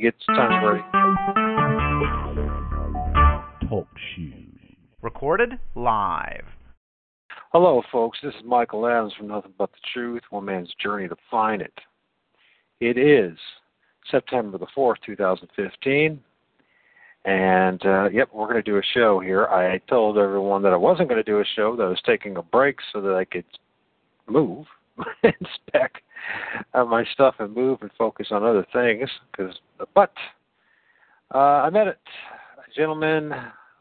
Get time ready. Talk shoes. Recorded live. Hello, folks. This is Michael Adams from Nothing But the Truth, One Man's Journey to Find It. It is September the 4th, 2015. And, uh, yep, we're going to do a show here. I told everyone that I wasn't going to do a show, that I was taking a break so that I could move and spec uh, my stuff and move and focus on other things. Cause, but uh, I met a gentleman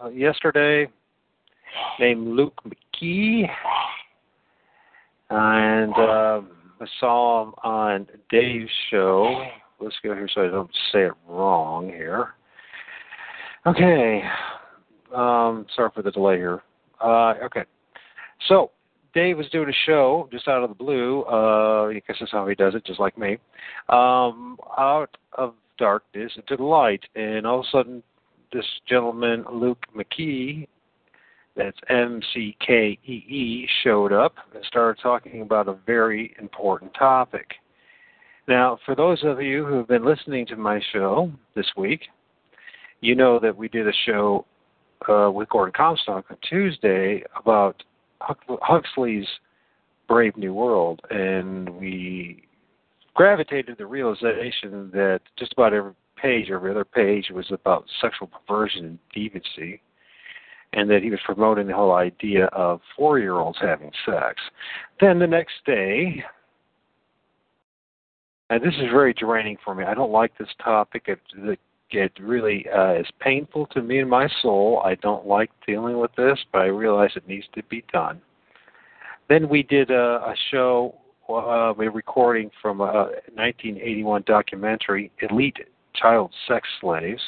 uh, yesterday named Luke McKee, and uh, I saw him on Dave's show. Let's go here so I don't say it wrong here. Okay. Um, sorry for the delay here. Uh, okay. So Dave was doing a show just out of the blue. Uh, guess that's how he does it, just like me. Um, out of darkness into the light, and all of a sudden, this gentleman Luke McKee, that's M C K E E, showed up and started talking about a very important topic. Now, for those of you who have been listening to my show this week, you know that we did a show uh, with Gordon Comstock on Tuesday about Huxley's Brave New World, and we gravitated to the realization that just about every page, every other page, was about sexual perversion and deviancy, and that he was promoting the whole idea of four-year-olds having sex. Then the next day, and this is very draining for me. I don't like this topic. It, it really uh, is painful to me and my soul. I don't like dealing with this, but I realize it needs to be done. Then we did a, a show, uh, a recording from a 1981 documentary, Elite Child Sex Slaves,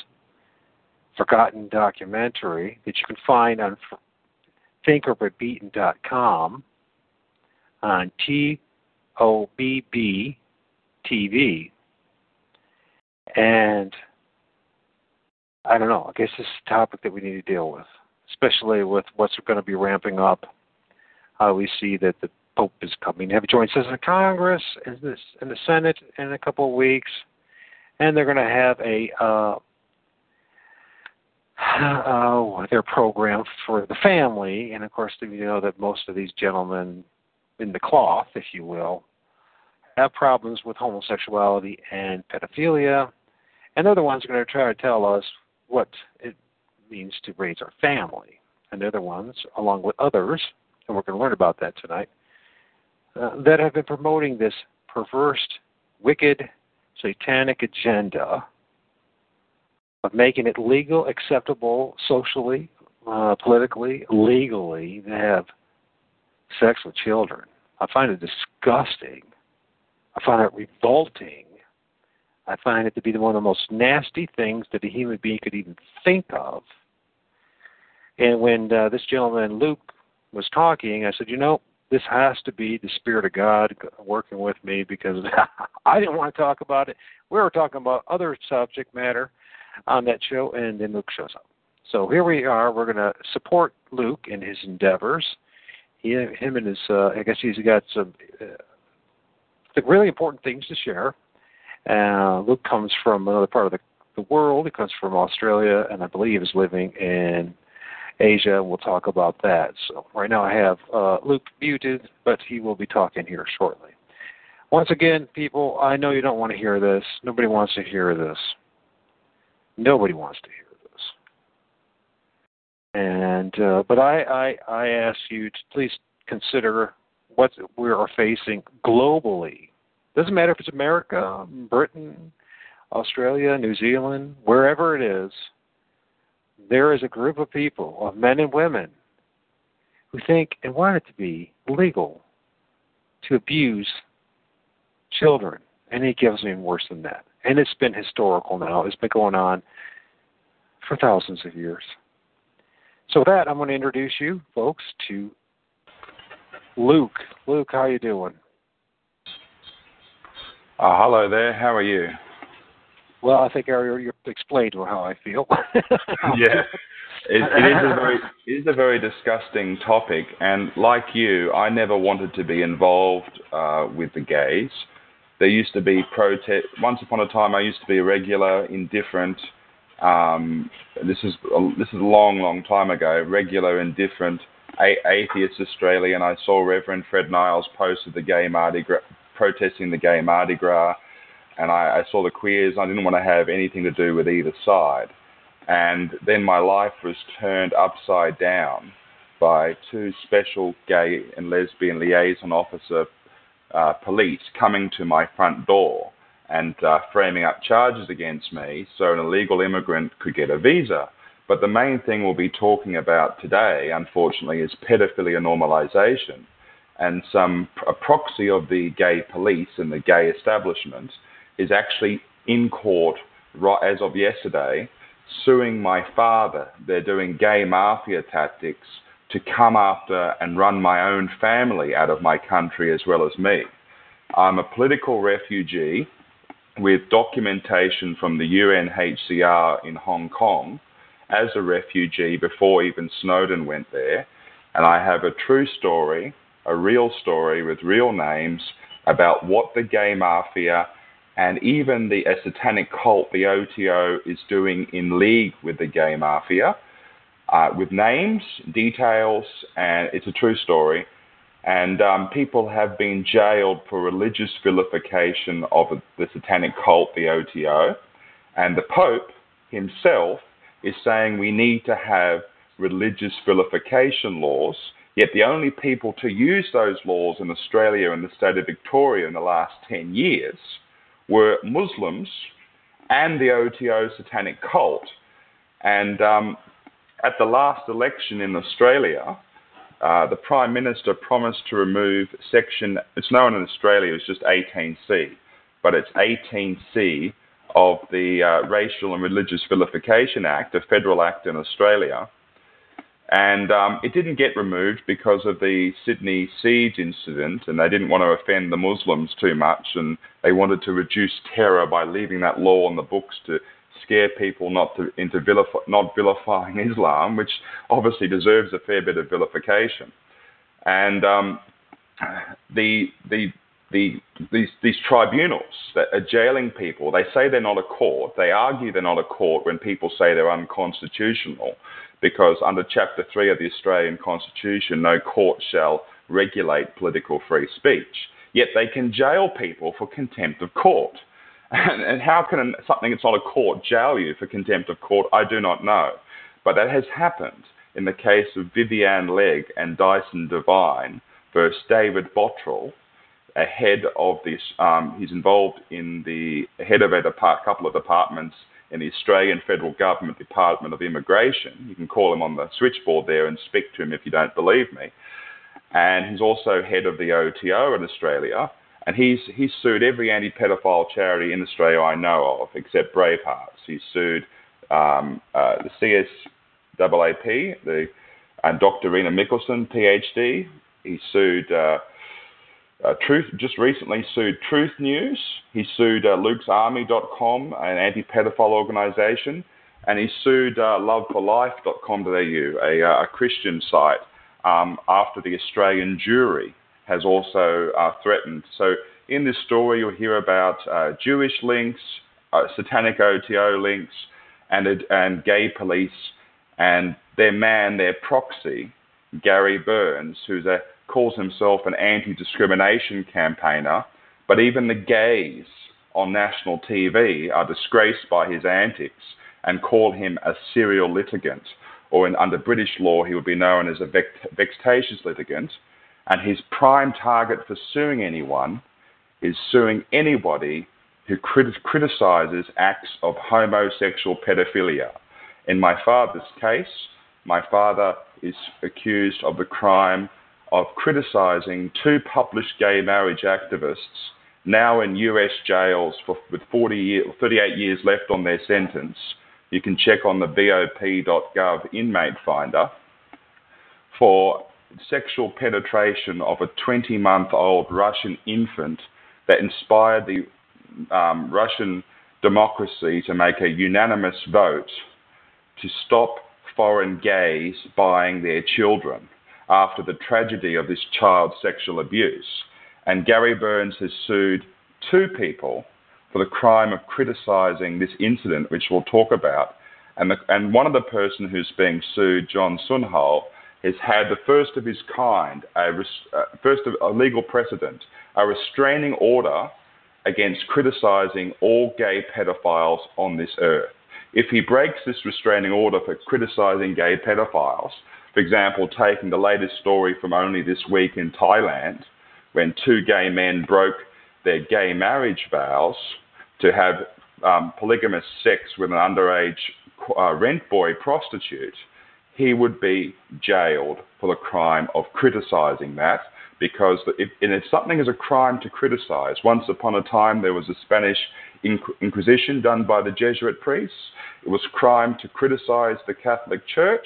forgotten documentary that you can find on thinkerbybeaten.com on T O B B TV. And I don't know. I guess this is a topic that we need to deal with, especially with what's going to be ramping up. How we see that the Pope is coming to have a joint session of Congress and the, Senate in a couple of weeks, and they're going to have a uh, uh, their program for the family. And of course, you know that most of these gentlemen in the cloth, if you will, have problems with homosexuality and pedophilia. And they're the ones who are going to try to tell us what it means to raise our family. And they're the ones, along with others, and we're going to learn about that tonight, uh, that have been promoting this perverse, wicked, satanic agenda of making it legal, acceptable, socially, uh, politically, legally to have sex with children. I find it disgusting. I find it revolting. I find it to be one of the most nasty things that a human being could even think of. And when uh, this gentleman, Luke, was talking, I said, you know, this has to be the Spirit of God working with me because I didn't want to talk about it. We were talking about other subject matter on that show, and then Luke shows up. So here we are. We're going to support Luke in his endeavors. He, him and his, uh, I guess he's got some uh, really important things to share. Uh, Luke comes from another part of the, the world. He comes from Australia, and I believe is living in Asia. We'll talk about that. So right now I have uh, Luke muted, but he will be talking here shortly. Once again, people, I know you don't want to hear this. Nobody wants to hear this. Nobody wants to hear this. And uh, but I, I I ask you to please consider what we are facing globally doesn't matter if it's America, Britain, Australia, New Zealand, wherever it is, there is a group of people, of men and women, who think and want it to be legal to abuse children. And it gives me worse than that. And it's been historical now. It's been going on for thousands of years. So with that, I'm going to introduce you, folks, to Luke. Luke, how you doing? Uh, hello there. How are you? Well, I think I already explained how I feel. yeah, it, it is a very it is a very disgusting topic, and like you, I never wanted to be involved uh, with the gays there used to be protest. Once upon a time, I used to be a regular, indifferent. Um, this is a, this is a long, long time ago. Regular, indifferent, a- atheist Australian. I saw Reverend Fred Nile's posted the gay Mardi Gras, protesting the gay Mardi Gras, and I, I saw the queers. I didn't want to have anything to do with either side. And then my life was turned upside down by two special gay and lesbian liaison officer uh, police coming to my front door and uh, framing up charges against me so an illegal immigrant could get a visa. But the main thing we'll be talking about today, unfortunately, is pedophilia normalization and some a proxy of the gay police and the gay establishment is actually in court right as of yesterday suing my father. They're doing gay mafia tactics to come after and run my own family out of my country as well as me. I'm a political refugee with documentation from the UNHCR in Hong Kong as a refugee before even Snowden went there. And I have a true story, a real story with real names about what the gay mafia and even the satanic cult, the OTO, is doing in league with the gay mafia uh, with names, details, and it's a true story. And um, people have been jailed for religious vilification of the satanic cult, the OTO. And the Pope himself is saying we need to have religious vilification laws. Yet the only people to use those laws in Australia and the state of Victoria in the last 10 years were Muslims and the OTO satanic cult. And um, at the last election in Australia, uh, the Prime Minister promised to remove section, it's known in Australia as just 18C, but it's 18C of the uh, Racial and Religious Vilification Act, a federal act in Australia. And um, it didn't get removed because of the Sydney siege incident, and they didn't want to offend the Muslims too much, and they wanted to reduce terror by leaving that law on the books to scare people not to, into vilify, not vilifying Islam, which obviously deserves a fair bit of vilification. And um, the, the, the, these, these tribunals that are jailing people, they say they're not a court. They argue they're not a court when people say they're unconstitutional, because under Chapter 3 of the Australian Constitution, no court shall regulate political free speech. Yet they can jail people for contempt of court. And, and how can something that's not a court jail you for contempt of court? I do not know. But that has happened in the case of Vivienne Legg and Dyson Devine versus David Bottrell, a head of this. Um, he's involved in the head of a depart, couple of departments in the Australian federal government Department of Immigration. You can call him on the switchboard there and speak to him if you don't believe me. And he's also head of the OTO in Australia. And he's, he's sued every anti pedophile charity in Australia I know of, except Bravehearts. He's sued um, uh, the CSAAP, the, and Dr. Reina Michaelson, PhD. He sued uh, uh, Truth, just recently sued Truth News. He sued uh, Luke'sArmy.com, an anti pedophile organization. And he sued uh, loveforlife.com.au, a, uh, a Christian site, um, after the Australian jury has also uh, threatened. So in this story, you'll hear about uh, Jewish links, uh, satanic OTO links, and, and gay police, and their man, their proxy, Gary Burns, who calls himself an anti-discrimination campaigner, but even the gays on national TV are disgraced by his antics and call him a serial litigant, or in, under British law, he would be known as a vexatious litigant and his prime target for suing anyone is suing anybody who crit- criticizes acts of homosexual pedophilia. In my father's case, my father is accused of the crime of criticizing two published gay marriage activists now in US jails for, with 40 year, 38 years left on their sentence. You can check on the bop.gov inmate finder for sexual penetration of a 20 month old Russian infant that inspired the um, Russian democracy to make a unanimous vote to stop foreign gays buying their children after the tragedy of this child sexual abuse. And Gary Burns has sued two people for the crime of criticizing this incident, which we'll talk about. And, the, and one of the person who's being sued, John Sunol, has had the first of his kind, a res, uh, first of a legal precedent, a restraining order against criticizing all gay pedophiles on this earth. If he breaks this restraining order for criticizing gay pedophiles, for example, taking the latest story from only this week in Thailand, when two gay men broke their gay marriage vows to have um, polygamous sex with an underage uh, rent boy prostitute, he would be jailed for the crime of criticizing that. Because if, if something is a crime to criticize, once upon a time there was a Spanish Inquisition done by the Jesuit priests. It was crime to criticize the Catholic Church.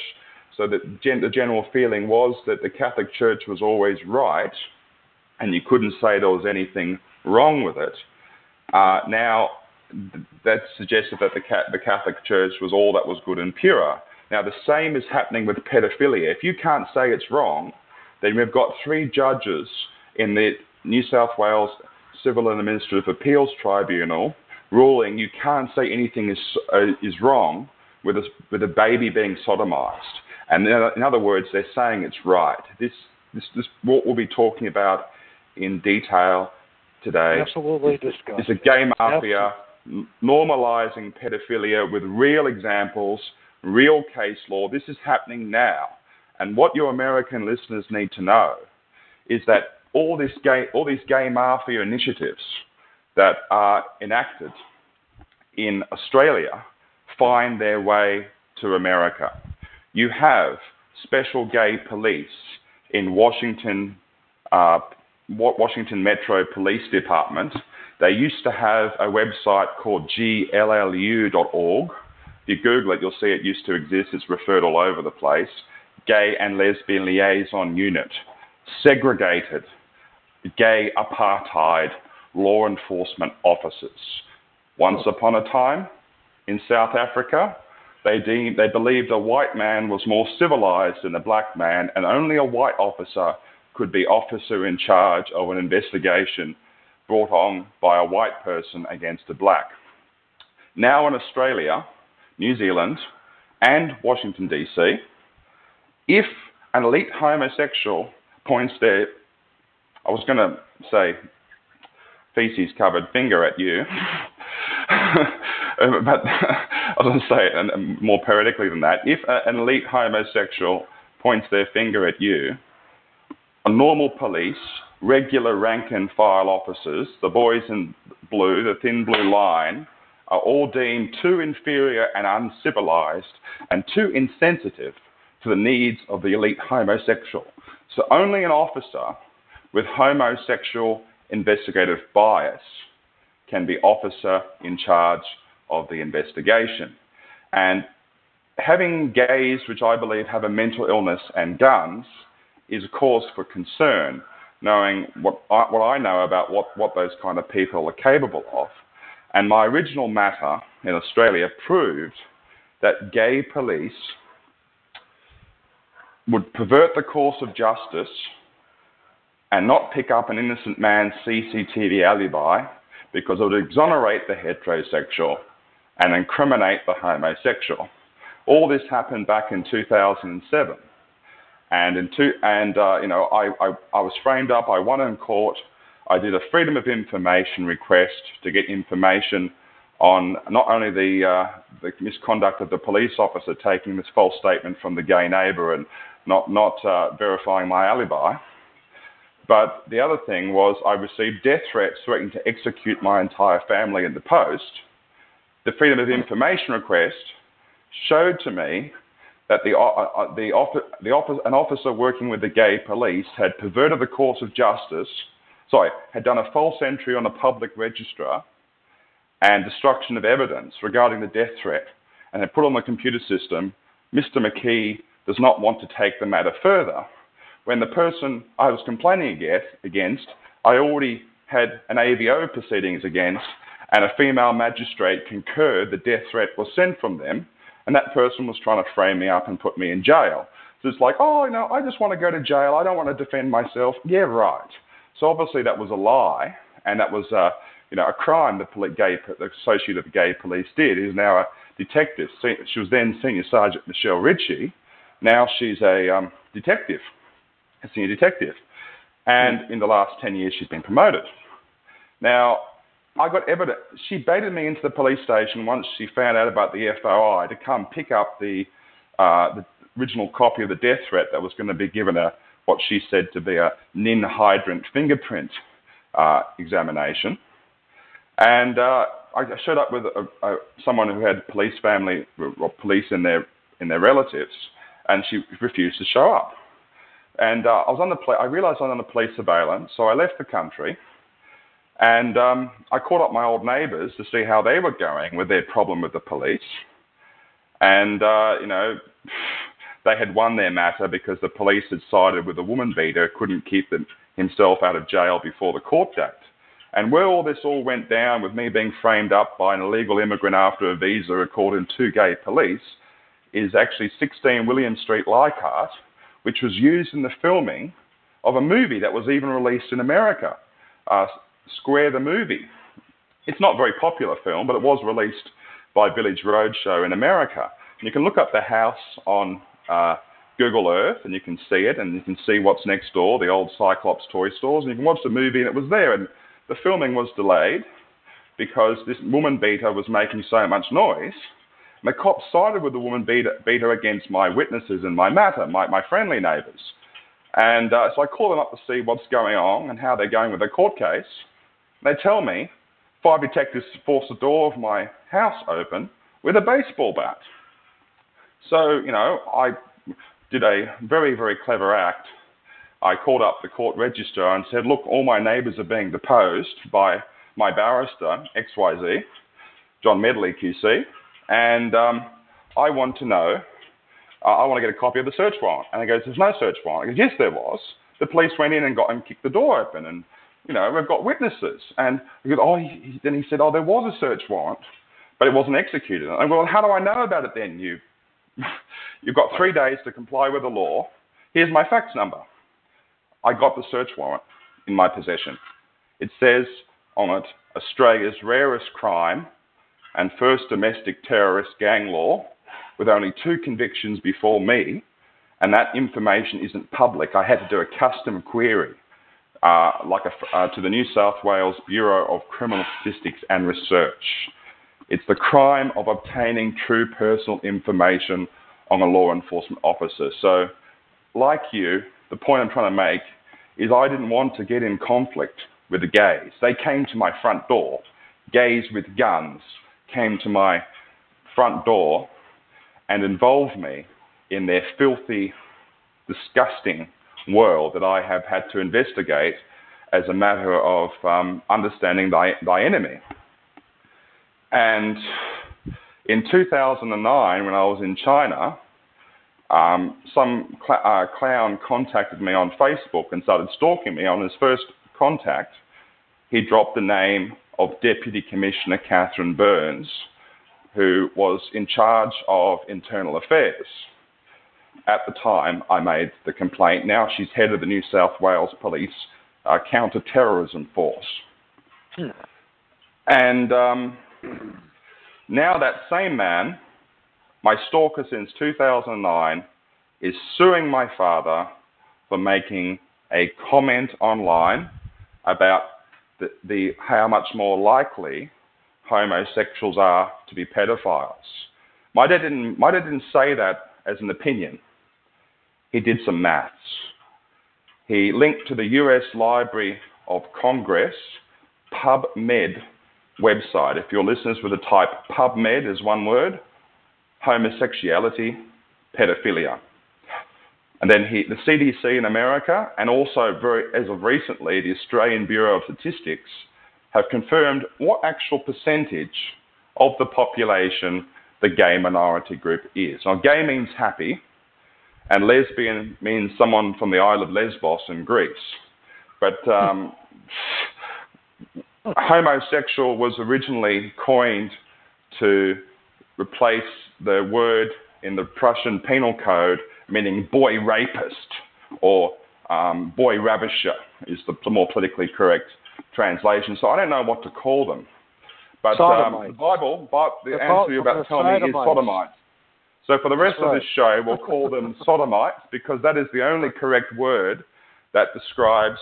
So that the general feeling was that the Catholic Church was always right, and you couldn't say there was anything wrong with it. Uh, now, that suggested that the, the Catholic Church was all that was good and pure. Now, the same is happening with pedophilia. If you can't say it's wrong, then we've got three judges in the New South Wales Civil and Administrative Appeals Tribunal ruling you can't say anything is, uh, is wrong with a, with a baby being sodomized. And in other words, they're saying it's right. This, this, this what we'll be talking about in detail today. Absolutely discussed. It's a gay mafia Absolutely. normalizing pedophilia with real examples, real case law. This is happening now. And what your American listeners need to know is that all, this gay, all these gay mafia initiatives that are enacted in Australia find their way to America. You have special gay police in Washington, uh, Washington Metro Police Department. They used to have a website called gllu.org. If you Google it, you'll see it used to exist. It's referred all over the place. Gay and Lesbian Liaison Unit. Segregated. Gay apartheid law enforcement officers. Once upon a time in South Africa, they, deemed, they believed a white man was more civilized than a black man, and only a white officer could be officer in charge of an investigation brought on by a white person against a black. Now in Australia, New Zealand, and Washington, D.C., if an elite homosexual points their, I was going to say feces covered finger at you. Um, but I was going to say it um, more poetically than that. If uh, an elite homosexual points their finger at you, a normal police, regular rank and file officers, the boys in blue, the thin blue line, are all deemed too inferior and uncivilized and too insensitive to the needs of the elite homosexual. So only an officer with homosexual investigative bias can be officer in charge of the investigation. And having gays, which I believe have a mental illness and guns, is a cause for concern, knowing what I, what I know about what, what those kind of people are capable of. And my original matter in Australia proved that gay police would pervert the course of justice and not pick up an innocent man's CCTV alibi because it would exonerate the heterosexual and incriminate the homosexual. All this happened back in 2007. And, in two, and uh, you know, I, I, I was framed up, I won in court. I did a Freedom of Information request to get information on not only the, uh, the misconduct of the police officer taking this false statement from the gay neighbour and not, not uh, verifying my alibi, but the other thing was I received death threats threatening to execute my entire family in the post. The Freedom of Information request showed to me that the, uh, uh the, the office, an officer working with the gay police had perverted the course of justice, sorry, had done a false entry on a public register and destruction of evidence regarding the death threat and had put on the computer system, Mr. McKee does not want to take the matter further when the person I was complaining against, I already had an AVO proceedings against, and a female magistrate concurred the death threat was sent from them, and that person was trying to frame me up and put me in jail. So it's like, oh, no, I just want to go to jail. I don't want to defend myself. Yeah, right. So obviously that was a lie, and that was uh, you know, a crime the, gay, the associate of the gay police did. He's now a detective. She was then Senior Sergeant Michelle Ritchie. Now she's a um, detective, a senior detective. And in the last 10 years, she's been promoted. Now, I got evidence. She baited me into the police station once she found out about the FOI to come pick up the, uh, the original copy of the death threat that was going to be given a what she said to be a ninhydrin fingerprint uh, examination. And uh, I showed up with a, a, someone who had police family or police in their in their relatives, and she refused to show up. And uh, I was on the I realised I was under police surveillance, so I left the country, and um, I called up my old neighbours to see how they were going with their problem with the police. And uh, you know, they had won their matter because the police had sided with a woman beater, couldn't keep them, himself out of jail before the court date. And where all this all went down with me being framed up by an illegal immigrant after a visa according to gay police is actually 16 William Street Leichhardt, which was used in the filming of a movie that was even released in America, uh, Square the Movie. It's not a very popular film, but it was released by Village Roadshow in America. And you can look up the house on uh, Google Earth and you can see it and you can see what's next door, the old Cyclops toy stores, and you can watch the movie and it was there. And the filming was delayed because this woman beater was making so much noise. And the cops sided with the woman beater, beater against my witnesses in my matter, my, my friendly neighbours. And uh, so I call them up to see what's going on and how they're going with the court case. They tell me five detectives forced the door of my house open with a baseball bat. So, you know, I did a very, very clever act. I called up the court register and said, look, all my neighbours are being deposed by my barrister, XYZ, John Medley QC, and um, I want to know, uh, I want to get a copy of the search warrant. And he goes, there's no search warrant. I go, yes, there was. The police went in and got and kicked the door open, and you know we've got witnesses. And he goes, oh, he, then he said, oh, there was a search warrant, but it wasn't executed. And I go, well, how do I know about it then, you You've got three days to comply with the law. Here's my fax number. I got the search warrant in my possession. It says on it Australia's rarest crime and first domestic terrorist gang law, with only two convictions before me, and that information isn't public. I had to do a custom query like a, uh, to the New South Wales Bureau of Criminal Statistics and Research. It's the crime of obtaining true personal information on a law enforcement officer. So, like you, the point I'm trying to make is I didn't want to get in conflict with the gays. They came to my front door. Gays with guns came to my front door and involved me in their filthy, disgusting world that I have had to investigate as a matter of um, understanding thy, thy enemy. And in 2009, when I was in China, um, some cl- uh, clown contacted me on Facebook and started stalking me. On his first contact, he dropped the name of Deputy Commissioner Catherine Burns, who was in charge of internal affairs. At the time, I made the complaint. Now she's head of the New South Wales Police uh, counter-terrorism force. Hmm. And um, now that same man, my stalker since 2009, is suing my father for making a comment online about the, the, how much more likely homosexuals are to be pedophiles. My dad, didn't, my dad didn't say that as an opinion. He did some maths. He linked to the US Library of Congress PubMed website. If your listeners were to type PubMed as one word, homosexuality, pedophilia. And then he, the CDC in America, and also very, as of recently, the Australian Bureau of Statistics, have confirmed what actual percentage of the population the gay minority group is. Now, gay means happy, and lesbian means someone from the Isle of Lesbos in Greece. But um, homosexual was originally coined to replace the word in the Prussian Penal Code meaning boy rapist or um, boy ravisher is the more politically correct translation, so I don't know what to call them. But um, the Bible, but the They're answer you're about to tell me is sodomites. So for the rest That's of this show, we'll call them sodomites because that is the only correct word that describes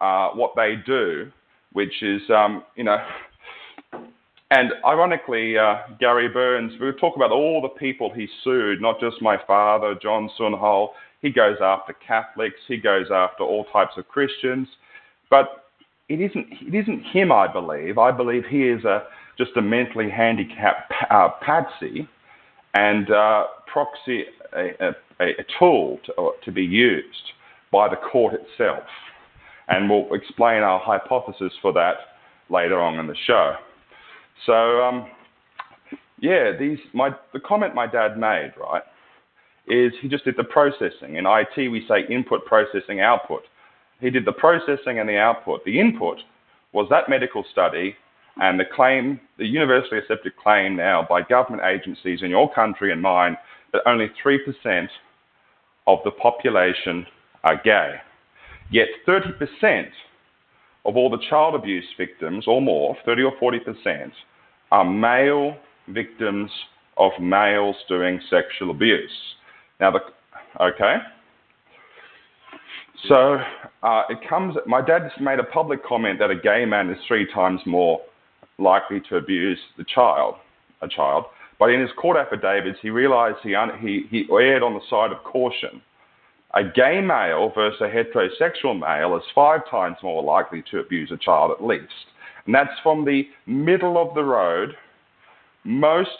uh, what they do, which is, um, you know, and ironically, uh, Gary Burns, we talk about all the people he sued, not just my father, John Sunol. He goes after Catholics, he goes after all types of Christians, but it isn't, it isn't him, I believe. I believe he is a, just a mentally handicapped uh, patsy and uh, proxy a, a, a tool to, to be used by the court itself. And we'll explain our hypothesis for that later on in the show. So, um, yeah, these my the comment my dad made, right, is he just did the processing. In IT, we say input, processing, output. He did the processing and the output. The input was that medical study and the claim, the universally accepted claim now by government agencies in your country and mine that only 3% of the population are gay. Yet 30% of all the child abuse victims, or more, 30 or 40%, are male victims of males doing sexual abuse. Now, the, okay? So uh, it comes. My dad just made a public comment that a gay man is three times more likely to abuse the child, a child. But in his court affidavits, he realised he, un, he he erred on the side of caution. A gay male versus a heterosexual male is five times more likely to abuse a child at least. And that's from the middle of the road, most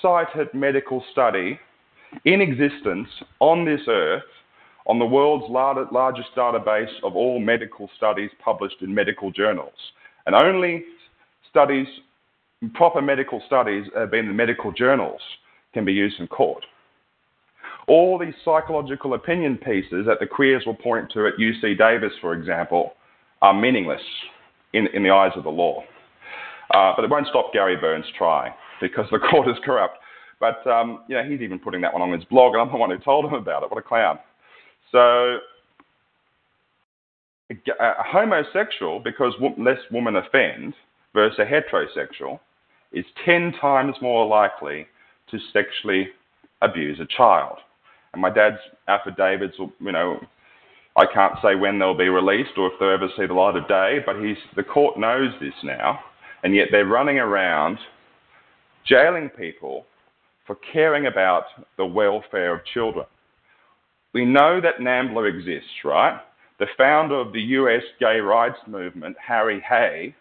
cited medical study in existence on this earth, on the world's lar- largest database of all medical studies published in medical journals. And only studies, proper medical studies, have been in medical journals, can be used in court. All these psychological opinion pieces that the queers will point to at UC Davis, for example, are meaningless in, in the eyes of the law. Uh, but it won't stop Gary Burns trying because the court is corrupt. But um, you know, he's even putting that one on his blog, and I'm the one who told him about it. What a clown! So, a homosexual, because less women offend, versus a heterosexual, is 10 times more likely to sexually abuse a child. And my dad's affidavits, you know, I can't say when they'll be released or if they'll ever see the light of day, but he's, the court knows this now, and yet they're running around jailing people for caring about the welfare of children. We know that NAMBLA exists, right? The founder of the US gay rights movement, Harry Hay,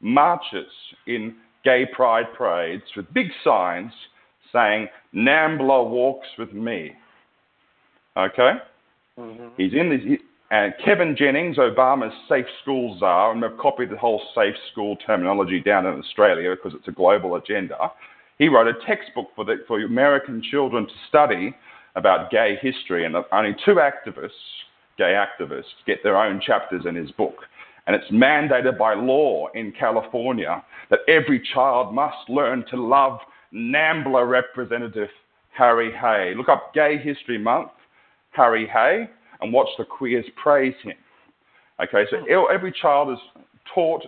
marches in gay pride parades with big signs saying, NAMBLA walks with me. Okay? Mm-hmm. He's in this. And Kevin Jennings, Obama's safe school czar, and we've copied the whole safe school terminology down in Australia because it's a global agenda. He wrote a textbook for, the, for American children to study about gay history, and only two activists, gay activists, get their own chapters in his book. And it's mandated by law in California that every child must learn to love NAMBLA representative Harry Hay. Look up Gay History Month, Harry Hay, and watch the queers praise him. Okay, so every child is taught,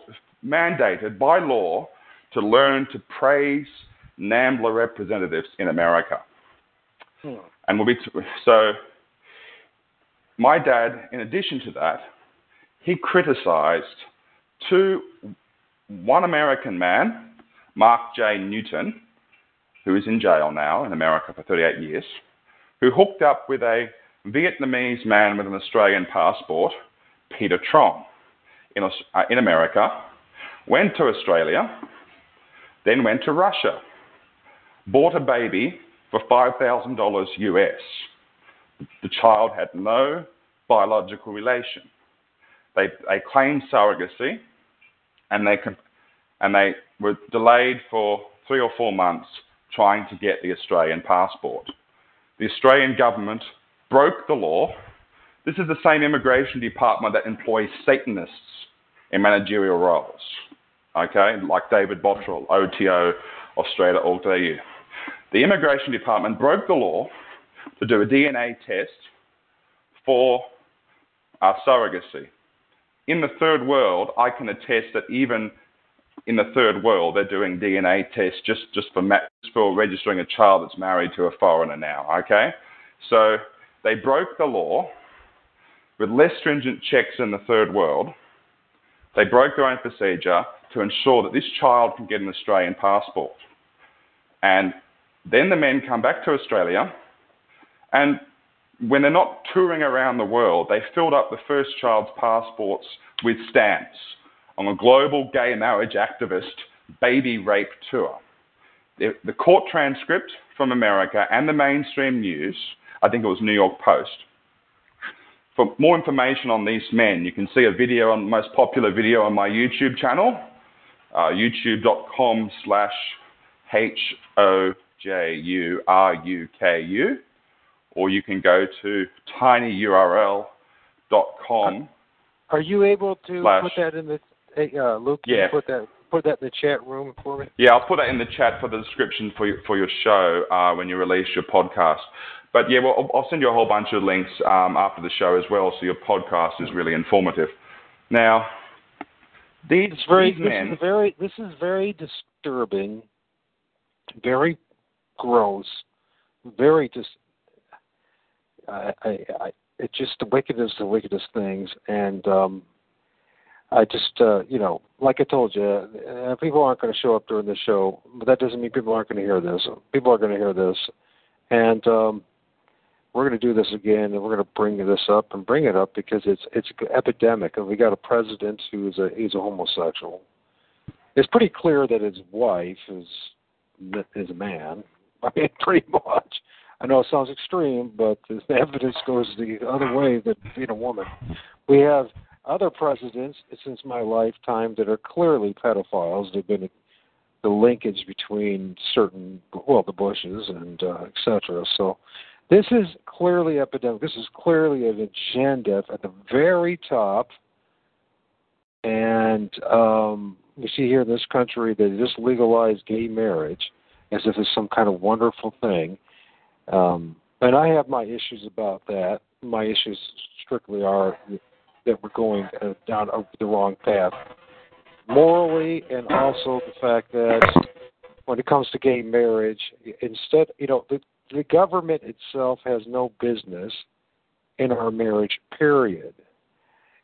mandated by law to learn to praise NAMBLA representatives in America. Hmm. And we'll be t- so. My dad, in addition to that, he criticized two, one American man, Mark J. Newton, who is in jail now in America for 38 years, who hooked up with a Vietnamese man with an Australian passport, Peter Truong, in, uh, in America, went to Australia, then went to Russia, bought a baby for $5,000 US. The child had no biological relation. They, they claimed surrogacy and they, and they were delayed for three or four months trying to get the Australian passport. The Australian government broke the law. This is the same immigration department that employs Satanists in managerial roles, okay, like David Bottrell, OTO, Australia, Australia.org.au. The immigration department broke the law to do a DNA test for uh, surrogacy. In the third world, I can attest that even in the third world, they're doing DNA tests just, just for, for registering a child that's married to a foreigner now, okay? So they broke the law with less stringent checks in the third world. They broke their own procedure to ensure that this child can get an Australian passport. And then the men come back to Australia, and when they're not touring around the world, they filled up the first child's passports with stamps on a global gay marriage activist baby rape tour. The, court transcript from America and the mainstream news, I think it was New York Post. For more information on these men, you can see a video on the most popular video on my YouTube channel, uh, youtube.com slash H-O-J-U-R-U-K-U, or you can go to tinyurl.com. Are you able to slash, put that in the uh, Luke, yeah. put that put that in the chat room for me? Yeah, I'll put that in the chat for the description for your, for your show uh, when you release your podcast. But yeah, well, I'll send you a whole bunch of links um, after the show as well, so your podcast is really informative. Now, these, very, these men, this is very this is very disturbing, very gross, very just. I, I, I, it's just the wickedest of wickedest things, and um, I just, uh, you know, like I told you, uh, people aren't going to show up during the show, but that doesn't mean people aren't going to hear this. People are going to hear this, and um, we're going to do this again, and we're going to bring this up and bring it up because it's it's an epidemic, and we got a president who's a he's a homosexual. It's pretty clear that his wife is is a man. I mean, pretty much. I know it sounds extreme, but the evidence goes the other way that being a woman. We have other presidents since my lifetime that are clearly pedophiles. They've been the linkage between certain, well, the Bushes and uh, etc. So this is clearly epidemic. This is clearly an agenda at the very top. And um, we see here in this country they just legalized gay marriage as if it's some kind of wonderful thing. Um, and I have my issues about that. My issues strictly are that we're going uh, down the wrong path morally, and also the fact that when it comes to gay marriage, instead, you know, the, the government itself has no business in our marriage. Period.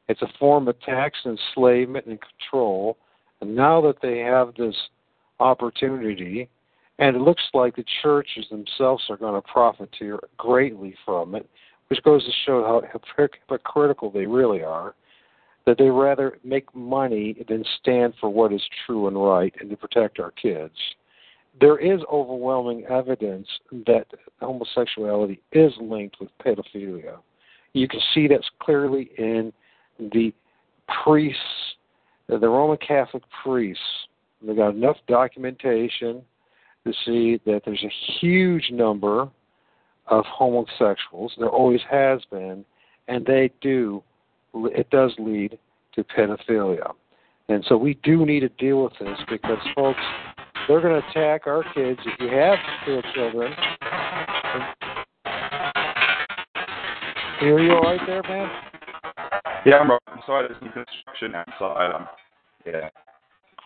It's a form of tax enslavement and control. And now that they have this opportunity, and it looks like the churches themselves are going to profiteer greatly from it, which goes to show how hypocritical they really are. That they rather make money than stand for what is true and right and to protect our kids. There is overwhelming evidence that homosexuality is linked with pedophilia. You can see that clearly in the priests, the Roman Catholic priests. They got enough documentation to see that there's a huge number of homosexuals. There always has been, and they do. It does lead to pedophilia, and so we do need to deal with this because, folks, they're going to attack our kids. If you have still children, are you all right there, man? Yeah, I'm. I'm sorry, there's some construction outside. Yeah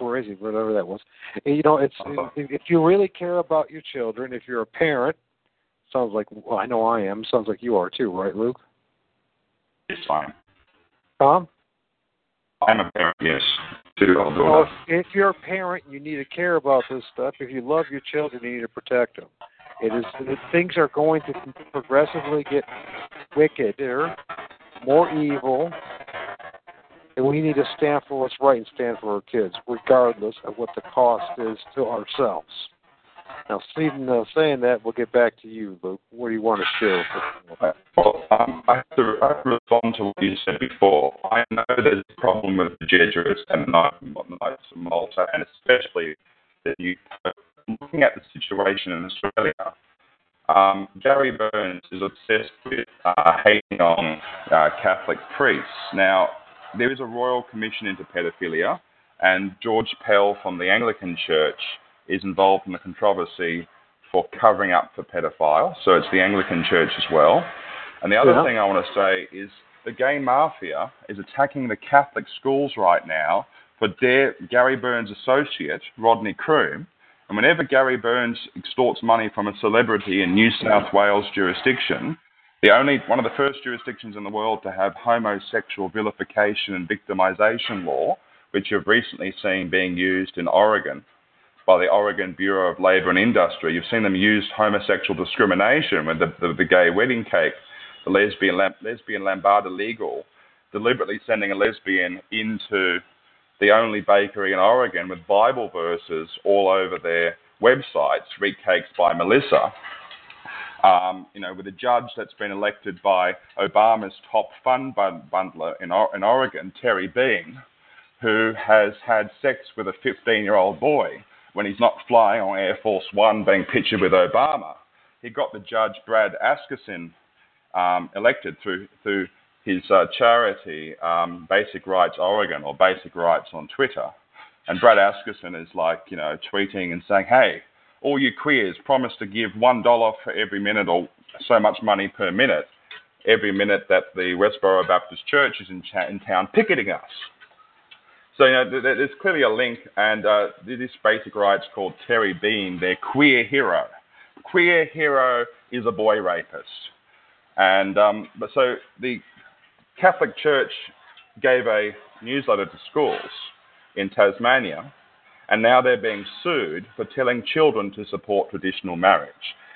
crazy, whatever that was. You know, it's uh-huh. if you really care about your children, if you're a parent, Sounds like well, I know I am. Sounds like you are too, right, Luke? It's fine. Tom? I'm a parent, yes. Well, if, if you're a parent, you need to care about this stuff. If you love your children, you need to protect them. It is things are going to progressively get wickeder, more evil, and we need to stand for what's right and stand for our kids, regardless of what the cost is to ourselves. Now, Stephen, uh, saying that, we'll get back to you, Luke. What do you want to share? Well, um, I, have to, to respond to what you said before. I know there's a problem with the Jesuits and the Knights of Malta, and especially that you looking at the situation in Australia. Um, Gary Burns is obsessed with uh, hating on uh, Catholic priests. Now, there is a royal commission into pedophilia, and George Pell from the Anglican Church is involved in the controversy for covering up for pedophiles. So it's the Anglican Church as well. And the other yeah. thing I want to say is the gay mafia is attacking the Catholic schools right now for their Gary Burns' associate, Rodney Croome. And whenever Gary Burns extorts money from a celebrity in New South Wales jurisdiction, the only one of the first jurisdictions in the world to have homosexual vilification and victimization law, which you've recently seen being used in Oregon by the Oregon Bureau of Labor and Industry. You've seen them use homosexual discrimination with the, the, the gay wedding cake, the lesbian, lesbian Lambda Legal, deliberately sending a lesbian into the only bakery in Oregon with Bible verses all over their websites, Read Cakes by Melissa. Um, you know, with a judge that's been elected by Obama's top fund bundler in, in Oregon, Terry Bean, who has had sex with a 15 year old boy when he's not flying on Air Force One being pictured with Obama. He got the judge Brad Askerson um, elected through through his uh, charity, um, Basic Rights Oregon or Basic Rights on Twitter. And Brad Askerson is like, you know, tweeting and saying, hey, all you queers promise to give $1 for every minute or so much money per minute, every minute that the Westboro Baptist Church is in, in town picketing us. So, you know, there's clearly a link, and uh, this basic rights called Terry Bean, their queer hero. Queer hero is a boy rapist. And um, but so the Catholic Church gave a newsletter to schools in Tasmania, and now they're being sued for telling children to support traditional marriage.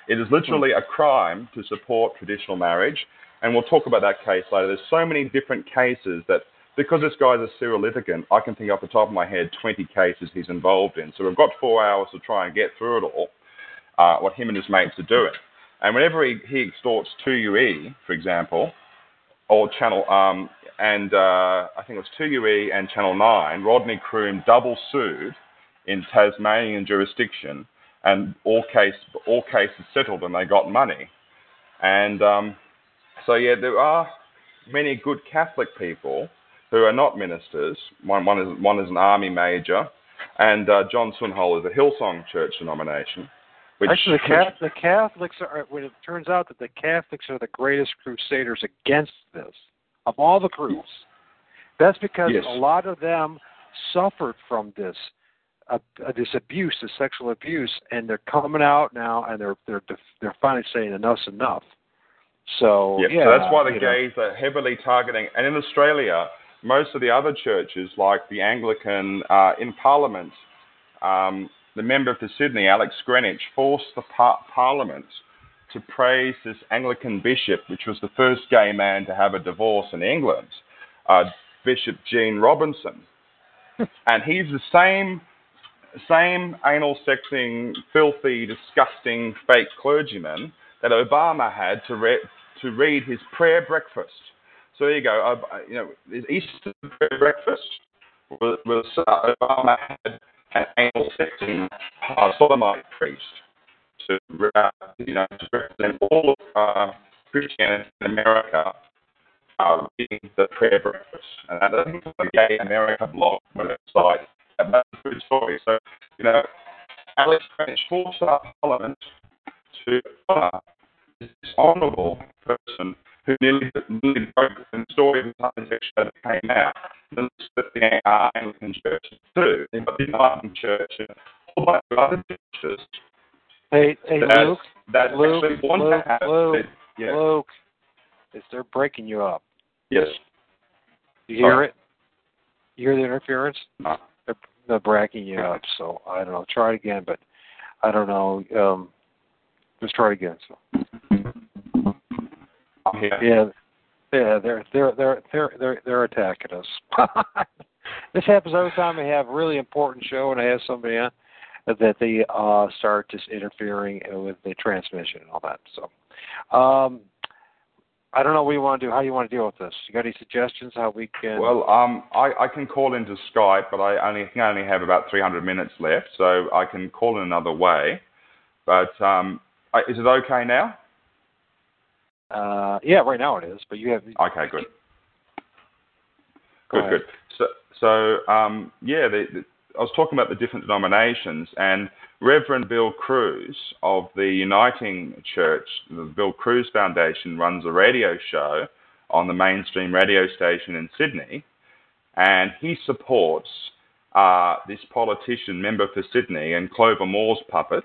It is literally a crime to support traditional marriage, and we'll talk about that case later. There's so many different cases that, because this guy's a serial litigant, I can think off the top of my head 20 cases he's involved in. So we've got four hours to try and get through it all, uh, what him and his mates are doing. And whenever he, he extorts 2UE, for example, or Channel, um, and uh, I think it was 2UE and Channel 9, Rodney Croome double sued in Tasmanian jurisdiction, and all case all cases settled, and they got money. And um, so yeah, there are many good Catholic people who are not ministers. One, one is one is an army major, and uh, John Sunol is a Hillsong Church denomination. Actually, the, Catholic, the Catholics are. When it turns out that the Catholics are the greatest crusaders against this of all the groups, that's because yes. a lot of them suffered from this uh, this abuse, this sexual abuse, and they're coming out now, and they're they're they're finally saying enough's enough. So yeah, yeah so that's why the gays know. are heavily targeting. And in Australia, most of the other churches, like the Anglican uh, in Parliament, um, the member for Sydney, Alex Greenwich, forced the par- Parliament to praise this Anglican bishop, which was the first gay man to have a divorce in England, uh, Bishop Gene Robinson. and he's the same same anal sexing, filthy, disgusting fake clergyman that Obama had to, re- to read his prayer breakfast. So there you go. Uh, you know, his Easter prayer breakfast was, was uh, Obama had an anal sexing uh, sodomite priest to uh, you know to represent all of uh, Christianity in America uh, the prayer breakfast. And I think it's a gay America blog website that's the good story. So, you know, Alex Greenwich forced our parliament to honour this honourable person who nearly, nearly broke the story of the homosexuality that came out. And that's the uh, Anglican Church too. Got the Anglican Church and all bunch of other churches. Hey, hey, that, Luke. That Luke, actually want Luke, to have Luke. Yeah. Luke, is they're breaking you up. Yes. You hear Sorry. it? You hear the interference? No. They're breaking you up. So I don't know. Try it again, but I don't know. Um, just try it again. So Yeah. yeah, yeah, they're they're they're they're they're they're attacking us. this happens every time I have a really important show and I have somebody on that they uh start just interfering with the transmission and all that. So um I don't know what you want to do. How you want to deal with this? You got any suggestions how we can? Well, um, I, I can call into Skype, but I only can only have about 300 minutes left, so I can call in another way. But um, I- is it okay now? uh, yeah, right now it is. But you have. Okay, good. Go Good, ahead. good. So, so um, yeah, the, the, I was talking about the different denominations, and Reverend Bill Crews of the Uniting Church, the Bill Crews Foundation, runs a radio show on the mainstream radio station in Sydney, and he supports uh, this politician, member for Sydney, and Clover Moore's puppet.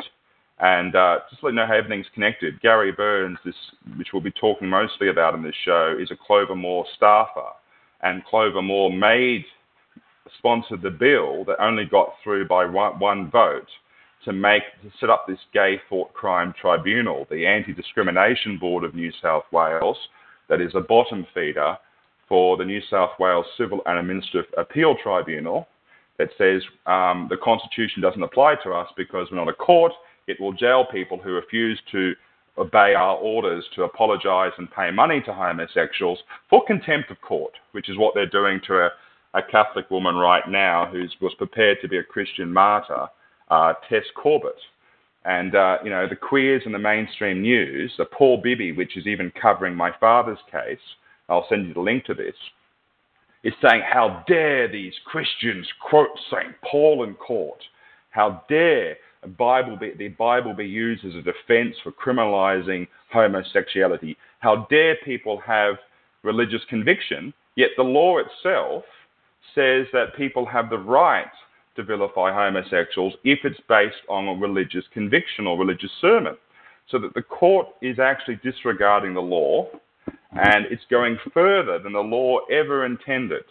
And uh, just let you know how everything's connected, Gary Burns, this, which we'll be talking mostly about in this show, is a Clover Moore staffer. And Clover Moore made, sponsored the bill that only got through by one, one vote to make to set up this gay thought crime tribunal, the Anti-Discrimination Board of New South Wales, that is a bottom feeder for the New South Wales Civil and Administrative Appeal Tribunal that says um, the Constitution doesn't apply to us because we're not a court. It will jail people who refuse to obey our orders to apologise and pay money to homosexuals for contempt of court, which is what they're doing to a, a Catholic woman right now who was prepared to be a Christian martyr uh, Tess Corbett. And, uh, you know, the queers and the mainstream news, the Paul Bibby, which is even covering my father's case, I'll send you the link to this, is saying, how dare these Christians quote St. Paul in court? How dare Bible be, the Bible be used as a defense for criminalizing homosexuality? How dare people have religious conviction, yet the law itself says that people have the right to vilify homosexuals if it's based on a religious conviction or religious sermon. So that the court is actually disregarding the law and it's going further than the law ever intended.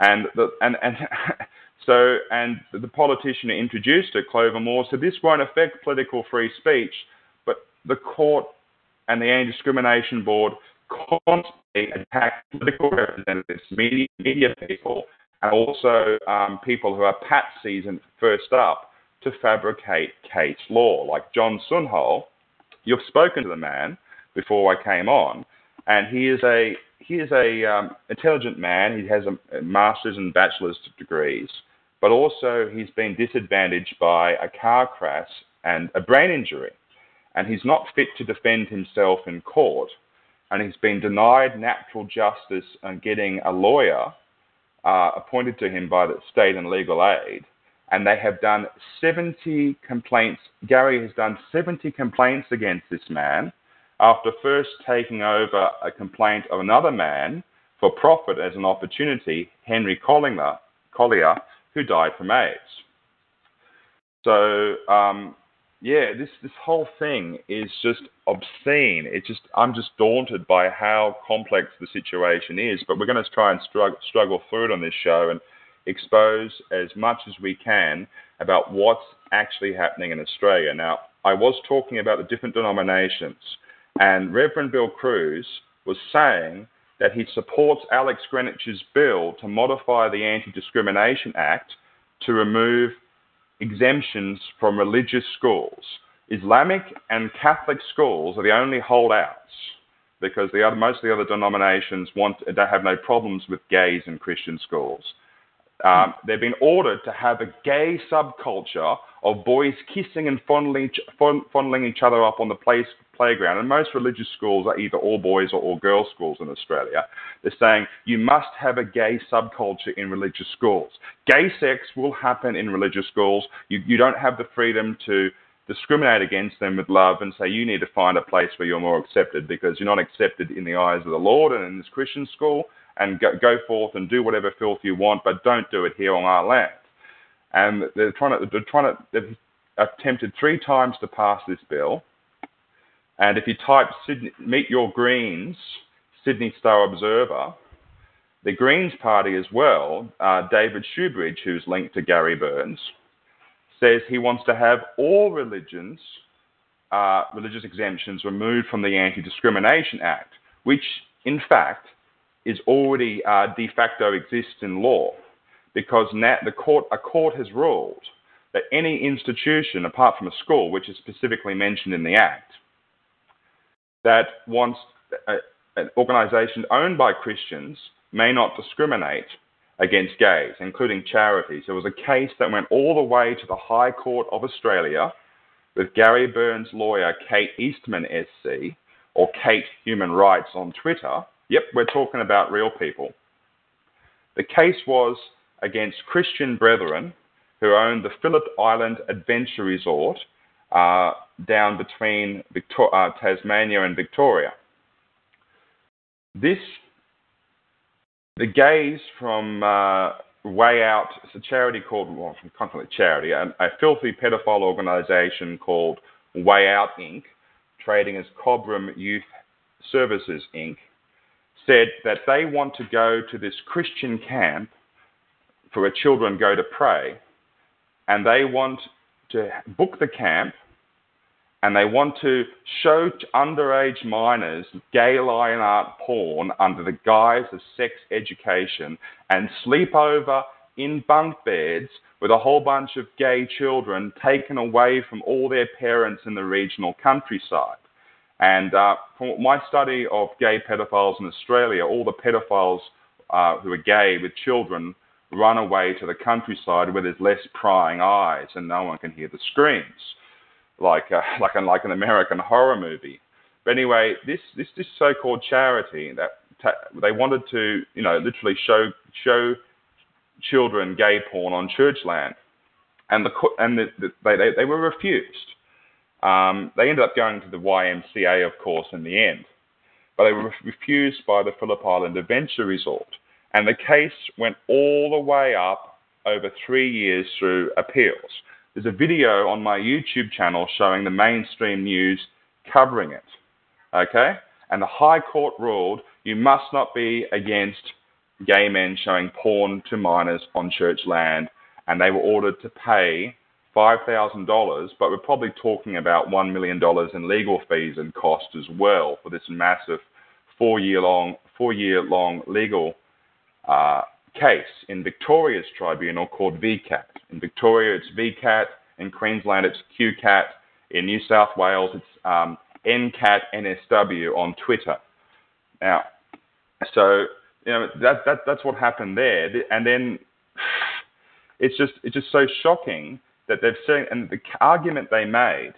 And, the, and, and so and the politician who introduced it, Clover Moore, said this won't affect political free speech, but the court and the Anti-Discrimination Board constantly attack political representatives, media, media people, and also um, people who are patsies and first up to fabricate case law, like John Sunol. You've spoken to the man before I came on, and he is a he is a um, intelligent man. He has a, a master's and bachelor's degrees, but also he's been disadvantaged by a car crash and a brain injury, and he's not fit to defend himself in court, and he's been denied natural justice and getting a lawyer uh, appointed to him by the state and legal aid, and they have done 70 complaints. Gary has done 70 complaints against this man after first taking over a complaint of another man for profit as an opportunity, Henry Collier, Collier who died from AIDS. So um, yeah, this this whole thing is just obscene. It's just I'm just daunted by how complex the situation is. But we're going to try and struggle, struggle through it on this show and expose as much as we can about what's actually happening in Australia. Now, I was talking about the different denominations, and Reverend Bill Crews was saying that he supports Alex Greenwich's bill to modify the Anti Discrimination Act to remove exemptions from religious schools. Islamic and Catholic schools are the only holdouts because the other, most of the other denominations want they have no problems with gays in Christian schools. Um, they've been ordered to have a gay subculture of boys kissing and fondling, fondling each other up on the place, playground. And most religious schools are either all boys or all girls schools in Australia. They're saying you must have a gay subculture in religious schools. Gay sex will happen in religious schools. You, you don't have the freedom to discriminate against them with love and say you need to find a place where you're more accepted because you're not accepted in the eyes of the Lord and in this Christian school and go, go forth and do whatever filth you want, but don't do it here on our land. And they're trying to, they're trying to, they've attempted three times to pass this bill. And if you type Sydney, Meet Your Greens, Sydney Star Observer, the Greens Party as well, uh, David Shoebridge, who's linked to Gary Burns, says he wants to have all religions, uh, religious exemptions removed from the Anti Discrimination Act, which in fact is already uh, de facto exists in law. Because the court, a court has ruled that any institution, apart from a school, which is specifically mentioned in the Act, that wants a, an organisation owned by Christians may not discriminate against gays, including charities. There was a case that went all the way to the High Court of Australia with Gary Burns' lawyer, Kate Eastman SC, or Kate Human Rights on Twitter. Yep, we're talking about real people. The case was against Christian brethren who owned the Phillip Island Adventure Resort uh, down between Victor- uh, Tasmania and Victoria. This the gays from uh, Way Out, it's a charity called, well, I charity, a, a filthy pedophile organization called Way Out Inc., trading as Cobram Youth Services Inc., said that they want to go to this Christian camp for where children go to pray, and they want to book the camp and they want to show underage minors gay line art porn under the guise of sex education and sleep over in bunk beds with a whole bunch of gay children taken away from all their parents in the regional countryside. And uh, from my study of gay pedophiles in Australia, all the pedophiles uh, who are gay with children run away to the countryside where there's less prying eyes and no one can hear the screams like a, like an like an American horror movie. But anyway, this this this so-called charity that ta- they wanted to you know literally show show children gay porn on church land, and the and the, the, they, they they were refused. Um, they ended up going to the YMCA, of course, in the end, but they were refused by the Phillip Island Adventure Resort, and the case went all the way up over three years through appeals. There's a video on my YouTube channel showing the mainstream news covering it. Okay? And the High Court ruled you must not be against gay men showing porn to minors on church land, and they were ordered to pay $5,000, but we're probably talking about $1 million in legal fees and costs as well for this massive four year long, four year long legal uh, case in Victoria's tribunal called VCAT. In Victoria, it's VCAT. In Queensland, it's QCAT. In New South Wales, it's um, NCAT NSW on Twitter. Now, so you know that, that that's what happened there, and then it's just it's just so shocking that they've seen. and the argument they made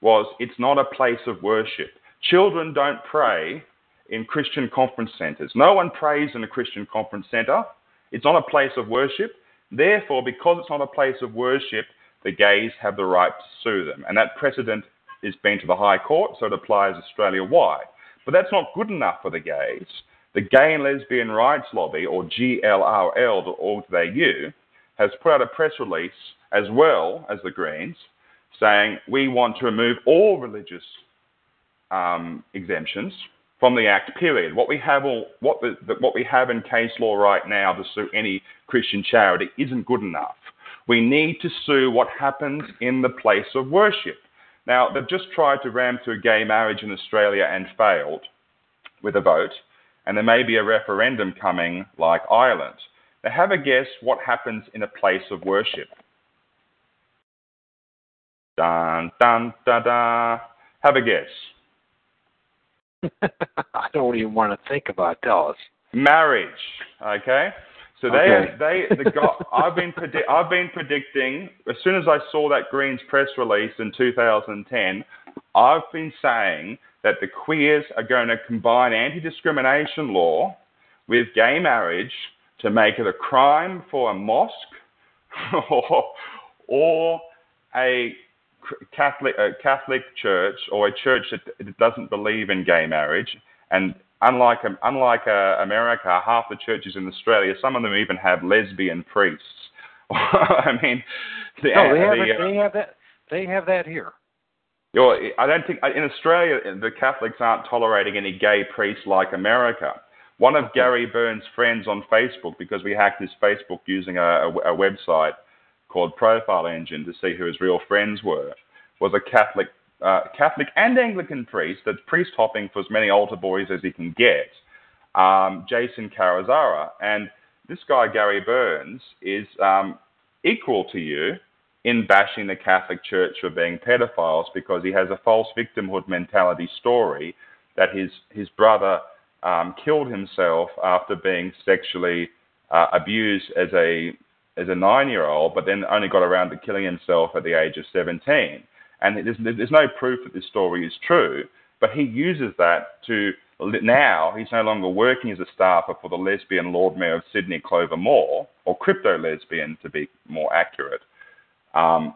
was it's not a place of worship. Children don't pray in Christian conference centers. No one prays in a Christian conference center. It's not a place of worship. Therefore, because it's not a place of worship, the gays have the right to sue them. And that precedent has been to the High Court, so it applies Australia wide. But that's not good enough for the gays. The Gay and Lesbian Rights Lobby, or GLRL.org.au, has put out a press release, as well as the Greens, saying we want to remove all religious um, exemptions from the Act. Period. What we have, all, what, the, what we have in case law right now to sue any Christian charity isn't good enough. We need to sue what happens in the place of worship. Now, they've just tried to ram through gay marriage in Australia and failed with a vote, and there may be a referendum coming like Ireland. Now, have a guess what happens in a place of worship. Dun, dun, da, da. Have a guess. I don't even want to think about. Us. Marriage. Okay. So they, okay. they, the I've been, predi- I've been predicting as soon as I saw that Greens press release in 2010, I've been saying that the queers are going to combine anti-discrimination law with gay marriage to make it a crime for a mosque or, or a Catholic, a Catholic church or a church that doesn't believe in gay marriage and unlike um, unlike uh, America, half the churches in Australia, some of them even have lesbian priests. I mean, the, no, they, uh, have the, it, uh, they have that. They have that here. You know, I don't think in Australia the Catholics aren't tolerating any gay priests like America. One of Gary Burns' friends on Facebook, because we hacked his Facebook using a, a, a website called Profile Engine to see who his real friends were, was a Catholic uh, Catholic and Anglican priest that's priest hopping for as many altar boys as he can get, um, Jason Carazara. And this guy, Gary Burns, is um, equal to you in bashing the Catholic Church for being pedophiles because he has a false victimhood mentality story that his, his brother um, killed himself after being sexually uh, abused as a as a nine year old, but then only got around to killing himself at the age of 17. And there's, there's no proof that this story is true, but he uses that to now he's no longer working as a staffer for the lesbian Lord Mayor of Sydney, Clover Moore, or crypto lesbian to be more accurate. Um,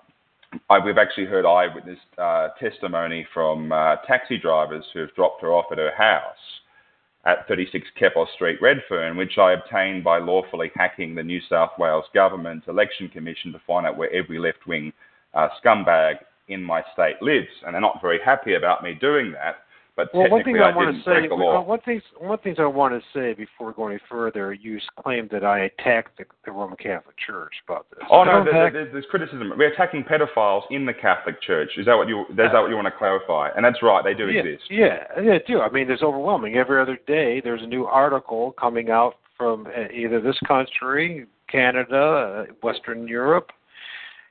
I, we've actually heard eyewitness uh, testimony from uh, taxi drivers who have dropped her off at her house. At 36 Keppel Street, Redfern, which I obtained by lawfully hacking the New South Wales Government Election Commission to find out where every left wing uh, scumbag in my state lives. And they're not very happy about me doing that. But well, one thing I, I, want to say, one thing, one thing I want to say before going further, you claim that I attacked the, the Roman Catholic Church about this. Oh no, there's, there's, there's, criticism. We're attacking pedophiles in the Catholic Church. Is that what you? Is that what you want to clarify? And that's right, they do yeah, exist. Yeah, yeah, do. I mean, there's overwhelming. Every other day, there's a new article coming out from uh, either this country, Canada, uh, Western Europe,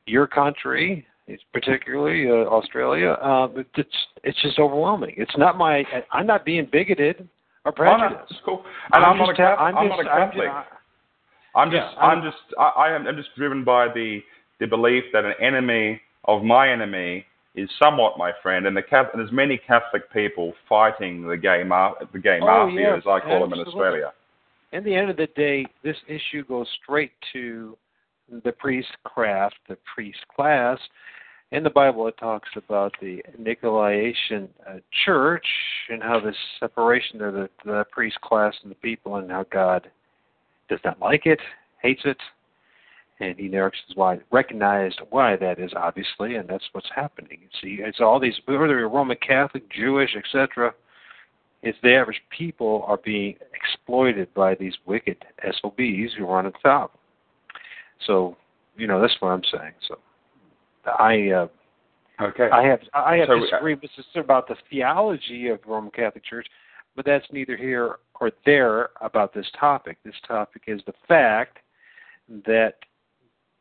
your country, particularly uh, Australia. Uh, it's it's just overwhelming. It's not my. I'm not being bigoted or prejudiced. Oh, no, cool. And I'm, I'm, not a. I'm, I'm just, not a Catholic. I'm just. Yeah, I'm, just. I, am. I'm just driven by the the belief that an enemy of my enemy is somewhat my friend, and the Catholic, there's many Catholic people fighting the gay ma- the gay oh, mafia, yes, as I call absolutely. them in Australia. In the end of the day, this issue goes straight to the priest craft, the priest class. In the Bible, it talks about the Nicolaitan uh, church and how this separation of the, the priest class and the people, and how God does not like it, hates it, and He recognizes why, recognized why that is, obviously, and that's what's happening. See, it's all these, whether you're Roman Catholic, Jewish, etc., it's the average people are being exploited by these wicked SOBs who run the top. So, you know, that's what I'm saying. So, I uh, okay. I have I have So, uh, disagreements about the theology of the Roman Catholic Church, but that's neither here or there about this topic. This topic is the fact that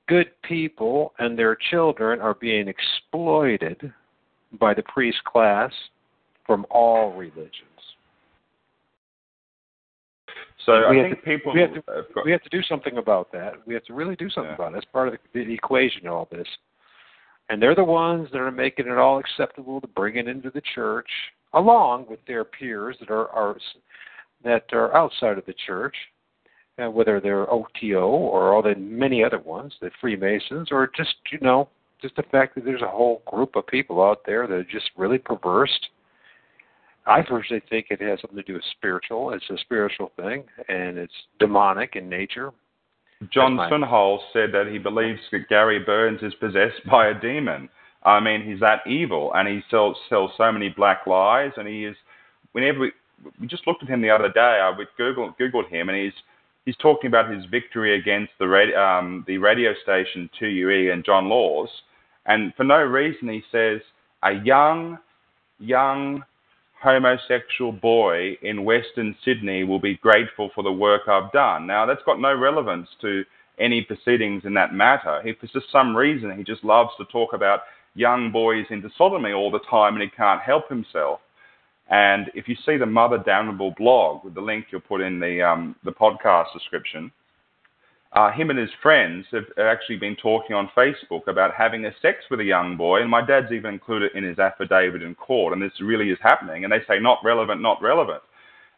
good people and their children are being exploited by the priest class from all religions. So we I have think people we have to- got, We have to do something about that. We have to really do something Yeah. about it. That's part of the, the equation all this. And they're the ones that are making it all acceptable to bring it into the church, along with their peers that are, are that are outside of the church, uh, whether they're OTO or all the many other ones, the Freemasons, or just you know, just the fact that there's a whole group of people out there that are just really perverse. I personally think it has something to do with spiritual. It's a spiritual thing, and it's demonic in nature. John Sunol said that he believes that Gary Burns is possessed by a demon. I mean, he's that evil, and he sells sells so many black lies, and he is. Whenever we, we just looked at him the other day, I would Google googled him, and he's he's talking about his victory against the radio, um, the radio station 2UE and John Laws, and for no reason he says a young, young homosexual boy in Western Sydney will be grateful for the work I've done. Now that's got no relevance to any proceedings in that matter. He, for just some reason, he just loves to talk about young boys into sodomy all the time, and he can't help himself. And if you see the Mother Damnable blog with the link you'll put in the um, the podcast description, uh, him and his friends have actually been talking on Facebook about having a sex with a young boy, and my dad's even included in his affidavit in court, and this really is happening. And they say not relevant, not relevant.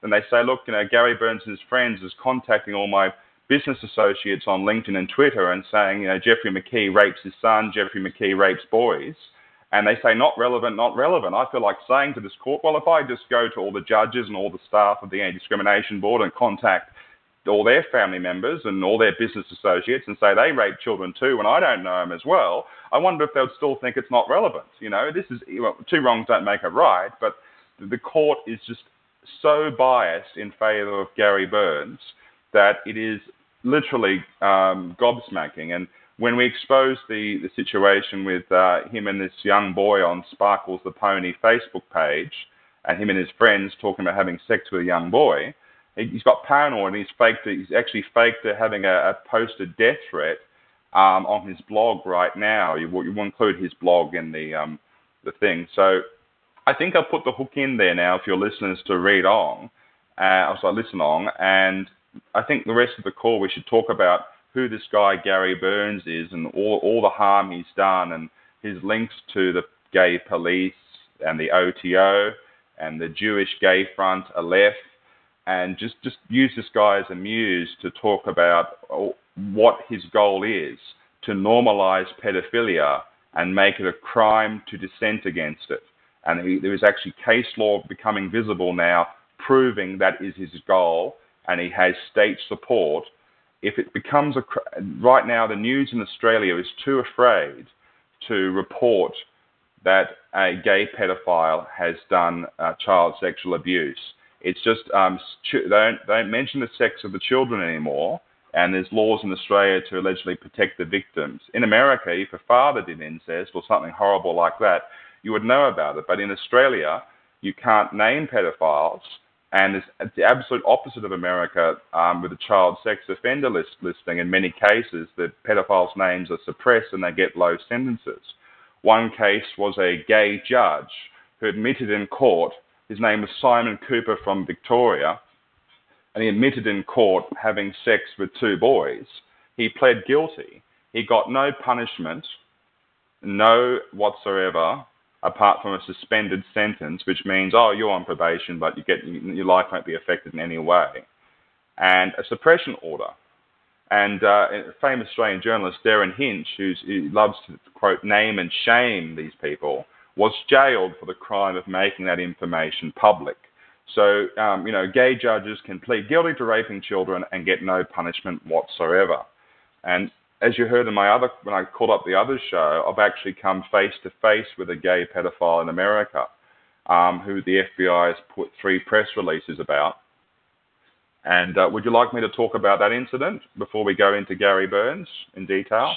And they say, look, you know, Gary Burns and his friends is contacting all my business associates on LinkedIn and Twitter and saying, you know, Jeffrey McKee rapes his son, Jeffrey McKee rapes boys. And they say not relevant, not relevant. I feel like saying to this court, well, if I just go to all the judges and all the staff of the Anti-Discrimination Board and contact all their family members and all their business associates and say they rape children too and I don't know them as well, I wonder if they'll still think it's not relevant. You know, this is well, two wrongs don't make a right, but the court is just so biased in favour of Gary Burns that it is literally um, gobsmacking. And when we exposed the, the situation with uh, him and this young boy on Sparkles the Pony Facebook page, and him and his friends talking about having sex with a young boy, he's got paranoid and he's faked. He's actually faked having a, a posted death threat um, on his blog right now. You will, you will include his blog in the um, the thing. So I think I'll put the hook in there now for your listeners to read on, uh, so listen on, and I think the rest of the call we should talk about who this guy Gary Burns is and all all the harm he's done and his links to the gay police and the OTO and the Jewish Gay Front, Aleph, and just just use this guy as a muse to talk about what his goal is to normalize pedophilia and make it a crime to dissent against it. And he, there is actually case law becoming visible now proving that is his goal and he has state support, if it becomes a right now the news in Australia is too afraid to report that a gay pedophile has done uh, child sexual abuse. It's just um, they, don't, they don't mention the sex of the children anymore, and there's laws in Australia to allegedly protect the victims. In America, if a father did incest or something horrible like that, you would know about it. But in Australia, you can't name pedophiles, and it's the absolute opposite of America um, with the child sex offender list listing. In many cases, the pedophiles' names are suppressed and they get low sentences. One case was a gay judge who admitted in court, his name was Simon Cooper from Victoria, and he admitted in court having sex with two boys. He pled guilty. He got no punishment, no whatsoever, apart from a suspended sentence, which means, oh, you're on probation, but you get your life won't be affected in any way, and a suppression order. And uh, famous Australian journalist Derryn Hinch, who loves to quote name and shame these people, was jailed for the crime of making that information public. So, um, you know, gay judges can plead guilty to raping children and get no punishment whatsoever. And as you heard in my other, when I called up the other show, I've actually come face to face with a gay pedophile in America, um, who the FBI has put three press releases about. And uh, would you like me to talk about that incident before we go into Gary Burns in detail?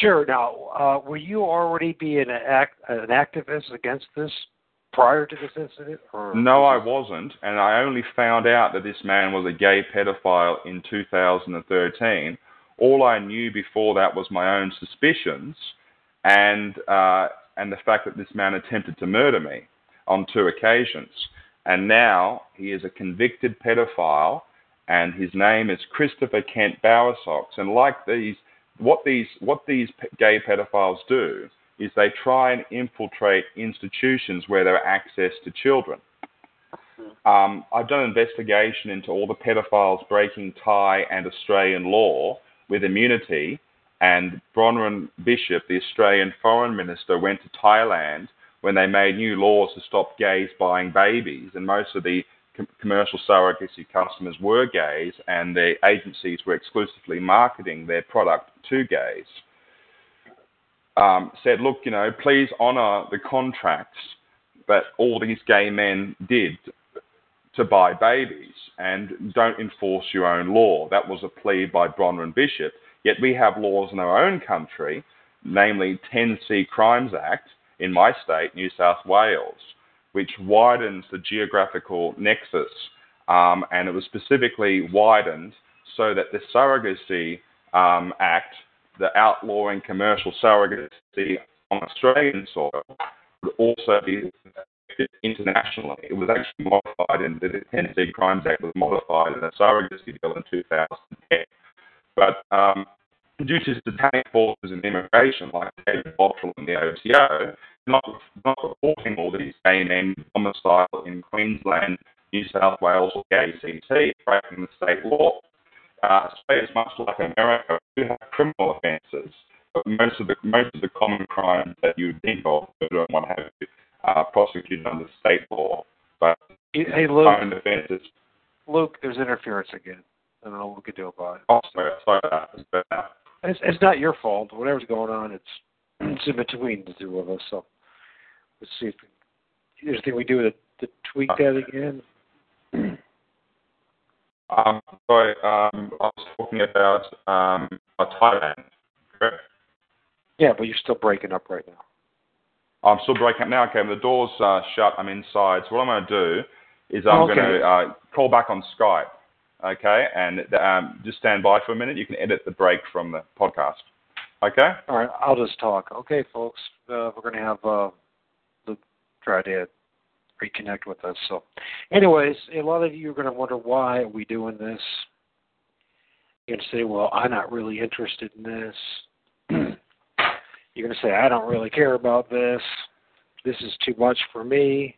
Sure. Now, uh, were you already being an, act, an activist against this prior to this incident? Or? no, I wasn't, and I only found out that this man was a gay pedophile in 2013 all I knew before that was my own suspicions and, uh, and the fact that this man attempted to murder me on two occasions. And now he is a convicted pedophile, and his name is Christopher Kent Bowersox. And like these, what these, what these gay pedophiles do is they try and infiltrate institutions where there are access to children. Um, I've done an investigation into all the pedophiles breaking Thai and Australian law, with immunity, and Bronwyn Bishop, the Australian Foreign Minister, went to Thailand when they made new laws to stop gays buying babies, and most of the commercial surrogacy customers were gays, and the agencies were exclusively marketing their product to gays. Um, said, look, you know, please honour the contracts that all these gay men did to buy babies and don't enforce your own law. That was a plea by Bronwyn Bishop. Yet we have laws in our own country, namely 10C Crimes Act in my state, New South Wales, which widens the geographical nexus. Um, and it was specifically widened so that the Surrogacy um, Act, the outlawing commercial surrogacy on Australian soil, would also be internationally. It was actually modified, and the 10C Crimes Act was modified in a surrogacy bill in 2010. But um, due to satanic forces in immigration, like David Bottrell and the OTO, not, not reporting all these men domicile in Queensland, New South Wales, or the ACT, breaking the state law. Uh, Australia is much like America. We have criminal offences, but most of the most of the common crimes that you would think of don't want to have uh, prosecuted under state law. But hey, Luke, own offenses. Luke, there's interference again. I don't know what we could do about it. Oh, sorry, sorry It's, it's not your fault. Whatever's going on, it's it's in between the two of us. So let's see if there's anything we do to, to tweak that again. Um, sorry, um, I was talking about um, Thailand, correct? Yeah, but you're still breaking up right now. I'm still breaking up now. Okay, the door's uh, shut. I'm inside. So what I'm going to do is I'm okay. going to uh, call back on Skype. Okay, and um, just stand by for a minute. You can edit the break from the podcast. Okay. All right. I'll just talk. Okay, folks. Uh, we're going to have uh, Luke try to reconnect with us. So, anyways, a lot of you are going to wonder why are we doing this. You're going to say, "Well, I'm not really interested in this." You're going to say, I don't really care about this. This is too much for me.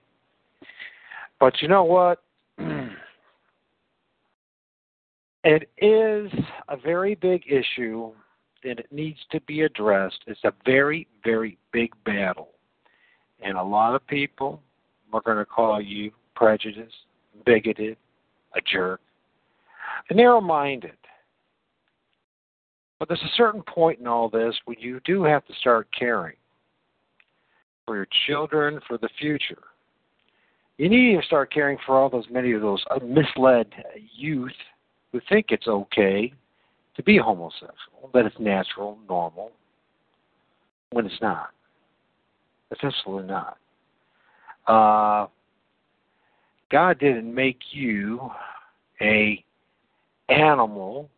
But you know what? it is a very big issue and it needs to be addressed. It's a very, very big battle. And a lot of people are going to call you prejudiced, bigoted, a jerk, narrow minded. But there's a certain point in all this where you do have to start caring for your children, for the future. You need to start caring for all those many of those misled youth who think it's okay to be homosexual, that it's natural, normal, when it's not. It's absolutely not. Uh, God didn't make you a animal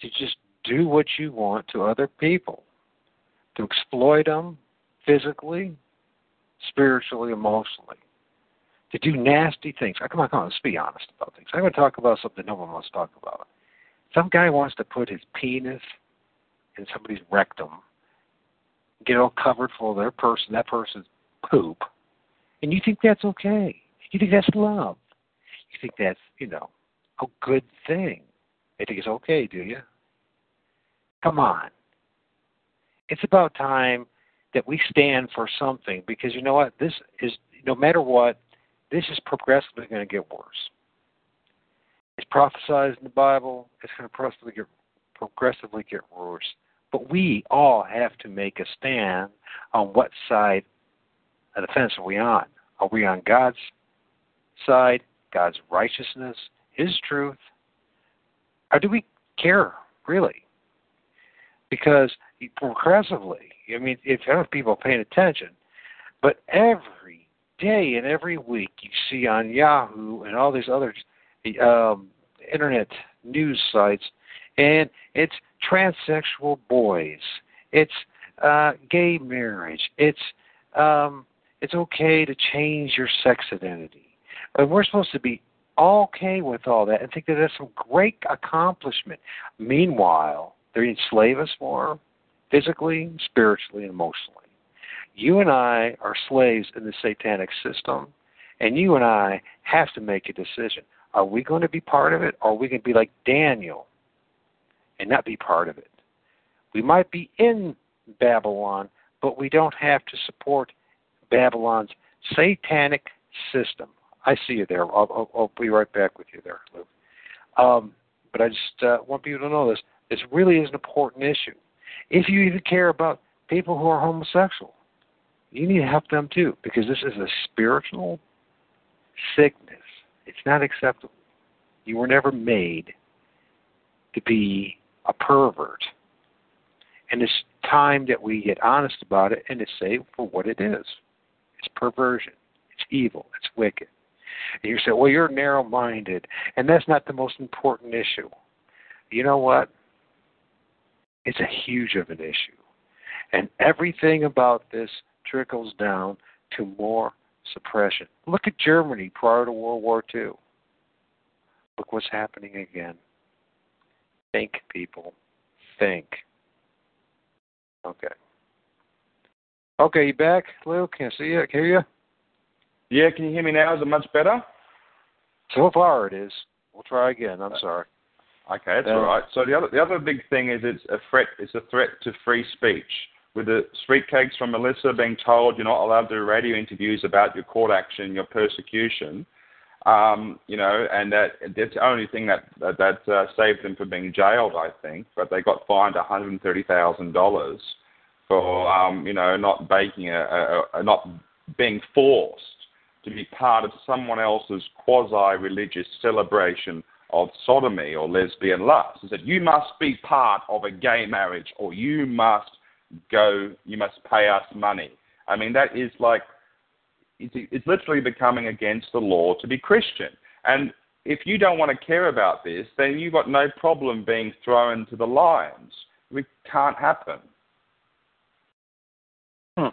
to just do what you want to other people, to exploit them physically, spiritually, emotionally, to do nasty things. Come on, come on, let's be honest about things. I'm going to talk about something no one wants to talk about. Some guy wants to put his penis in somebody's rectum, get all covered full of their person, that person's poop, and you think that's okay. You think that's love. You think that's, you know, a good thing. You think it's okay, do you? Come on. It's about time that we stand for something because you know what? This is, no matter what, this is progressively going to get worse. It's prophesied in the Bible. It's going to progressively get, progressively get worse. But we all have to make a stand on what side of the fence are we on. Are we on God's side, God's righteousness, His truth? Or do we care, really? Because progressively, I mean, if enough people are paying attention, but every day and every week you see on Yahoo and all these other um, internet news sites, and it's transsexual boys, it's uh, gay marriage, it's um, it's okay to change your sex identity. And we're supposed to be okay with all that and think that that's some great accomplishment. Meanwhile, they enslave us more physically, spiritually, and emotionally. You and I are slaves in the satanic system, and you and I have to make a decision. Are we going to be part of it, or are we going to be like Daniel and not be part of it? We might be in Babylon, but we don't have to support Babylon's satanic system. I see you there. I'll, I'll, I'll be right back with you there, Luke. Um, but I just uh, want people to know this. This really is an important issue. If you even care about people who are homosexual, you need to help them too, because this is a spiritual sickness. It's not acceptable. You were never made to be a pervert. And it's time that we get honest about it and to say for what it is. It's perversion. It's evil. It's wicked. And you say, well, you're narrow minded, and that's not the most important issue. You know what? It's a huge of an issue. And everything about this trickles down to more suppression. Look at Germany prior to World War II. Look what's happening again. Think, people. Think. Okay. Okay, you back, Lou? Can I see you? Can I hear you? Yeah, can you hear me now? Is it much better? So far, it is. We'll try again. I'm uh, sorry. Okay, that's uh, all right. So the other the other big thing is it's a threat. It's a threat to free speech. With the street cakes from Melissa being told you're not allowed to do radio interviews about your court action, your persecution, um, you know, and that that's the only thing that that, that uh, saved them from being jailed, I think. But they got fined 130 thousand dollars for um, you know not baking a, a, a not being forced to be part of someone else's quasi-religious celebration of sodomy or lesbian lust. He said you must be part of a gay marriage, or you must go, you must pay us money. I mean that is like it's, it's literally becoming against the law to be Christian. And if you don't want to care about this, then you've got no problem being thrown to the lions. It can't happen. Hmm.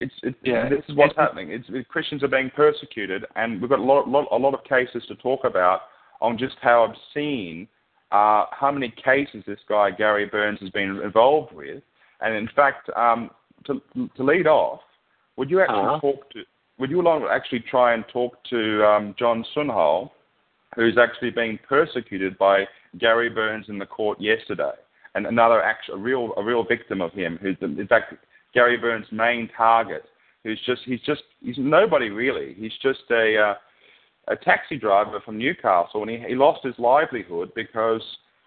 It's, it's yeah, this is what's happening. It's, Christians are being persecuted, and we've got a lot, lot, a lot of cases to talk about on just how obscene, uh, how many cases this guy Gary Burns has been involved with. And in fact, um, to, to lead off, would you actually uh-huh. talk to? Would you actually try and talk to um, John Sunol, who's actually being persecuted by Gary Burns in the court yesterday, and another actual, a real, a real victim of him, who's in fact Gary Burns' main target, who's just he's just he's nobody really. He's just a uh, a taxi driver from Newcastle, and he, he lost his livelihood because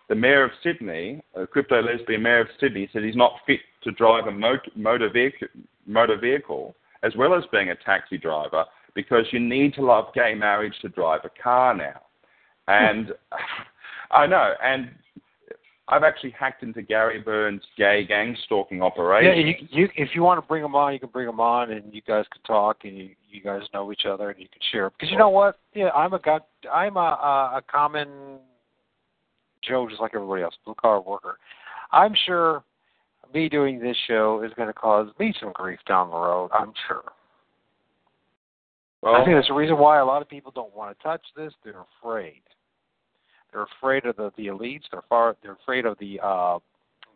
the mayor of Sydney, a crypto lesbian mayor of Sydney, said he's not fit to drive a motor vehicle, motor vehicle as well as being a taxi driver because you need to love gay marriage to drive a car now. And I know, and I've actually hacked into Gary Burns' gay gang stalking operation. Yeah, you, you, if you want to bring him on, you can bring him on, and you guys can talk, and you, you guys know each other, and you can share. Because you know what? Yeah, I'm a I'm a, a, a common Joe, just like everybody else, blue collar worker. I'm sure me doing this show is going to cause me some grief down the road. I'm sure. Well, I think that's the reason why a lot of people don't want to touch this. They're afraid. They're afraid of the the elites. They're far. They're afraid of the uh,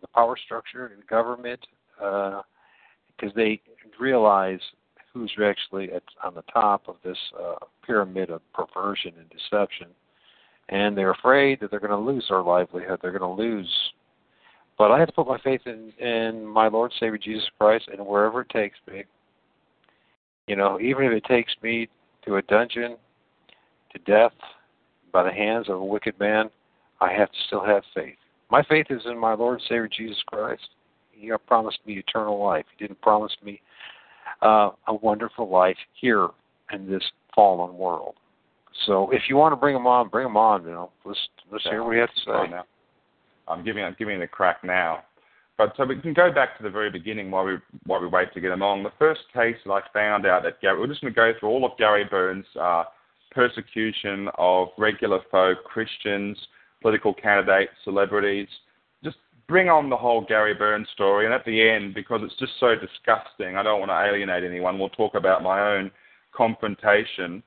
the power structure, and government, because uh, they realize who's actually at, on the top of this uh, pyramid of perversion and deception, and they're afraid that they're going to lose their livelihood. They're going to lose. But I have to put my faith in in my Lord Savior Jesus Christ, and wherever it takes me. You know, even if it takes me to a dungeon, to death, by the hands of a wicked man, I have to still have faith. My faith is in my Lord and Savior Jesus Christ. He promised me eternal life. He didn't promise me uh, a wonderful life here in this fallen world. So if you want to bring him on, bring him on. You know, let's let's hear what he has to say. Now. I'm giving I'm giving it a crack now. But so we can go back to the very beginning while we while we wait to get him on. The first case that I found out that Gary, we're just going to go through all of Gary Burns' uh, persecution of regular folk, Christians, political candidates, celebrities. Just bring on the whole Gary Burns story. And at the end, because it's just so disgusting, I don't want to alienate anyone. We'll talk about my own confrontation,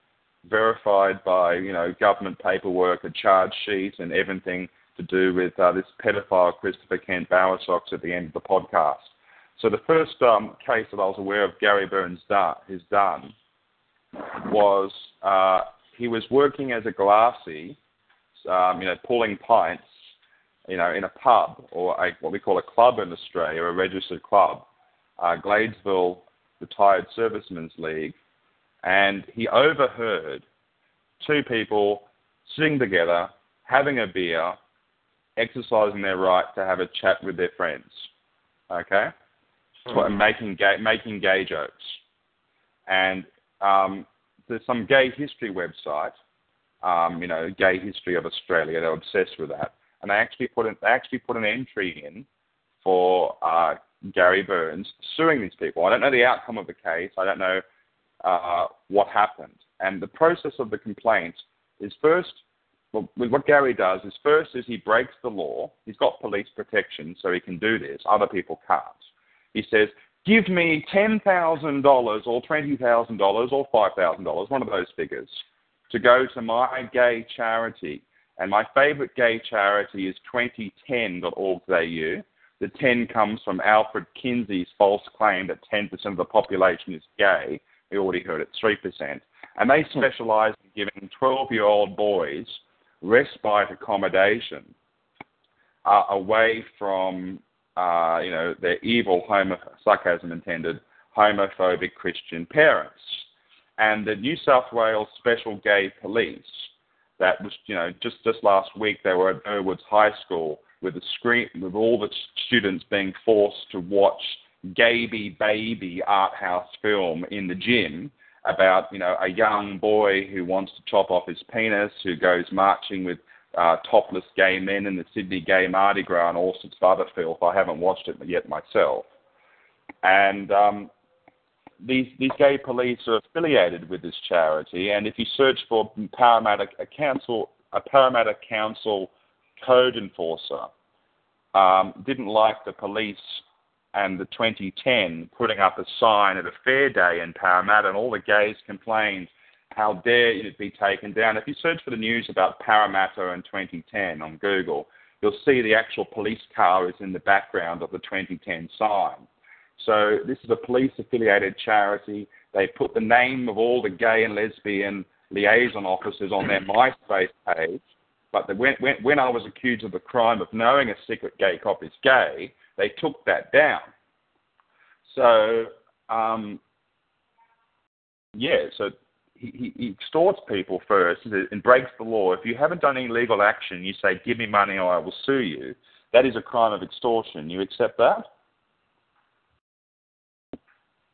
verified by you know government paperwork, a charge sheet, and everything to do with uh, this pedophile Christopher Kent Bowersox at the end of the podcast. So the first um, case that I was aware of Gary Burns has done was uh, he was working as a glassy, um, you know, pulling pints, you know, in a pub or a, what we call a club in Australia, a registered club, uh, Gladesville Retired Servicemen's League, and he overheard two people sitting together, having a beer, exercising their right to have a chat with their friends. Okay, mm-hmm. and making gay, making gay jokes, and um, there's some gay history website, um, you know, Gay History of Australia. They're obsessed with that, and they actually put an, they actually put an entry in for uh, Gary Burns suing these people. I don't know the outcome of the case. I don't know uh, what happened. And the process of the complaint is first, well, what Gary does is first is he breaks the law. He's got police protection, so he can do this. Other people can't. He says, give me $10,000 or $20,000 or $5,000, one of those figures, to go to my gay charity. And my favorite gay charity is 2010.org.au. The 10 comes from Alfred Kinsey's false claim that 10% of the population is gay. We already heard it, 3%. And they hmm. specialize in giving 12 year old boys respite accommodation uh, away from uh, you know, their evil, homo- sarcasm intended, homophobic Christian parents. And the New South Wales Special Gay Police, that was, you know, just, just last week they were at Burwoods High School with the screen, with all the students being forced to watch Gayby Baby art house film in the gym about, you know, a young boy who wants to chop off his penis, who goes marching with uh, topless gay men in the Sydney Gay Mardi Gras and all sorts of other filth. I haven't watched it yet myself. And um, these these gay police are affiliated with this charity, and if you search for Parramatta a council a Parramatta Council code enforcer um, didn't like the police and the 2010 putting up a sign at a fair day in Parramatta, and all the gays complained how dare it be taken down? If you search for the news about Parramatta in 2010 on Google, you'll see the actual police car is in the background of the 2010 sign. So this is a police affiliated charity. They put the name of all the gay and lesbian liaison officers on their MySpace page. But when, when, when I was accused of the crime of knowing a secret gay cop is gay, they took that down. So, um, yeah, so he, he extorts people first and breaks the law. If you haven't done any legal action, you say, "Give me money, or I will sue you." That is a crime of extortion. You accept that?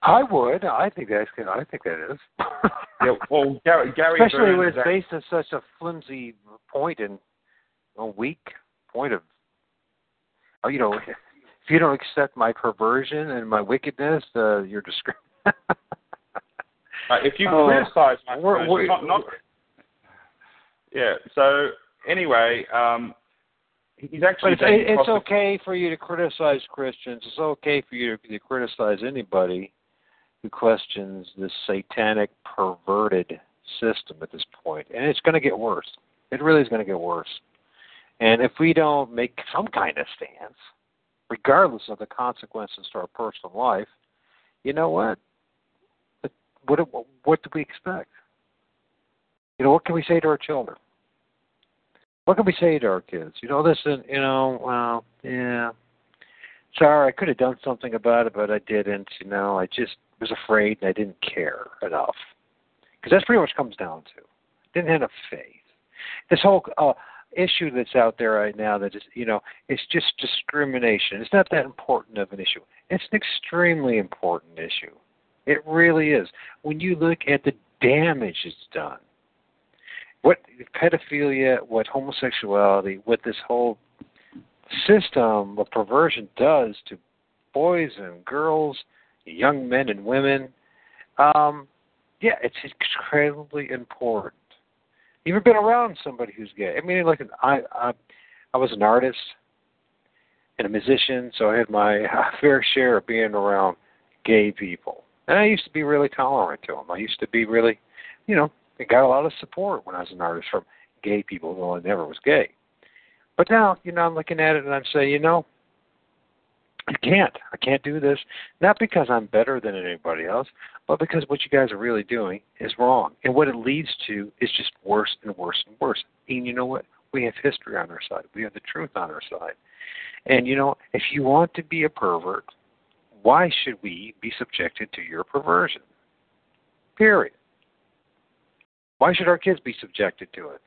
I would. I think that's. I think that is. yeah. Well, Gary, Gary especially Burns when it's that, based on such a flimsy point and a weak point of. Oh, you know, if you don't accept my perversion and my wickedness, uh, you're discriminating. uh, if you oh, criticize my we're, we're, not, not, yeah. So anyway, um, he's actually. It's, it's okay for you to criticize Christians. It's okay for you to, to criticize anybody who questions this satanic, perverted system at this point, and it's going to get worse. It really is going to get worse. And if we don't make some kind of stance, regardless of the consequences to our personal life, you know what? What what do we expect? You know, what can we say to our children? What can we say to our kids? You know, listen, you know, well, yeah, sorry, I could have done something about it, but I didn't. You know, I just was afraid and I didn't care enough. Because that's pretty much comes down to. Didn't have enough faith. This whole uh, issue that's out there right now that is, you know, it's just discrimination. It's not that important of an issue. It's an extremely important issue. It really is. When you look at the damage it's done, what pedophilia, what homosexuality, what this whole system of perversion does to boys and girls, young men and women, um, yeah, it's incredibly important. You ever been around somebody who's gay? I mean, like I, I, I was an artist and a musician, so I had my fair share of being around gay people, and I used to be really tolerant to them. I used to be really, you know, I got a lot of support when I was an artist from gay people, though I never was gay. But now, you know, I'm looking at it and I'm saying, you know, I can't. I can't do this. Not because I'm better than anybody else, but because what you guys are really doing is wrong. And what it leads to is just worse and worse and worse. And you know what? We have history on our side. We have the truth on our side. And you know, if you want to be a pervert, why should we be subjected to your perversion? Period. Why should our kids be subjected to it?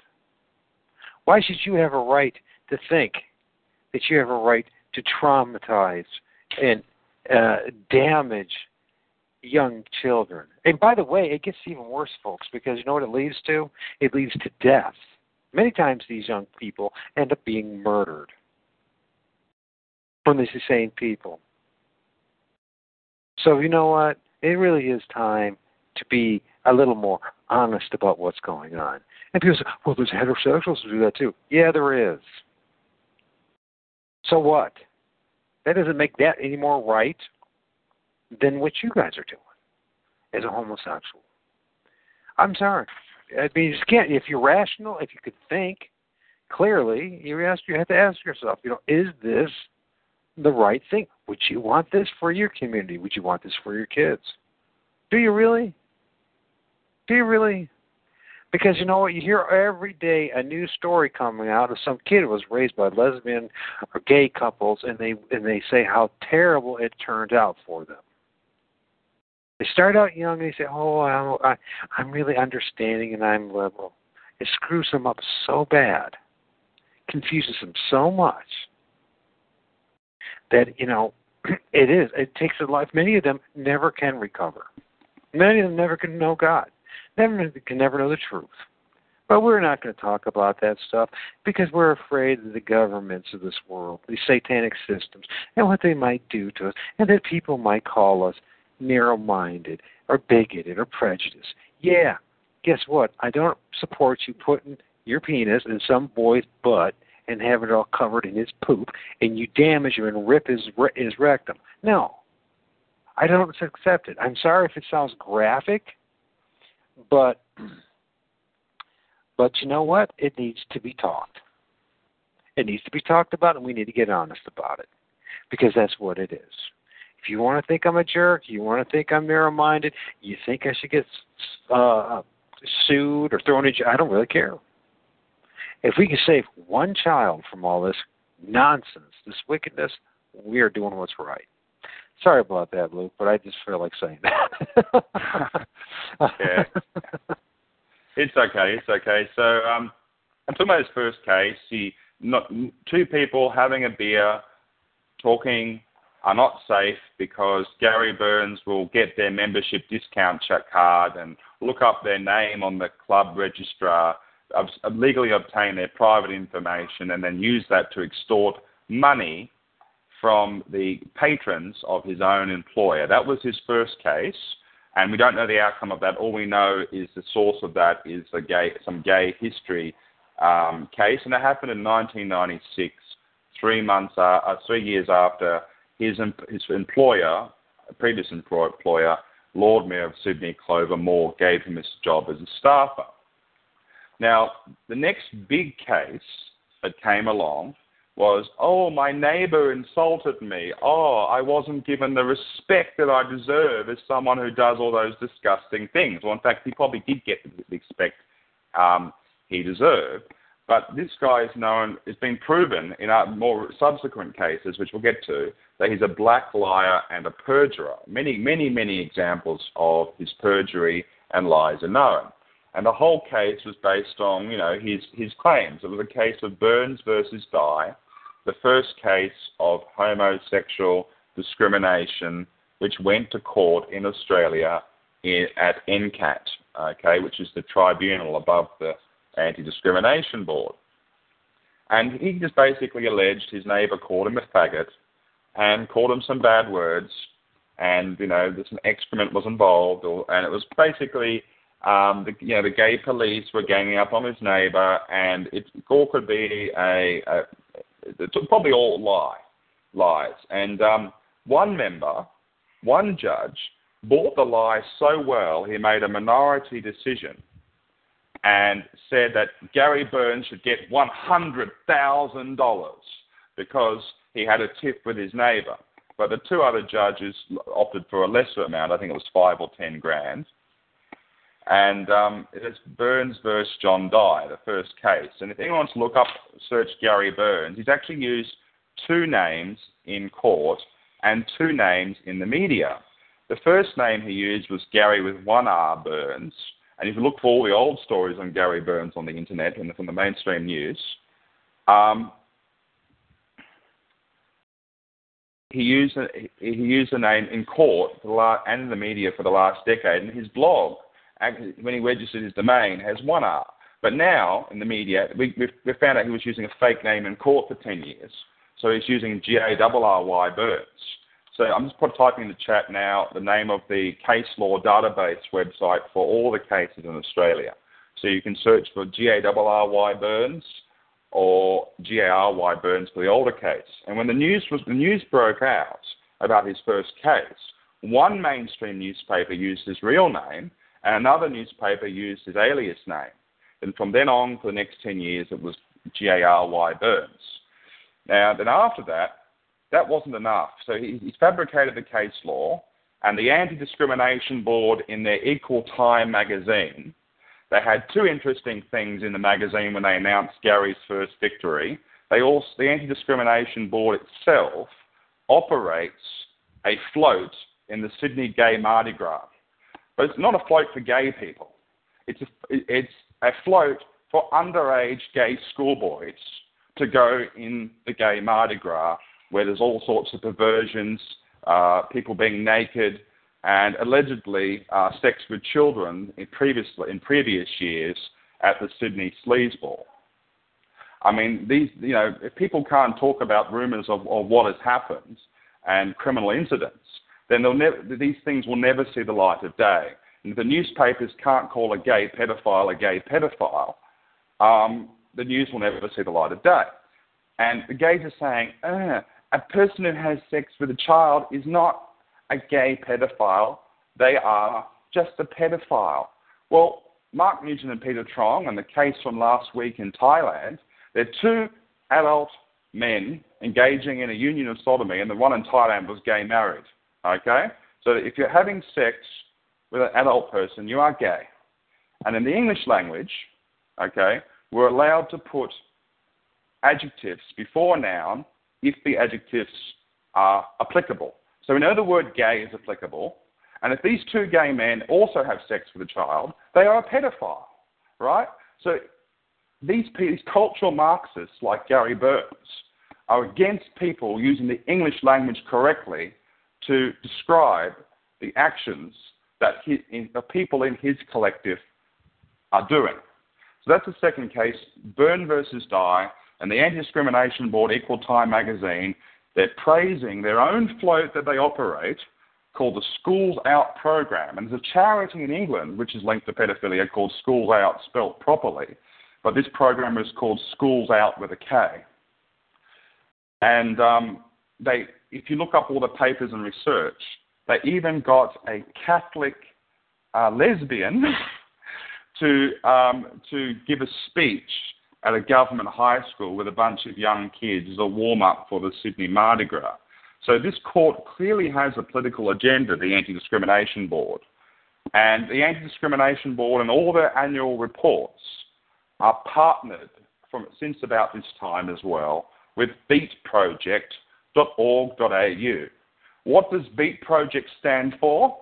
Why should you have a right to think that you have a right to traumatize and uh, damage young children. And by the way, it gets even worse, folks, because you know what it leads to? It leads to death. Many times these young people end up being murdered from these same people. So you know what? It really is time to be a little more honest about what's going on. And people say, well, there's heterosexuals who do that too. Yeah, there is. So what? That doesn't make that any more right than what you guys are doing as a homosexual. I'm sorry. I mean, you just can't. If you're rational, if you could think clearly, you ask. You have to ask yourself. You know, is this the right thing? Would you want this for your community? Would you want this for your kids? Do you really? Do you really? Because you know what, you hear every day a new story coming out of some kid who was raised by lesbian or gay couples, and they and they say how terrible it turned out for them. They start out young and they say, "Oh, I'm, I, I'm really understanding and I'm liberal." It screws them up so bad, confuses them so much that you know it is. It takes a life. Many of them never can recover. Many of them never can know God never can never know the truth. But we're not going to talk about that stuff because we're afraid of the governments of this world, these satanic systems, and what they might do to us, and that people might call us narrow minded or bigoted or prejudiced. Yeah, guess what? I don't support you putting your penis in some boy's butt and have it all covered in his poop, and you damage him and rip his his rectum. No, I don't accept it. I'm sorry if it sounds graphic but but you know what? It needs to be talked. It needs to be talked about, and we need to get honest about it because that's what it is. If you want to think I'm a jerk, you want to think I'm narrow-minded, you think I should get uh, sued or thrown in jail, I don't really care. If we can save one child from all this nonsense, this wickedness, we are doing what's right. Sorry about that, Luke, but I just feel like saying that. yeah. it's okay. It's okay. So um, I'm talking about his first case. He not two people having a beer, talking are not safe because Gary Burns will get their membership discount check card and look up their name on the club registrar, legally obtain their private information, and then use that to extort money from the patrons of his own employer. That was his first case, and we don't know the outcome of that. All we know is the source of that is a gay, some gay history um, case, and it happened in 1996, three months, uh, uh, three years after his his employer, previous employer, Lord Mayor of Sydney, Clover Moore, gave him his job as a staffer. Now, the next big case that came along was, oh, my neighbour insulted me. Oh, I wasn't given the respect that I deserve as someone who does all those disgusting things. Well, in fact, he probably did get the respect um, he deserved. But this guy is known, it's been proven in more subsequent cases, which we'll get to, that he's a black liar and a perjurer. Many, many, many examples of his perjury and lies are known. And the whole case was based on, you know, his, his claims. It was a case of Burns versus Dye, the first case of homosexual discrimination which went to court in Australia in, at NCAT, okay, which is the tribunal above the Anti-Discrimination Board. And he just basically alleged his neighbour called him a faggot and called him some bad words, and you know, some excrement was involved, or, and it was basically, um, the, you know, the gay police were ganging up on his neighbour, and it all could be a, a it's probably all lie, lies. And um, one member, one judge, bought the lie so well he made a minority decision and said that Gary Burns should get $100,000 because he had a tiff with his neighbour. But the two other judges opted for a lesser amount. I think it was five or ten grand. And um, it's Burns versus John Dye, the first case. And if anyone wants to look up, search Gary Burns, he's actually used two names in court and two names in the media. The first name he used was Gary with one R Burns, and if you look for all the old stories on Gary Burns on the internet and from the mainstream news, um, he used he used the name in court last, and in the media for the last decade. And his blog, when he registered his domain, has one R. But now in the media, we, we found out he was using a fake name in court for 10 years. So he's using G A R R Y Burns. So I'm just typing in the chat now the name of the case law database website for all the cases in Australia. So you can search for G-A-R-R-Y Burns or G-A-R-Y Burns for the older case. And when the news was the news broke out about his first case, one mainstream newspaper used his real name another newspaper used his alias name. And from then on for the next 10 years, it was G-A-R-Y Burns. Now, then after that, that wasn't enough. So he, he fabricated the case law, and the Anti Discrimination Board, in their Equal Time magazine, they had two interesting things in the magazine when they announced Gary's first victory. They also, the Anti Discrimination Board itself operates a float in the Sydney Gay Mardi Gras. But it's not a float for gay people. It's a, it's a float for underage gay schoolboys to go in the gay Mardi Gras where there's all sorts of perversions, uh, people being naked, and allegedly uh, sex with children in previous, in previous years at the Sydney Sleazeball. I mean, these, you know, people can't talk about rumours of, of what has happened and criminal incidents, then never, these things will never see the light of day. And if the newspapers can't call a gay pedophile a gay pedophile, um, the news will never see the light of day. And the gays are saying, uh, a person who has sex with a child is not a gay pedophile. They are just a pedophile. Well, Mark Newton and Peter Truong, and the case from last week in Thailand, they're two adult men engaging in a union of sodomy, and the one in Thailand was gay married. Okay? So if you're having sex with an adult person, you are gay. And in the English language, okay, we're allowed to put adjectives before noun if the adjectives are applicable. So we know the word gay is applicable, and if these two gay men also have sex with a child, they are a pedophile. right? So these, these cultural Marxists like Gary Burns are against people using the English language correctly to describe the actions that he, in, the people in his collective are doing. So that's the second case, Burn versus Dye, and the Anti-Discrimination Board, Equal Time magazine, they're praising their own float that they operate called the Schools Out program. And there's a charity in England which is linked to pedophilia called Schools Out, spelt properly. But this program is called Schools Out with a K. And um, they, if you look up all the papers and research, they even got a Catholic uh, lesbian to um, to give a speech at a government high school with a bunch of young kids as a warm up for the Sydney Mardi Gras. So this court clearly has a political agenda, the Anti Discrimination Board. And the Anti Discrimination Board and all their annual reports are partnered from since about this time as well with beatproject.org.au. What does Beat Project stand for?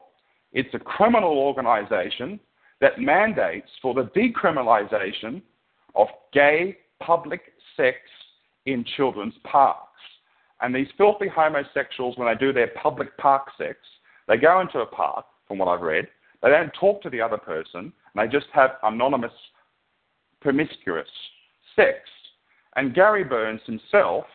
It's a criminal organisation that mandates for the decriminalisation of gay public sex in children's parks. And these filthy homosexuals, when they do their public park sex, they go into a park, from what I've read, they don't talk to the other person, and they just have anonymous, promiscuous sex. And Gary Burns himself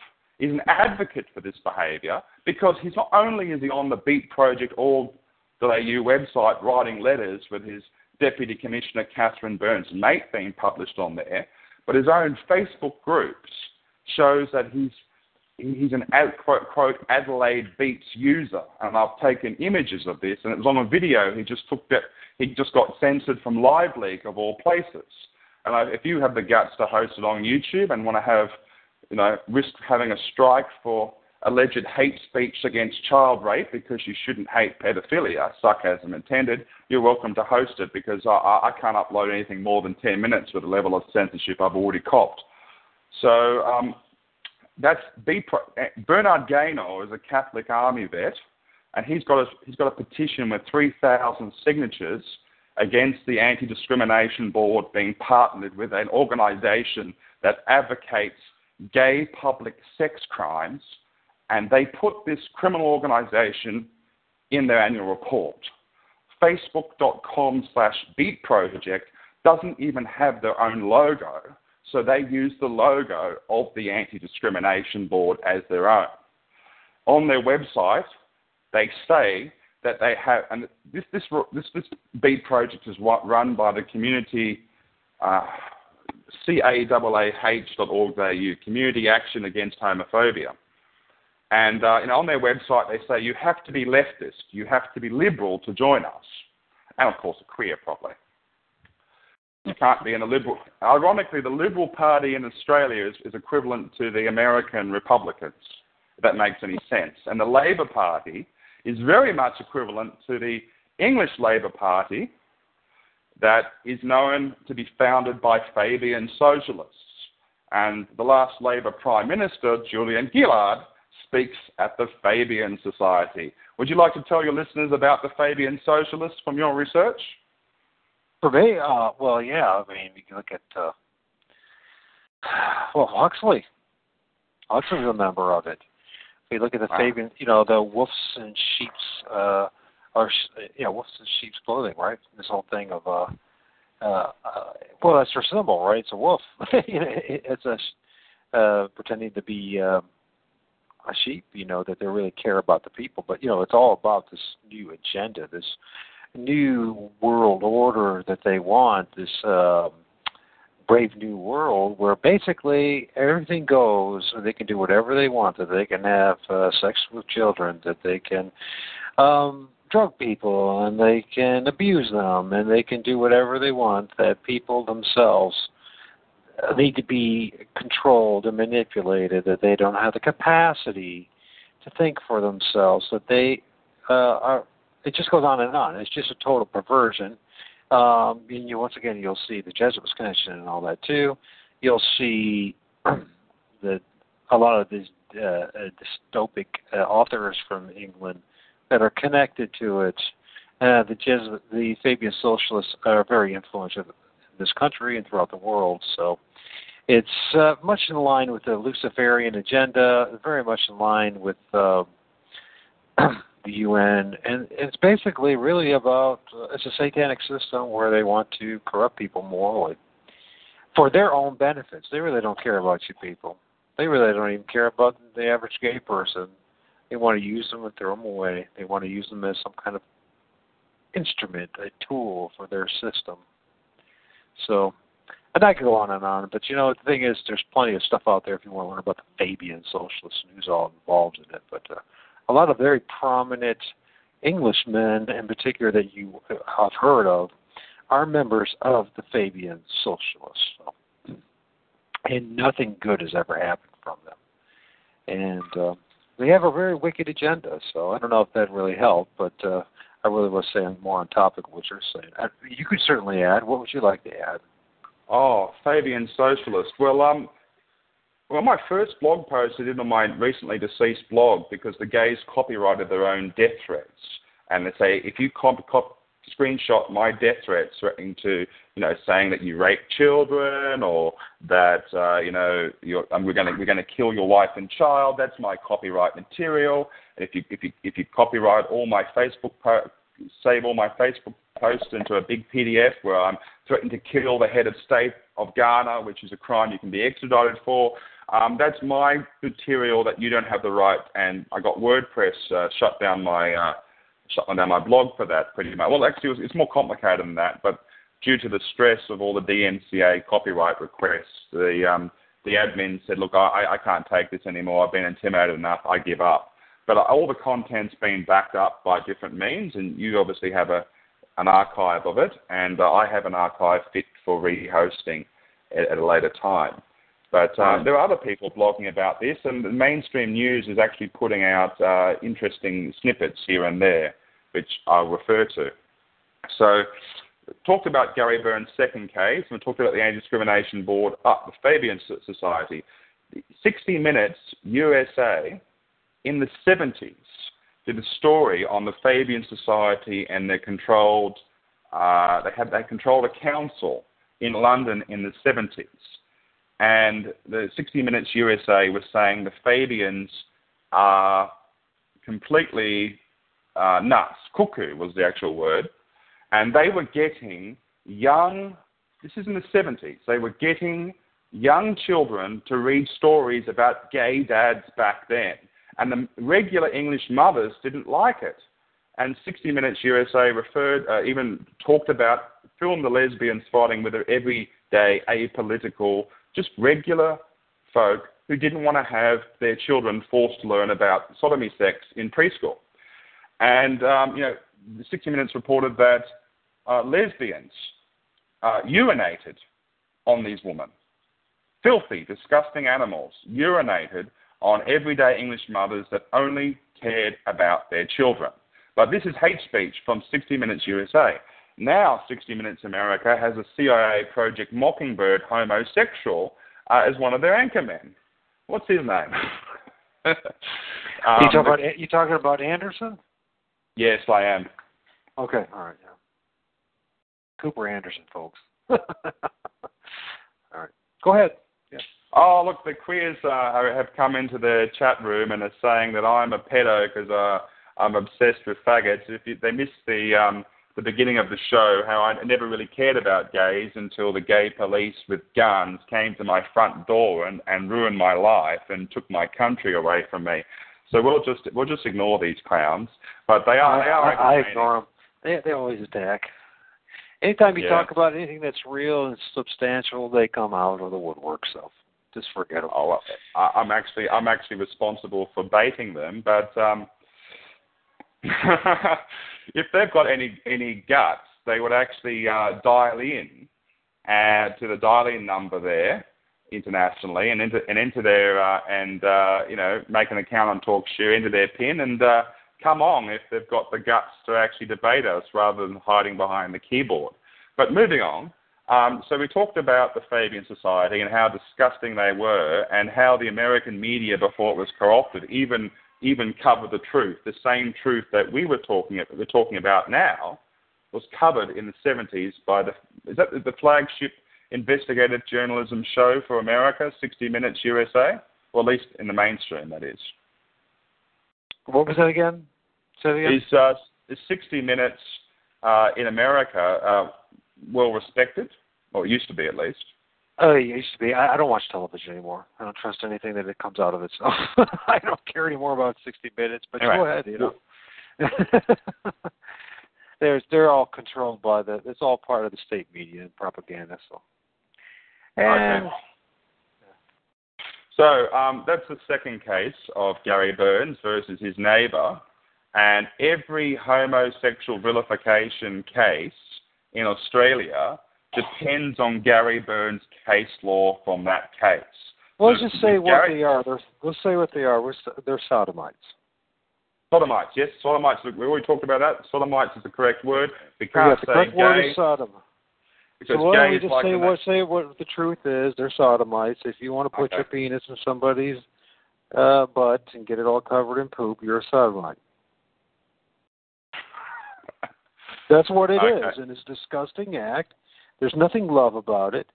is an advocate for this behaviour because he's not only is he on the Beat Project org.au website writing letters with his Deputy Commissioner Catherine Burns' mate being published on there, but his own Facebook groups shows that he's he's an ad, quote, quote Adelaide Beats user, and I've taken images of this, and it was on a video. He just took that. He just got censored from Live LiveLeak of all places. And I, if you have the guts to host it on YouTube and want to have, you know, risk having a strike for alleged hate speech against child rape because you shouldn't hate pedophilia, sarcasm intended, you're welcome to host it because I, I can't upload anything more than 10 minutes with the level of censorship I've already copped. So um, that's B Bernard Gaynor is a Catholic Army vet, and he's got a, he's got a petition with 3,000 signatures against the Anti-Discrimination Board being partnered with an organisation that advocates gay public sex crimes – and they put this criminal organization in their annual report. Facebook.com slash Beat Project doesn't even have their own logo, so they use the logo of the Anti Discrimination Board as their own. On their website, they say that they have, and this, this, this, this Beat Project is run by the community. Uh, CAAH.org.au, Community Action Against Homophobia. And uh, know, on their website, they say you have to be leftist, you have to be liberal to join us, and of course, a queer probably. You can't be in a liberal. Ironically, the Liberal Party in Australia is, is equivalent to the American Republicans, if that makes any sense. And the Labor Party is very much equivalent to the English Labor Party that is known to be founded by Fabian socialists. And the last Labor Prime Minister, Julia Gillard, speaks at the Fabian Society. Would you like to tell your listeners about the Fabian Socialists from your research? For me, uh, well, yeah. I mean, you can look at uh, well Huxley. Huxley's a member of it. If you look at the wow. Fabian, you know, the wolves and sheep's, uh, or you know, wolves and sheep's clothing, right? This whole thing of, uh, uh, uh, well, that's their symbol, right? It's a wolf. it's a uh, pretending to be. Uh, a sheep, you know, that they really care about the people. But you know, it's all about this new agenda, this new world order that they want, this uh, brave new world where basically everything goes, and they can do whatever they want. That they can have uh, sex with children, that they can um, drug people, and they can abuse them, and they can do whatever they want. That people themselves need to be controlled and manipulated, that they don't have the capacity to think for themselves, that they uh, are. It just goes on and on. It's just a total perversion. Um, and you once again you'll see the Jesuits connection and all that too. You'll see that a lot of these uh, uh, dystopic uh, authors from England that are connected to it. Uh, the Jesuit, the Fabian socialists are very influential in this country and throughout the world. So it's uh, much in line with the Luciferian agenda, very much in line with uh, the UN, and it's basically really about uh, it's a satanic system where they want to corrupt people morally for their own benefits. They really don't care about you people. They really don't even care about the average gay person. They want to use them in their own way. They want to use them as some kind of instrument, a tool for their system. So, and I could go on and on, but you know, the thing is, there's plenty of stuff out there if you want to learn about the Fabian socialists and who's all involved in it. But uh, a lot of very prominent Englishmen, in particular, that you have heard of, are members of the Fabian socialists. So, and nothing good has ever happened from them. And uh, they have a very wicked agenda, so I don't know if that really helped, but uh, I really was saying more on topic of what you're saying. Uh, you could certainly add. What would you like to add? Oh, Fabian Socialist. Well, um, well, my first blog post I did on my recently deceased blog because the gays copyrighted their own death threats, and they say if you cop, cop, screenshot my death threats threatening to, you know, saying that you rape children or that, uh, you know, you're, um, we're going we're to kill your wife and child. That's my copyright material. And if you if you if you copyright all my Facebook po- save all my Facebook posts into a big PDF where I'm threatening to kill the head of state of Ghana, which is a crime you can be extradited for. Um, that's my material that you don't have the right. And I got WordPress uh, shut down my uh, shut down my blog for that pretty much. Well, actually, it was, it's more complicated than that, but due to the stress of all the DMCA copyright requests, the um, the admin said, "Look, I, I can't take this anymore. I've been intimidated enough. I give up." But all the content's been backed up by different means, and you obviously have a an archive of it, and uh, I have an archive fit for rehosting at, at a later time. But uh, there are other people blogging about this, and the mainstream news is actually putting out uh, interesting snippets here and there which I'll refer to. So, talked about Gary Burns' second case, and we talked about the Anti-Discrimination Board, up the Fabian Society. 60 Minutes USA in the 70s did a story on the Fabian Society and their controlled. Uh, they had they controlled a council in London in the 70s, and the 60 Minutes USA was saying the Fabians are completely uh, nuts. Cuckoo was the actual word. And they were getting young, this is in the 70s, they were getting young children to read stories about gay dads back then. And the regular English mothers didn't like it. And 60 Minutes USA referred, uh, even talked about, filmed the lesbians fighting with their everyday, apolitical, just regular folk who didn't want to have their children forced to learn about sodomy sex in preschool. And, um, you know, 60 Minutes reported that uh, lesbians uh, urinated on these women. Filthy, disgusting animals urinated on everyday English mothers that only cared about their children. But this is hate speech from 60 Minutes USA. Now, 60 Minutes America has a CIA Project Mockingbird homosexual uh, as one of their anchormen. What's his name? um, you, talking about, you talking about Anderson? Yes, I am. Okay, all right. Yeah. Cooper Anderson, folks. all right, go ahead. Yeah. Oh, look, the queers uh, have come into the chat room and are saying that I'm a pedo because uh, I'm obsessed with faggots. If you, they missed the um, the beginning of the show, how I never really cared about gays until the gay police with guns came to my front door and, and ruined my life and took my country away from me. So we'll just we'll just ignore these clowns, but they are. I, they are I, I ignore them. They they always attack. Anytime you yeah. talk about anything that's real and substantial, they come out of the woodwork. So just forget them. Oh, I, I'm actually I'm actually responsible for baiting them, but um, if they've got any any guts, they would actually uh, dial in uh, to the dial-in number there internationally and into and into their uh, and uh, you know make an account on TalkShoe into their pin and uh, come on if they've got the guts to actually debate us rather than hiding behind the keyboard. But moving on, um, so we talked about the Fabian Society and how disgusting they were, and how the American media before it was co-opted even even cover the truth, the same truth that we were talking we're talking about now. was covered in the 70s by the is that the flagship investigative journalism show for America, 60 Minutes USA, or at least in the mainstream, that is. What was that again? Say again. Is uh, is 60 Minutes uh, in America uh, well respected, or it used to be at least? Oh, it used to be. I, I don't watch television anymore. I don't trust anything that it comes out of it. So I don't care anymore about 60 Minutes. But Anyway. go ahead. You know. There's, they're all controlled by the. It's all part of the state media and propaganda. So. And Okay. So um, that's the second case of Gary Burns versus his neighbour, and every homosexual vilification case in Australia depends on Gary Burns' case law from that case. well, let's just say what they are. They're, let's say what they are. We're, they're sodomites. Sodomites, yes, sodomites. We already talked about that. Sodomites is the correct word. We can't the say correct word is sodom. so why gay don't we just like say what say what the truth is? They're sodomites. If you want to put Okay. your penis in somebody's uh, butt and get it all covered in poop, you're a sodomite. That's what it is, Okay. and it's a disgusting act. There's nothing love about it.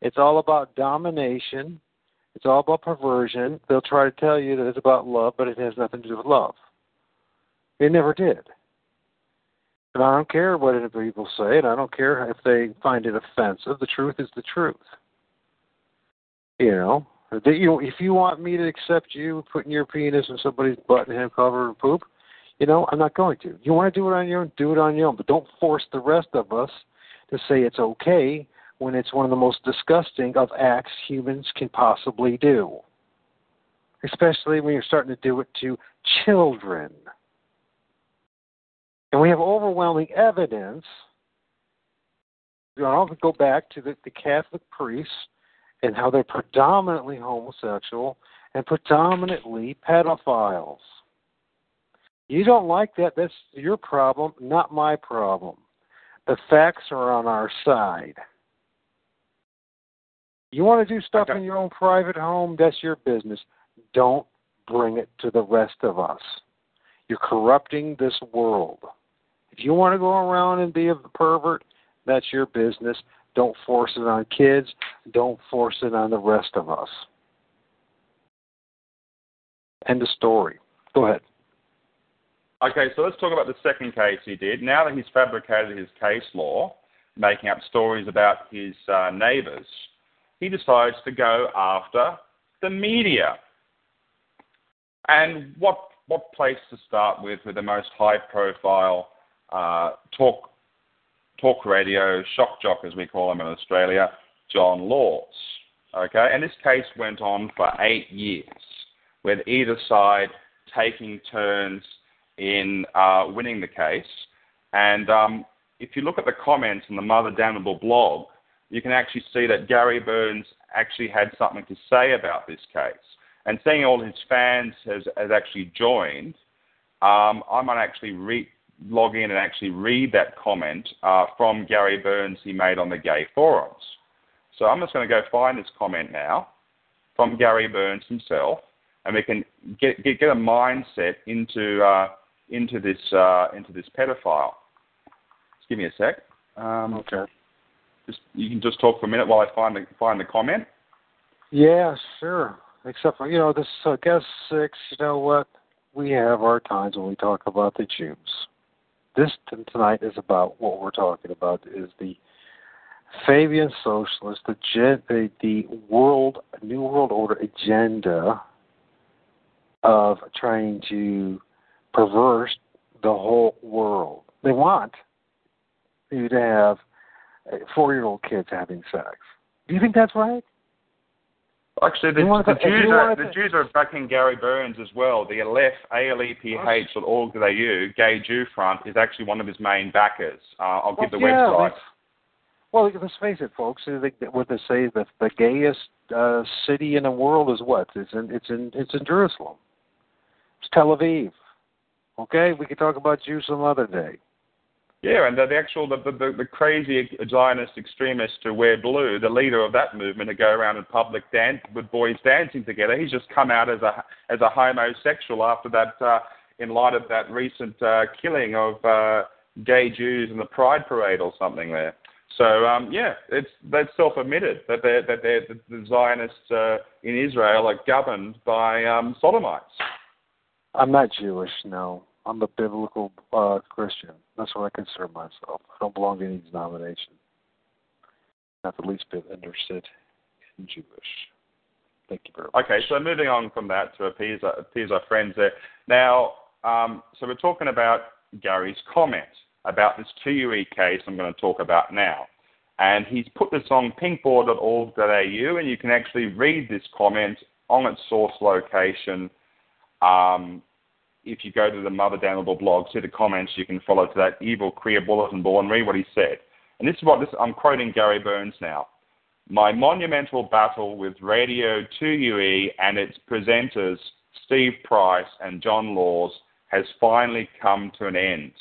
It's all about domination. It's all about perversion. They'll try to tell you that it's about love, but it has nothing to do with love. It never did. And I don't care what any people say, and I don't care if they find it offensive. The truth is the truth. You know, that you if you want me to accept you putting your penis in somebody's butt and him covered in poop, you know, I'm not going to. You want to do it on your own, do it on your own, but don't force the rest of us to say it's okay when it's one of the most disgusting of acts humans can possibly do. Especially when you're starting to do it to children. And we have overwhelming evidence. I'll go back to the, the Catholic priests and how they're predominantly homosexual and predominantly pedophiles. You don't like that, that's your problem, not my problem. The facts are on our side. You want to do stuff Okay. in your own private home, that's your business. Don't bring it to the rest of us. You're corrupting this world. If you want to go around and be a pervert, that's your business. Don't force it on kids. Don't force it on the rest of us. End of story. Go ahead. Okay, so let's talk about the second case he did. Now that he's fabricated his case law, making up stories about his uh, neighbours, he decides to go after the media. And what what place to start with with the most high-profile uh, talk talk radio shock jock, as we call him in Australia, John Laws. Okay, and this case went on for eight years, with either side taking turns in uh, winning the case. And um, if you look at the comments on the Mother Damnable blog, you can actually see that Gary Burns actually had something to say about this case. And seeing all his fans has, has actually joined, um, I might actually re- log in and actually read that comment uh, from Gary Burns he made on the gay forums. So I'm just going to go find this comment now from Gary Burns himself, and we can get get, get a mindset into uh, into this uh, into this pedophile. Just give me a sec. Um, Okay. Just you can just talk for a minute while I find the find the comment. Yeah, sure. Except for you know this uh, guest six. You know what? We have our times when we talk about the Jews. This tonight is about what we're talking about is the Fabian socialist, the gen, the, the world new world order agenda of trying to perverse the whole world. They want you to have four year old kids having sex. Do you think that's right? Actually, the, the Jews are wanna the Jews are backing Gary Burns as well. The Aleph A-L-E-P-H dot org dot Gay Jew Front is actually one of his main backers. Uh, I'll give the yeah, website. Well, let's face it, folks. What they say the the gayest uh, city in the world is what? It's in it's in it's in Jerusalem. It's Tel Aviv. Okay, we could talk about Jews some other day. Yeah, and the, the actual the, the, the crazy Zionist extremist to wear blue, the leader of that movement, to go around in public dance with boys dancing together. He's just come out as a as a homosexual after that, uh, in light of that recent uh, killing of uh, gay Jews in the Pride Parade or something there. So um, yeah, it's they've self-admitted that they're that they're the, the Zionists uh, in Israel are governed by um, sodomites. I'm not Jewish. No, I'm a biblical uh, Christian. That's what I consider myself. I don't belong to any denomination. Not the least bit interested in Jewish. Thank you very much. Okay, so moving on from that to appease our, appease our friends there. Now, um, so we're talking about Gary's comment about this 2UE case I'm going to talk about now. And he's put this on pinkboard.org.au, and you can actually read this comment on its source location. Um, if you go to the Mother Damnable blog, see the comments, you can follow to that evil queer bulletin board and read what he said. And this is what this, I'm quoting Gary Burns now. My monumental battle with Radio 2UE and its presenters, Steve Price and John Laws, has finally come to an end.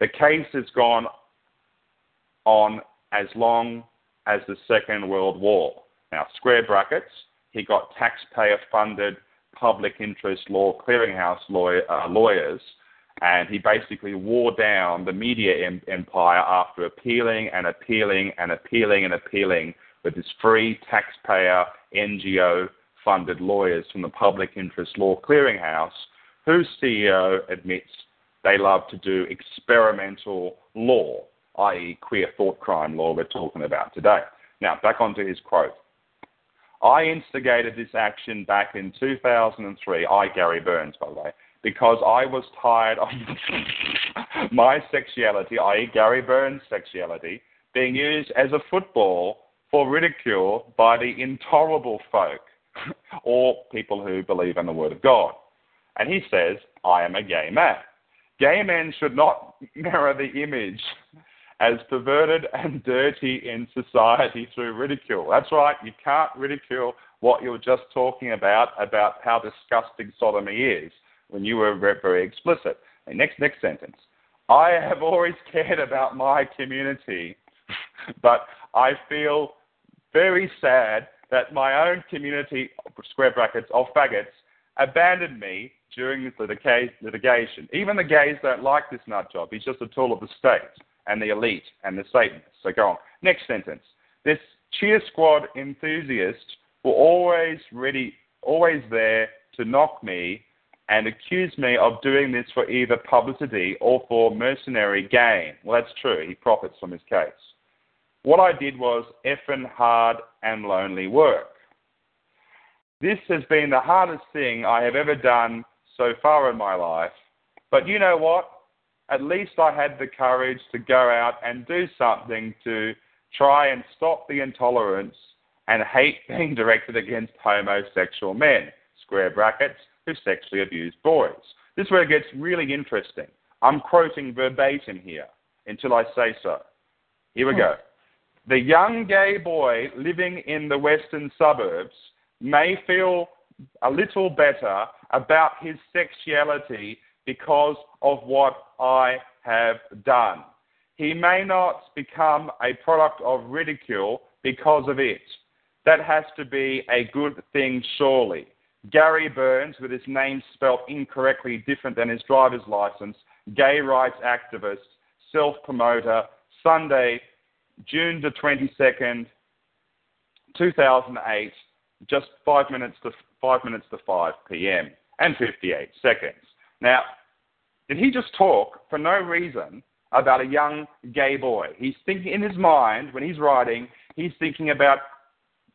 The case has gone on as long as the Second World War. Now, square brackets, he got taxpayer funded public interest law clearinghouse lawyer, uh, lawyers, and he basically wore down the media em- empire after appealing and appealing and appealing and appealing with his free taxpayer NGO funded lawyers from the public interest law clearinghouse, whose CEO admits they love to do experimental law, i.e., queer thought crime law we're talking about today. Now, back onto his quote. I instigated this action back in 2003, I, Gary Burns, by the way, because I was tired of my sexuality, i.e., Gary Burns' sexuality, being used as a football for ridicule by the intolerable folk or people who believe in the Word of God. And he says, I am a gay man. Gay men should not mirror the image as perverted and dirty in society through ridicule. That's right, you can't ridicule what you were just talking about, about how disgusting sodomy is, when you were very explicit. next, next sentence. I have always cared about my community, but I feel very sad that my own community, square brackets, of faggots, abandoned me during this litigation. Even the gays don't like this nut job. He's just a tool of the state and the elite and the Satanists. So go on. Next sentence. This cheer squad enthusiast were always ready, always there to knock me and accuse me of doing this for either publicity or for mercenary gain. Well, that's true. He profits from his case. What I did was effing hard and lonely work. This has been the hardest thing I have ever done so far in my life. But you know what? At least I had the courage to go out and do something to try and stop the intolerance and hate being directed against homosexual men, square brackets, who sexually abuse boys. This is where it gets really interesting. I'm quoting verbatim here until I say so. Here we hmm. go. The young gay boy living in the western suburbs may feel a little better about his sexuality because of what I have done. He may not become a product of ridicule because of it. That has to be a good thing, surely. Gary Burns, with his name spelt incorrectly different than his driver's license, gay rights activist, self promoter, Sunday, June the 22nd, 2008, just five minutes to five minutes to 5 p.m. and 58 seconds. Now, did he just talk for no reason about a young gay boy? He's thinking in his mind when he's writing, he's thinking about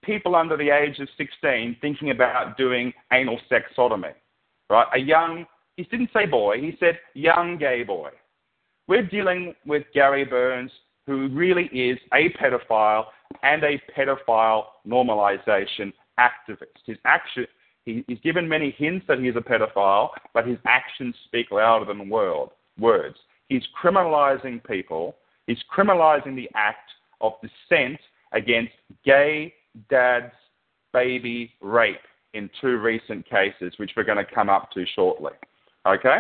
people under the age of 16 thinking about doing anal sex sodomy, right? A young, he didn't say boy, he said young gay boy. We're dealing with Gary Burns, who really is a pedophile and a pedophile normalization activist. His action, he, he's given many hints that he's a pedophile, but his actions speak louder than word, words. He's criminalizing people. He's criminalizing the act of dissent against gay dads' baby rape in two recent cases, which we're going to come up to shortly. Okay?